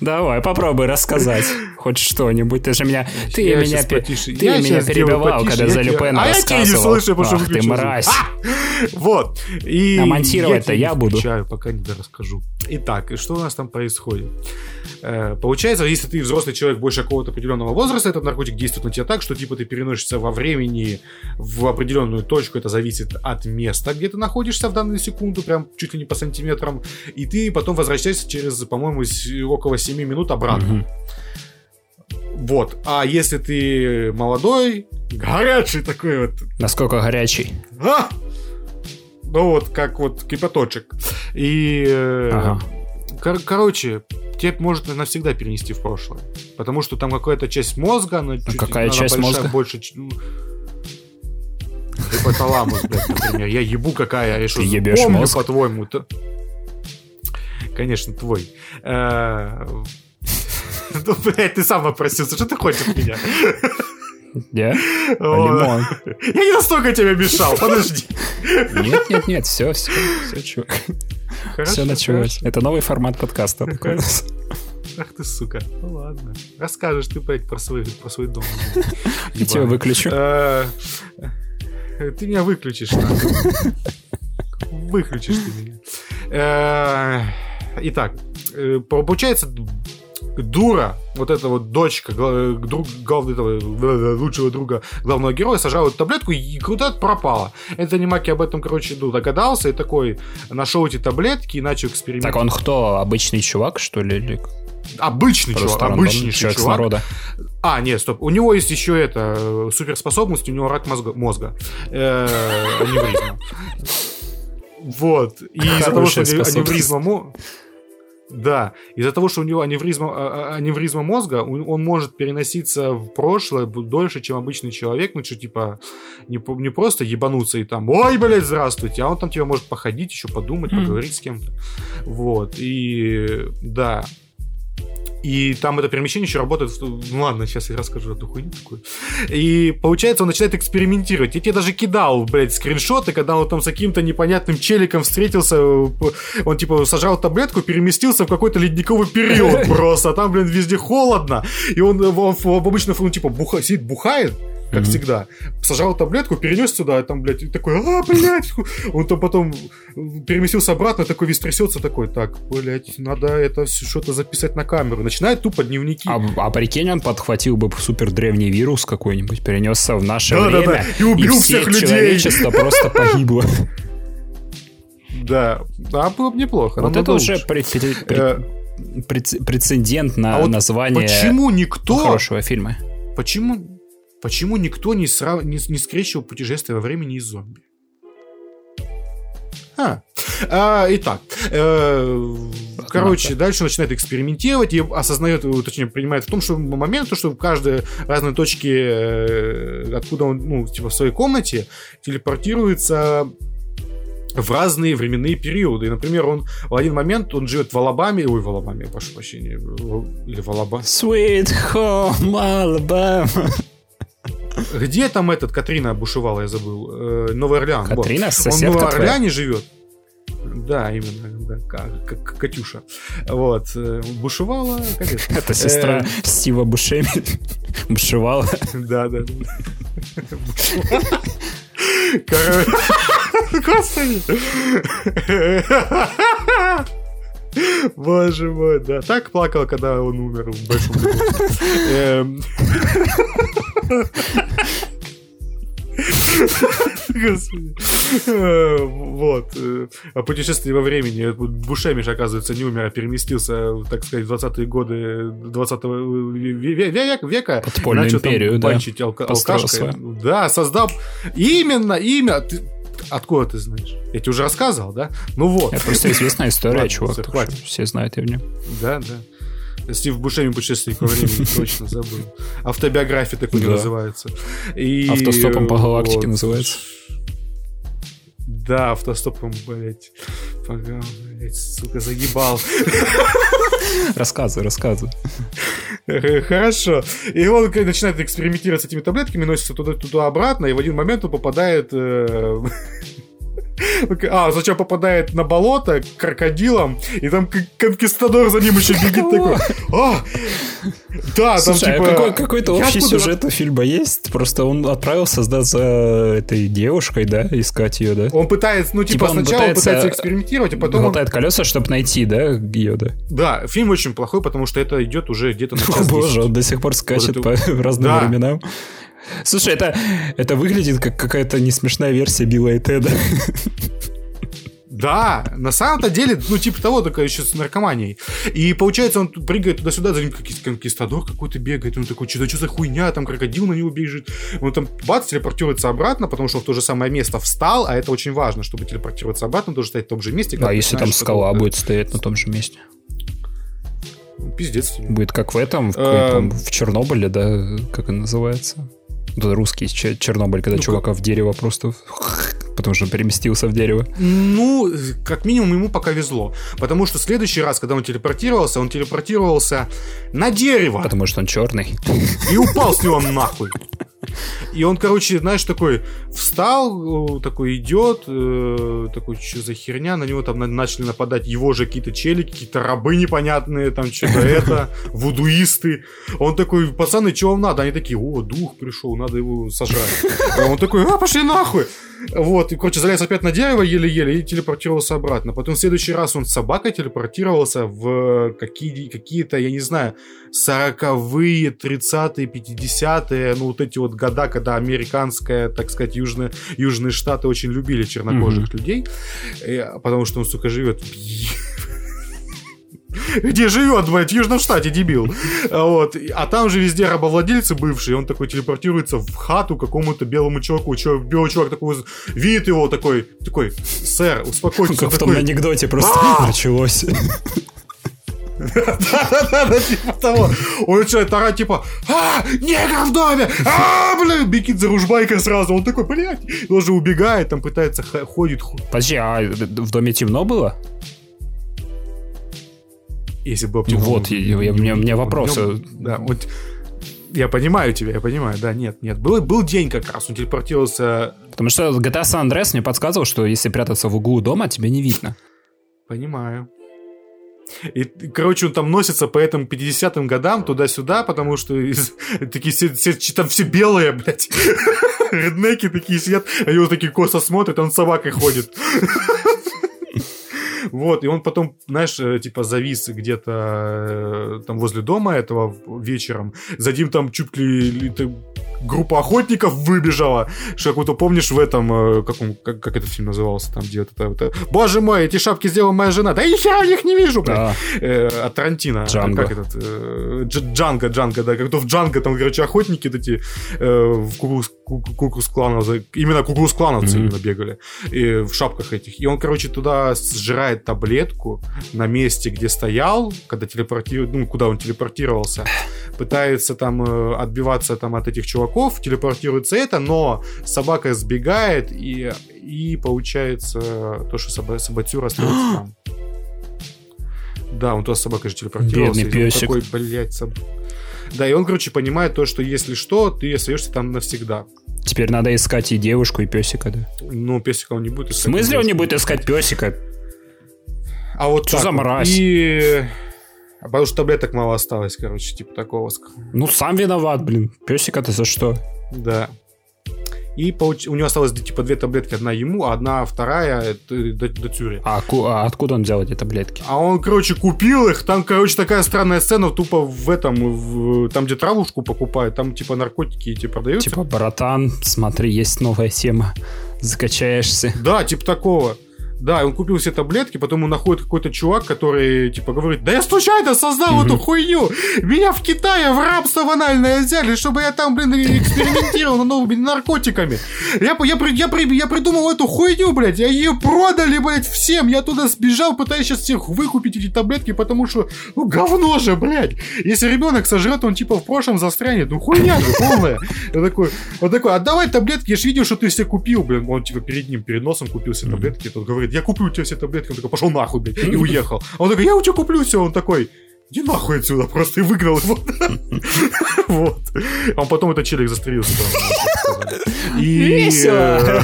Давай, попробуй рассказать хоть что-нибудь. Ты же меня, ты я меня, ты меня перебивал, когда за Люпена а рассказывал. А я тебя не слышу, потому что ты мразь. Вот. И а монтировать-то я, я буду. пока не расскажу. Итак, что у нас там происходит? Э, получается, если ты взрослый человек больше какого-то определенного возраста, этот наркотик действует на тебя так, что типа ты переносишься во времени в определенную точку, это зависит от места, где ты находишься в данную секунду, прям чуть ли не по сантиметрам, и ты потом возвращаешься через, по-моему, около 7 минут обратно. Вот. А если ты молодой, горячий такой вот. Насколько горячий? А! Ну вот, как вот кипяточек. И... Э, ага. Кор- короче, тебе может навсегда перенести в прошлое. Потому что там какая-то часть мозга, она а чуть какая часть большая, мозга? больше... Ну, Гипоталамус, блядь, например. Я ебу какая, я что, помню, по-твоему? -то... Конечно, твой. Ну, блядь, ты сам попросился, что ты хочешь от меня? Я? Лимон. Я не настолько тебя мешал, подожди. Нет, нет, нет, все, все, все, чувак. Все началось. Это новый формат подкаста. Ах ты, сука. Ну ладно. Расскажешь ты, блядь, про свой, про свой дом. Я тебя выключу. Э, ты меня выключишь. Выключишь ты меня. Э, итак, э, получается, дура, вот эта вот дочка друг, глав- этого, лучшего друга главного героя, сажала эту таблетку и куда-то пропала. Энтони Маки об этом, короче, ну, догадался и такой нашел эти таблетки и начал экспериментировать. Так он кто? Обычный чувак, что ли? Или Обычный просто чувак, рандом? человек с чувак. народа? А, нет, стоп. У него есть еще это э, суперспособность, у него рак мозга. мозга. Э, аневризма. Вот. И из-за того, что аневризма Да, из-за того, что у него аневризма, а- а- аневризма мозга, он может переноситься в прошлое дольше, чем обычный человек, ну что, типа, не, не просто ебануться и там, ой, блядь, здравствуйте, а он там, типа, может походить, еще подумать, поговорить с кем-то. Вот, и да, и там это перемещение еще работает. в- Ну ладно, сейчас я расскажу эту хуйню такую. И получается, он начинает экспериментировать. Я тебе даже кидал, блядь, скриншоты, когда он там с каким-то непонятным челиком встретился. Он типа сажал таблетку, переместился в какой-то ледниковый период просто. А там, блин, везде холодно. И он, э, он, он обычно ну, типа буха, сидит, бухает. Как Мгм. всегда. Сажал таблетку, перенес сюда, и там, блядь, и такой, а, блядь. Он там потом переместился обратно, такой весь трясется, такой, так, блядь, надо это что-то записать на камеру. Начинает тупо дневники. А, а прикинь, он подхватил бы супер древний вирус какой-нибудь, перенесся в наше Да-да-да, время, и убил все всех людей. человечество просто погибло. Да, да, было бы неплохо. Вот это уже Э, прец- прецедент на а название хорошего фильма. почему, почему никто не, срав... не, не скрещивал путешествие во времени и зомби? А. А, итак, э, короче, дальше начинает экспериментировать и осознает, э, точнее, принимает в том, что момент, то, что в каждой разной точке, э, откуда он, ну, типа, в своей комнате, телепортируется в разные временные периоды. И, например, он в один момент он живет в Алабаме, ой, в Алабаме, прошу прощения, или в Алабаме. Sweet home Alabama. Где там этот Катрина бушевала, я забыл? Э, Новый Орлеан. вот. Катрина, Он в соседка Новом. Орлеане живет. Да, именно, да, как, как Катюша. Вот. э, Бушевала, конечно. Это сестра Э, Стива Бушеми. Бушевала. Да, да, да. Короче. Господи. Боже мой, да. Так плакал, когда он умер в большом. Эм. Э, Вот. О путешествии во времени. Бушемиш, оказывается, не умер, а переместился, так сказать, в 20-е годы 20 века. Подпольную Начал империю, да. алкашкой. Да, создал именно имя. Откуда ты знаешь? Я тебе уже рассказывал, да? Ну вот. Это просто известная история, Ладно, чувак. хватит. Все знают ее в нем. Да, да. Стив Бушеми путешественник во времени, точно забыл. Автобиография такой Да. называется. И, Автостопом по галактике вот. называется. Да, автостопом, блять. Погнал, блять, сука, загибал. Рассказывай, рассказывай. Хорошо. И он начинает экспериментировать с этими таблетками, носится туда-туда-обратно, и в один момент он попадает... А, сначала попадает на болото к крокодилам, и там конкистадор за ним еще бегит такой. А! Да, там Слушай, а типа... какой- какой-то общий откуда- сюжет у фильма есть? Просто он отправился за этой девушкой, да, искать ее, да? Он пытается, ну, типа, Типа он сначала он пытается- пытается экспериментировать, а потом... он- Глотает колеса, чтобы найти, да, ее, да? Да, фильм очень плохой, потому что это идет уже где-то на О боже, 10. он до сих пор скачет это- по разным Да. временам. Слушай, это, это выглядит как какая-то несмешная версия Билла и Теда. Да, на самом-то деле, ну, типа того, только еще с наркоманией. И получается, он прыгает туда-сюда, за ним какой-то конкистадор какой-то бегает, он такой, что, что за хуйня, там крокодил на него бежит. Он там, бац, телепортируется обратно, потому что он в то же самое место встал, а это очень важно, чтобы телепортироваться обратно, должен стоять в том же месте. А когда ты если там знаешь, скала будет стоять на том же месте? Ну, Пиздец. Будет как в этом, в, Эм. в Чернобыле, да, как он называется? Русский Че- Чернобыль, когда Ну, чувака в дерево просто... Потому что он переместился в дерево. Ну, как минимум, ему пока везло. Потому что в следующий раз, когда он телепортировался, он телепортировался на дерево. Потому что он черный. И упал с него нахуй. И он, короче, знаешь, такой встал, э, такой идет, э, такой, что за херня, на него там на- начали нападать его же какие-то челики, какие-то рабы непонятные, там что-то это, вудуисты. Он такой, пацаны, что вам надо? Они такие, о, дух пришел, надо его сожрать. А он такой, а, пошли нахуй. Вот, и, короче, залез опять на дерево еле-еле и телепортировался обратно. Потом в следующий раз он с собакой телепортировался в какие- какие-то, я не знаю, 40-е, 30-е, 50-е, ну, вот эти вот года, когда американская, так сказать, южные, южные штаты очень любили чернокожих людей, э, потому что он, сука, живет где живет, блядь, в Южном штате, дебил. Вот. А там же везде рабовладельцы бывшие, он такой телепортируется в хату какому-то белому чуваку. Чувак, белый чувак такой, вид его такой, такой, сэр, успокойтесь. Как в том анекдоте просто «А!» началось. Да-да-да, типа того. Он начинает орать, типа, а, негр в доме, а, блин, бегит за ружбайкой сразу. Он такой, блядь, он же убегает, там пытается, ходит, Подожди, а в доме темно было? Если бы Вот, я- я- у меня- у меня вопросы. Да, вот я понимаю тебя, я понимаю, да, нет, нет. Был, был день как раз, он телепортировался, Потому что GTA San Andreas мне подсказывал, что если прятаться в углу дома, тебя не видно. понимаю. И, короче, он там носится по этим 50-м годам туда-сюда, потому что из- такие все, все- там все белые, блядь. Реднеки такие сидят, они вот такие косо смотрят, он с собакой ходит. Вот, и он потом, знаешь, э, типа завис где-то э, там возле дома этого вечером. За ним там чуть ли, группа охотников выбежала. Что, как вот помнишь в этом, э, как, он, как, как этот фильм назывался, там где это, это, Боже мой, эти шапки сделала моя жена. Да я их не вижу, блядь. Да. Э, от Тарантино. Джанго. Как этот? э, Дж- Джанго, Джанго, да. Как то в Джанго там, короче, охотники эти э, в кукурус, кукурус клановцы, именно кукурус клановцы Мгм. именно бегали. И в шапках этих. И он, короче, туда сжирает таблетку на месте, где стоял, когда телепортирует, ну, куда он телепортировался. Пытается там э, отбиваться там от этих чуваков, телепортируется это, но собака сбегает, и, и получается то, что соба- собацюра остается там. Да, он туда с собакой же телепортировался. Бедный песик. Такой, блядь, соб- Да, и он, короче, понимает то, что если что, ты остаешься там навсегда. Теперь надо искать и девушку, и песика, да? Ну, песика он не будет В искать. смысле он не будет искать песика? А вот Что за мразь? И... А Потому что таблеток мало осталось, короче, типа такого. Ну, сам виноват, блин. Песика-то за что? Да. И получ- у него осталось типа две таблетки, одна ему, а одна вторая это до, до Цюри. А, ку- а откуда он взял эти таблетки? А он, короче, купил их. Там, короче, такая странная сцена, тупо в этом, в- там, где травушку покупают, там, типа, наркотики эти продаются. Типа, братан, смотри, есть новая тема. Закачаешься. Да, типа такого. Да, он купил все таблетки, потом он находит какой-то чувак, который, типа, говорит, да я случайно создал эту хуйню. Меня в Китае в рабство банальное взяли, чтобы я там, блин, экспериментировал на новыми наркотиками. Я, я, я, при- я придумал эту хуйню, блядь, я ее продали, блядь, всем. Я туда сбежал, пытаюсь сейчас всех выкупить эти таблетки, потому что, ну, говно же, блядь. Если ребенок сожрет, он, типа, в прошлом застрянет. Ну, хуйня же полная. Я такой, он такой, отдавай таблетки, я ж видел, что ты все купил, блин. Он, типа, перед ним, перед носом купил все таблетки. Тот говорит, я куплю у тебя все таблетки. Он такой, пошел нахуй, блядь, и уехал. А Он такой, я у тебя куплю все. Он такой, иди нахуй отсюда, просто и выгнал его. Вот. А потом этот челик застрелился. И... Весело.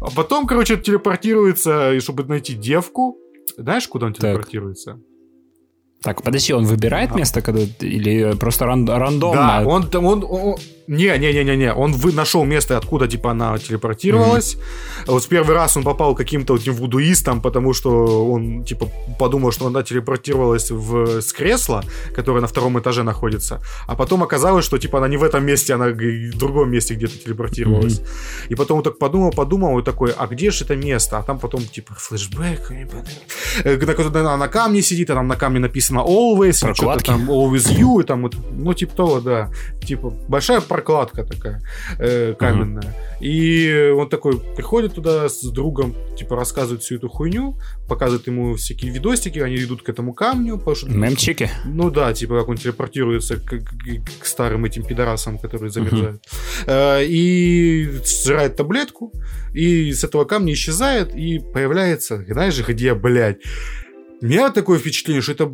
А потом, короче, телепортируется, чтобы найти девку. Знаешь, куда он телепортируется? Так, подожди, он выбирает Ага. место, когда или просто ран- рандомно? Да, он там, он, не, не, не, не, не, он вы, нашел место, откуда типа она телепортировалась. Вот в первый раз он попал каким-то этим вудуистом, потому что он типа подумал, что она телепортировалась в с кресла, которое на втором этаже находится, а потом оказалось, что типа она не в этом месте, она в другом месте где-то телепортировалась. И потом он так подумал, подумал, и такой, а где же это место? А там потом типа флешбэк, не помню. Э, когда на, камне сидит, а там на камне написано always, что-то там always you, и там вот, ну типа того, да, типа большая прокладка такая э, каменная. И он такой приходит туда с другом, типа рассказывает всю эту хуйню, показывает ему всякие видосики, они идут к этому камню, потому что Мемчики? ну да, типа как он телепортируется к, к- к старым этим пидорасам, которые замерзают. Э, И сжирает таблетку, и с этого камня исчезает, и появляется, знаешь же, где, блядь. У меня такое впечатление, что это...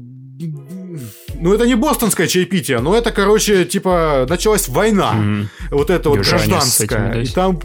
Ну, это не бостонское чаепитие, но это, короче, типа, началась война Мгм. вот это вот гражданская. и там,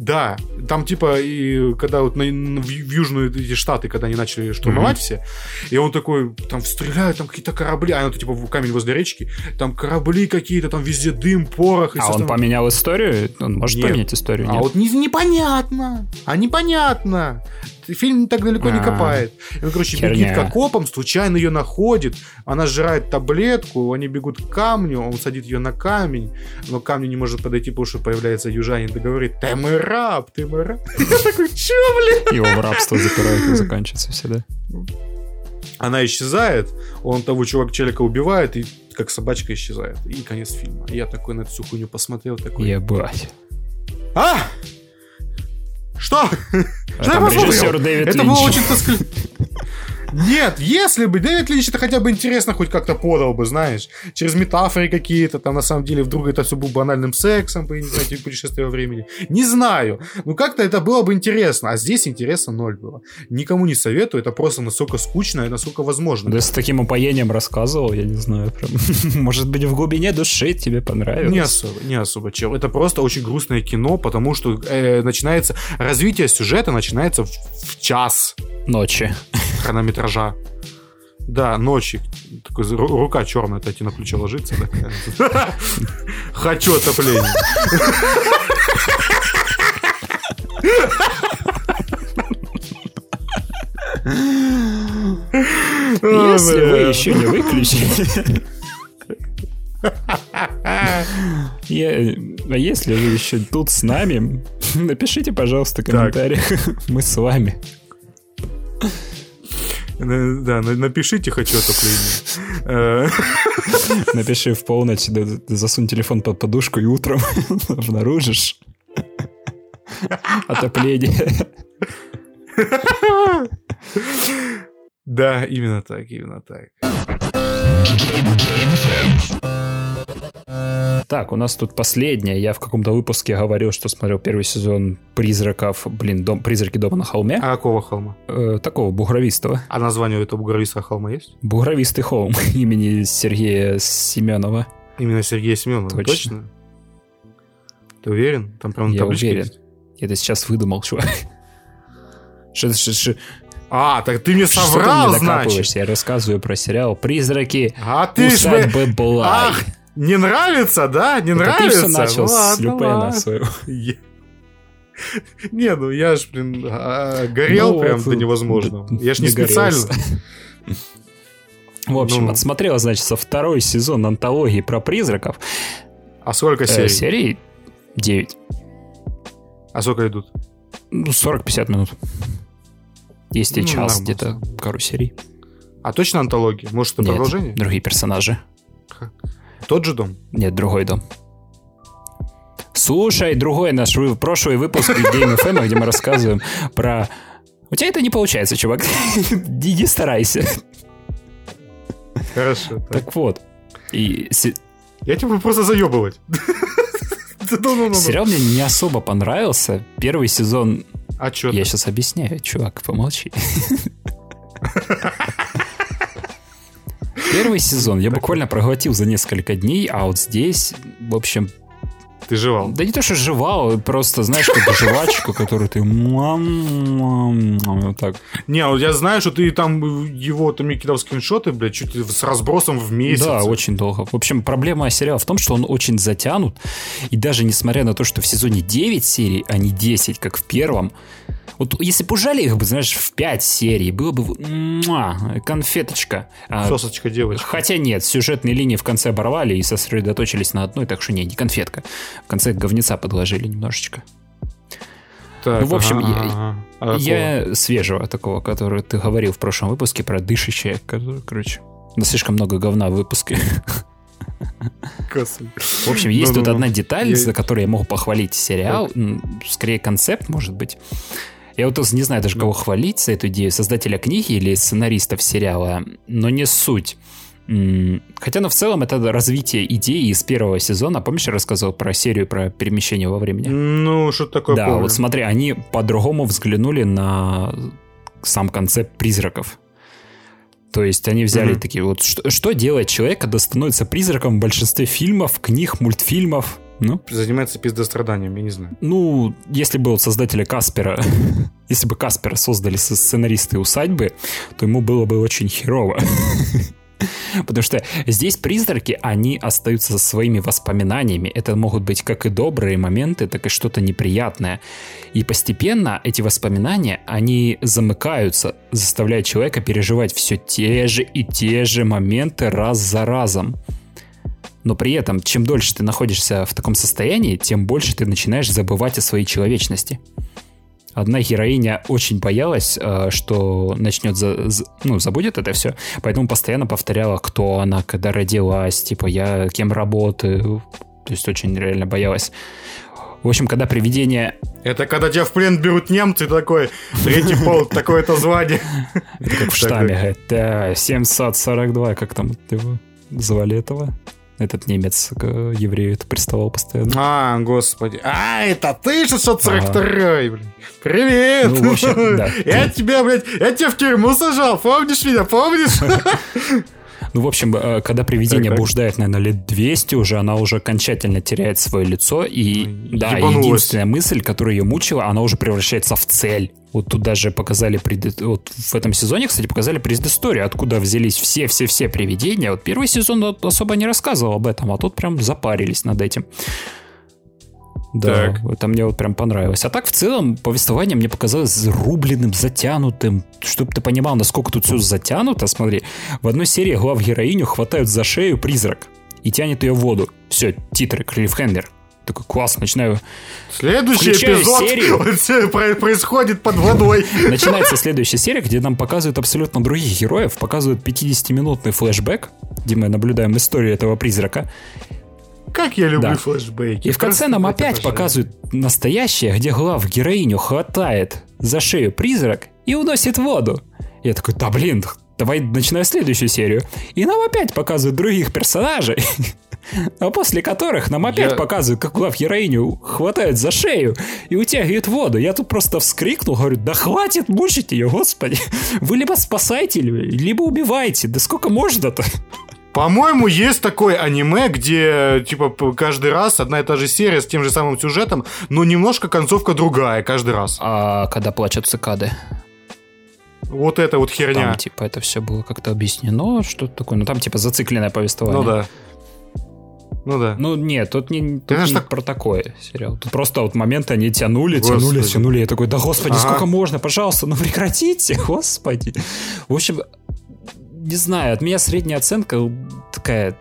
да, там типа, и когда вот на, в, в южные эти штаты, когда они начали штурмовать mm-hmm. все, и он такой, там стреляют, там какие-то корабли, а это типа камень возле речки, там корабли какие-то, там везде дым, порох. И а он поменял историю? Он может Нет. поменять историю? А Нет. вот не, непонятно, а непонятно. Фильм так далеко не А. копает. И он, короче, Херня. бегит к окопам, случайно ее находит, она сжирает таблетку, они бегут к камню, он садит ее на камень, но к камню не может подойти, потому что появляется южанин и говорит, ты мой раб, ты мой раб. Я такой, че, блин? Его в рабство запирают и заканчивается все, да? Она исчезает, он того чувака челика убивает, и как собачка исчезает. И конец фильма. Я такой на эту всю хуйню посмотрел, такой... Ебать. А! Что? А Что я Дэвид Это было очень тоскливо. Нет, если бы Дэвид Линч это хотя бы интересно хоть как-то подал бы, знаешь, через метафоры какие-то, там на самом деле вдруг это все было банальным сексом, по знаю, типа путешествие во времени. Не знаю. Ну как-то это было бы интересно, а здесь интереса ноль было. Никому не советую, это просто настолько скучно и насколько возможно. Да с таким упоением рассказывал, я не знаю, прям. Может быть, в глубине души тебе понравилось. Не особо, не особо, чел. Это просто очень грустное кино, потому что э, начинается развитие сюжета начинается в, в час Ночи. Хронометража. Да, ночи. Такой, ру- рука черная, тебе на плечо ложится. Хочу отопление. Если вы еще не выключили... А если вы еще тут с нами, напишите, пожалуйста, в комментариях. Мы с вами. Да, на- напишите «хочу отопление». Э, Напиши в полночь, засунь телефон под подушку и утром обнаружишь отопление. Да, именно так, именно так. Так, у нас тут последнее. Я в каком-то выпуске говорил, что смотрел первый сезон «Призраков», блин, дом, «Призраки дома на холме». А какого холма? Э, такого, бугровистого. А название у этого бугровистого холма есть? Бугровистый холм имени Сергея Семенова. Именно Сергея Семенова. Точно. Точно? Ты уверен? Там прям Я уверен. есть? Я это сейчас выдумал, чувак. Что, что, что, А, так ты мне что ты соврал, мне значит. Я рассказываю про сериал «Призраки А ты ж бы... усадьбы Блай». Ах, не нравится, да? Не Это нравится? ты все начал Ну с Люпена ладно. своего. Не, ну я ж, блин, а, горел Ну прям до невозможного. Я ж не специально. В общем, Ну. отсмотрел, значит, со второй сезон антологии про призраков. А сколько Э, серий? серий 9. А сколько идут? Ну, 40-50 минут. Есть и Ну, час где-то пару серий. А точно антология? Может, это Нет, продолжение? другие персонажи. Тот же дом? Нет, другой дом. Слушай, другой наш прошлый выпуск Game FM, где мы рассказываем про... У тебя это не получается, чувак. Не не старайся. Хорошо. так. Так вот. И Я тебя буду просто заебывать. Сериал мне не особо понравился. Первый сезон... А чё? Я сейчас объясняю, чувак, помолчи. Первый сезон я буквально проглотил за несколько дней, а вот здесь, в общем, Ты жевал. Да не то, что жевал, просто, знаешь, как жвачку, которую ты... Вот так. Не, вот я знаю, что ты там его, мне кидал скриншоты, блядь, чуть с разбросом в месяц. Да, очень долго. В общем, проблема сериала в том, что он очень затянут. И даже несмотря на то, что в сезоне 9 серий, а не 10, как в первом, вот если бы ужали их бы, знаешь, в 5 серий, было бы муа, конфеточка. А, Сосочка девочка. Хотя нет, сюжетные линии в конце оборвали и сосредоточились на одной, так что не, не конфетка. В конце говнеца подложили немножечко. Так, Ну, в общем, ага, я- ага. А? Я свежего такого, который ты говорил в прошлом выпуске про дышащее, короче. Да слишком много говна в выпуске. Господи. В общем, есть тут Ну-ну-ну. одна деталь, Я- за которую я могу похвалить сериал. Скорее, концепт, может быть. Я вот не знаю даже, кого хвалить за эту идею, создателя книги или сценаристов сериала, но не суть. Хотя, ну, в целом, это развитие идеи из первого сезона. Помнишь, я рассказывал про серию про перемещение во времени? Ну, что такое Да, помню. вот смотри, они по-другому взглянули на сам концепт призраков. То есть они взяли Мгм. такие вот, что, что делает человек, когда становится призраком в большинстве фильмов, книг, мультфильмов, Ну? Занимается пиздостраданием, я не знаю. Ну, если бы вот создатели Каспера, если бы Каспера создали со- сценаристы усадьбы, то ему было бы очень херово. Потому что здесь призраки, они остаются со своими воспоминаниями. Это могут быть как и добрые моменты, так и что-то неприятное. И постепенно эти воспоминания, они замыкаются, заставляя человека переживать все те же и те же моменты раз за разом. Но при этом, чем дольше ты находишься в таком состоянии, тем больше ты начинаешь забывать о своей человечности. Одна героиня очень боялась, э, что начнет, за, за- ну, забудет это все, поэтому постоянно повторяла, кто она, когда родилась, типа, я кем работаю, то есть очень реально боялась. В общем, когда привидение... Это когда тебя в плен берут немцы, такой, третий пол, такое-то звание. Это как в говорит, да, 742, как там его звали этого? Этот немец к еврею это приставал постоянно. А, господи. А, это ты 642-й, блин. Привет! Ну, общем, да. Я тебя, блядь, я тебя в тюрьму сажал, помнишь меня, помнишь? Ну, в общем, э, когда привидение Так, так. блуждает, наверное, лет 200 уже, она уже окончательно теряет свое лицо, и, да, единственная мысль, которая ее мучила, она уже превращается в цель. Вот тут даже показали, пред... вот в этом сезоне, кстати, показали предысторию, откуда взялись все-все-все привидения. Вот первый сезон особо не рассказывал об этом, а тут прям запарились над этим. Да, Так. это мне вот прям понравилось. А так, в целом, повествование мне показалось зарубленным, затянутым. Чтобы ты понимал, насколько тут все затянуто, смотри. В одной серии глав героиню хватают за шею призрак и тянет ее в воду. Все, титры, клиффхендер. Такой класс, начинаю... Следующий Включаю эпизод серию. происходит под водой. Начинается следующая серия, где нам показывают абсолютно других героев, показывают 50-минутный флешбэк, где мы наблюдаем историю этого призрака. Как я люблю Да. флешбеки. И в конце нам опять обожаю. показывают настоящее, где глав героиню хватает за шею призрак и уносит воду. Я такой, да блин, давай начинаю следующую серию. И нам опять показывают других персонажей, а после которых нам опять Я- показывают, как глав героиню хватают за шею и утягивают в воду. Я тут просто вскрикнул, говорю, да хватит мучить ее, господи. Вы либо спасаете, либо убиваете. Да сколько можно-то? По-моему, есть такое аниме, где, типа, каждый раз одна и та же серия с тем же самым сюжетом, но немножко концовка другая каждый раз. А когда плачут цикады? Вот это вот херня. Там, типа, это все было как-то объяснено, что-то такое. Ну, там, типа, зацикленное повествование. Ну да. Ну да. Ну, нет, тут не, тут ж не так- про такое сериал. Тут просто вот моменты они тянули, тянули, Господи. тянули. Я такой, да господи, Ага. сколько можно, пожалуйста, ну прекратите, господи. В общем, не знаю, от меня средняя оценка такая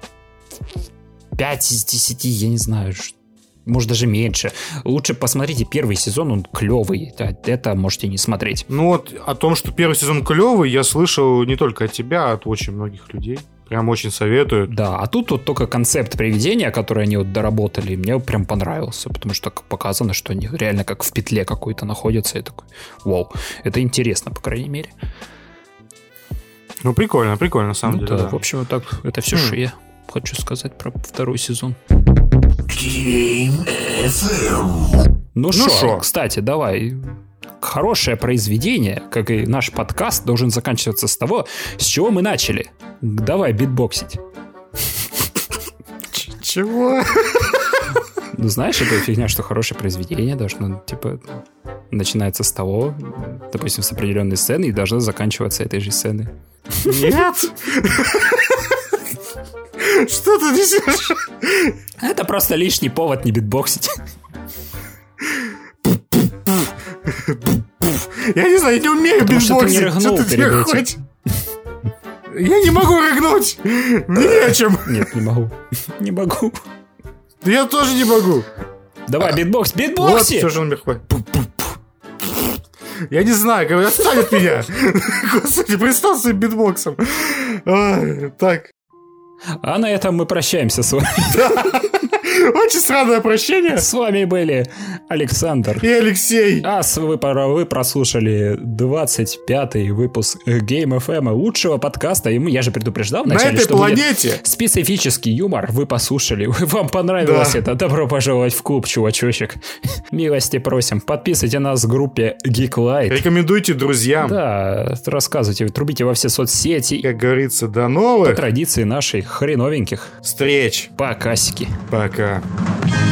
5 из 10, я не знаю, ш- может даже меньше. Лучше посмотрите первый сезон, он клевый. Это можете не смотреть. Ну вот о том, что первый сезон клевый, я слышал не только от тебя, а от очень многих людей. Прям очень советуют. Да, а тут вот только концепт приведения, который они вот доработали, мне прям понравился, потому что так показано, что они реально как в петле какой-то находятся. Я такой, вау, это интересно, по крайней мере. Ну прикольно, прикольно на самом Ну деле. да, да. в общем, вот так, это все, Хм. что я хочу сказать про второй сезон. Ну что, шо? кстати, давай. Хорошее произведение, как и наш подкаст, должен заканчиваться с того, с чего мы начали. Давай битбоксить. Чего? Ну, знаешь, это фигня, что хорошее произведение должно, типа, начинается с того, допустим, с определенной сцены и должно заканчиваться этой же сценой. Нет? Что ты несешь? Это просто лишний повод не битбоксить. Я не знаю, я не умею битбоксить. Что ты этим. хочешь? Я не могу рыгнуть. Мне не о чем. Нет, не могу. Не могу. Я тоже не могу. Давай, битбокс, Вот битбокси! все же он мне хватит. Я не знаю, говорю, отстань от меня. Господи, представь своим битбоксом. Так, А на этом мы прощаемся с вами. Очень странное прощение. С вами были Александр. И Алексей. А вы, вы прослушали 25-й выпуск Game FM, лучшего подкаста. И мы- я же предупреждал На вначале, этой что планете специфический юмор. Вы послушали, вам понравилось Да. это. Добро пожаловать в клуб, чувачочек. Милости просим. Подписывайте нас в группе Geek Light. рекомендуйте друзьям. Да, рассказывайте, трубите во все соцсети. Как говорится, до По новых традиции нашей хреновеньких. встреч. Покасики. Пока. Thank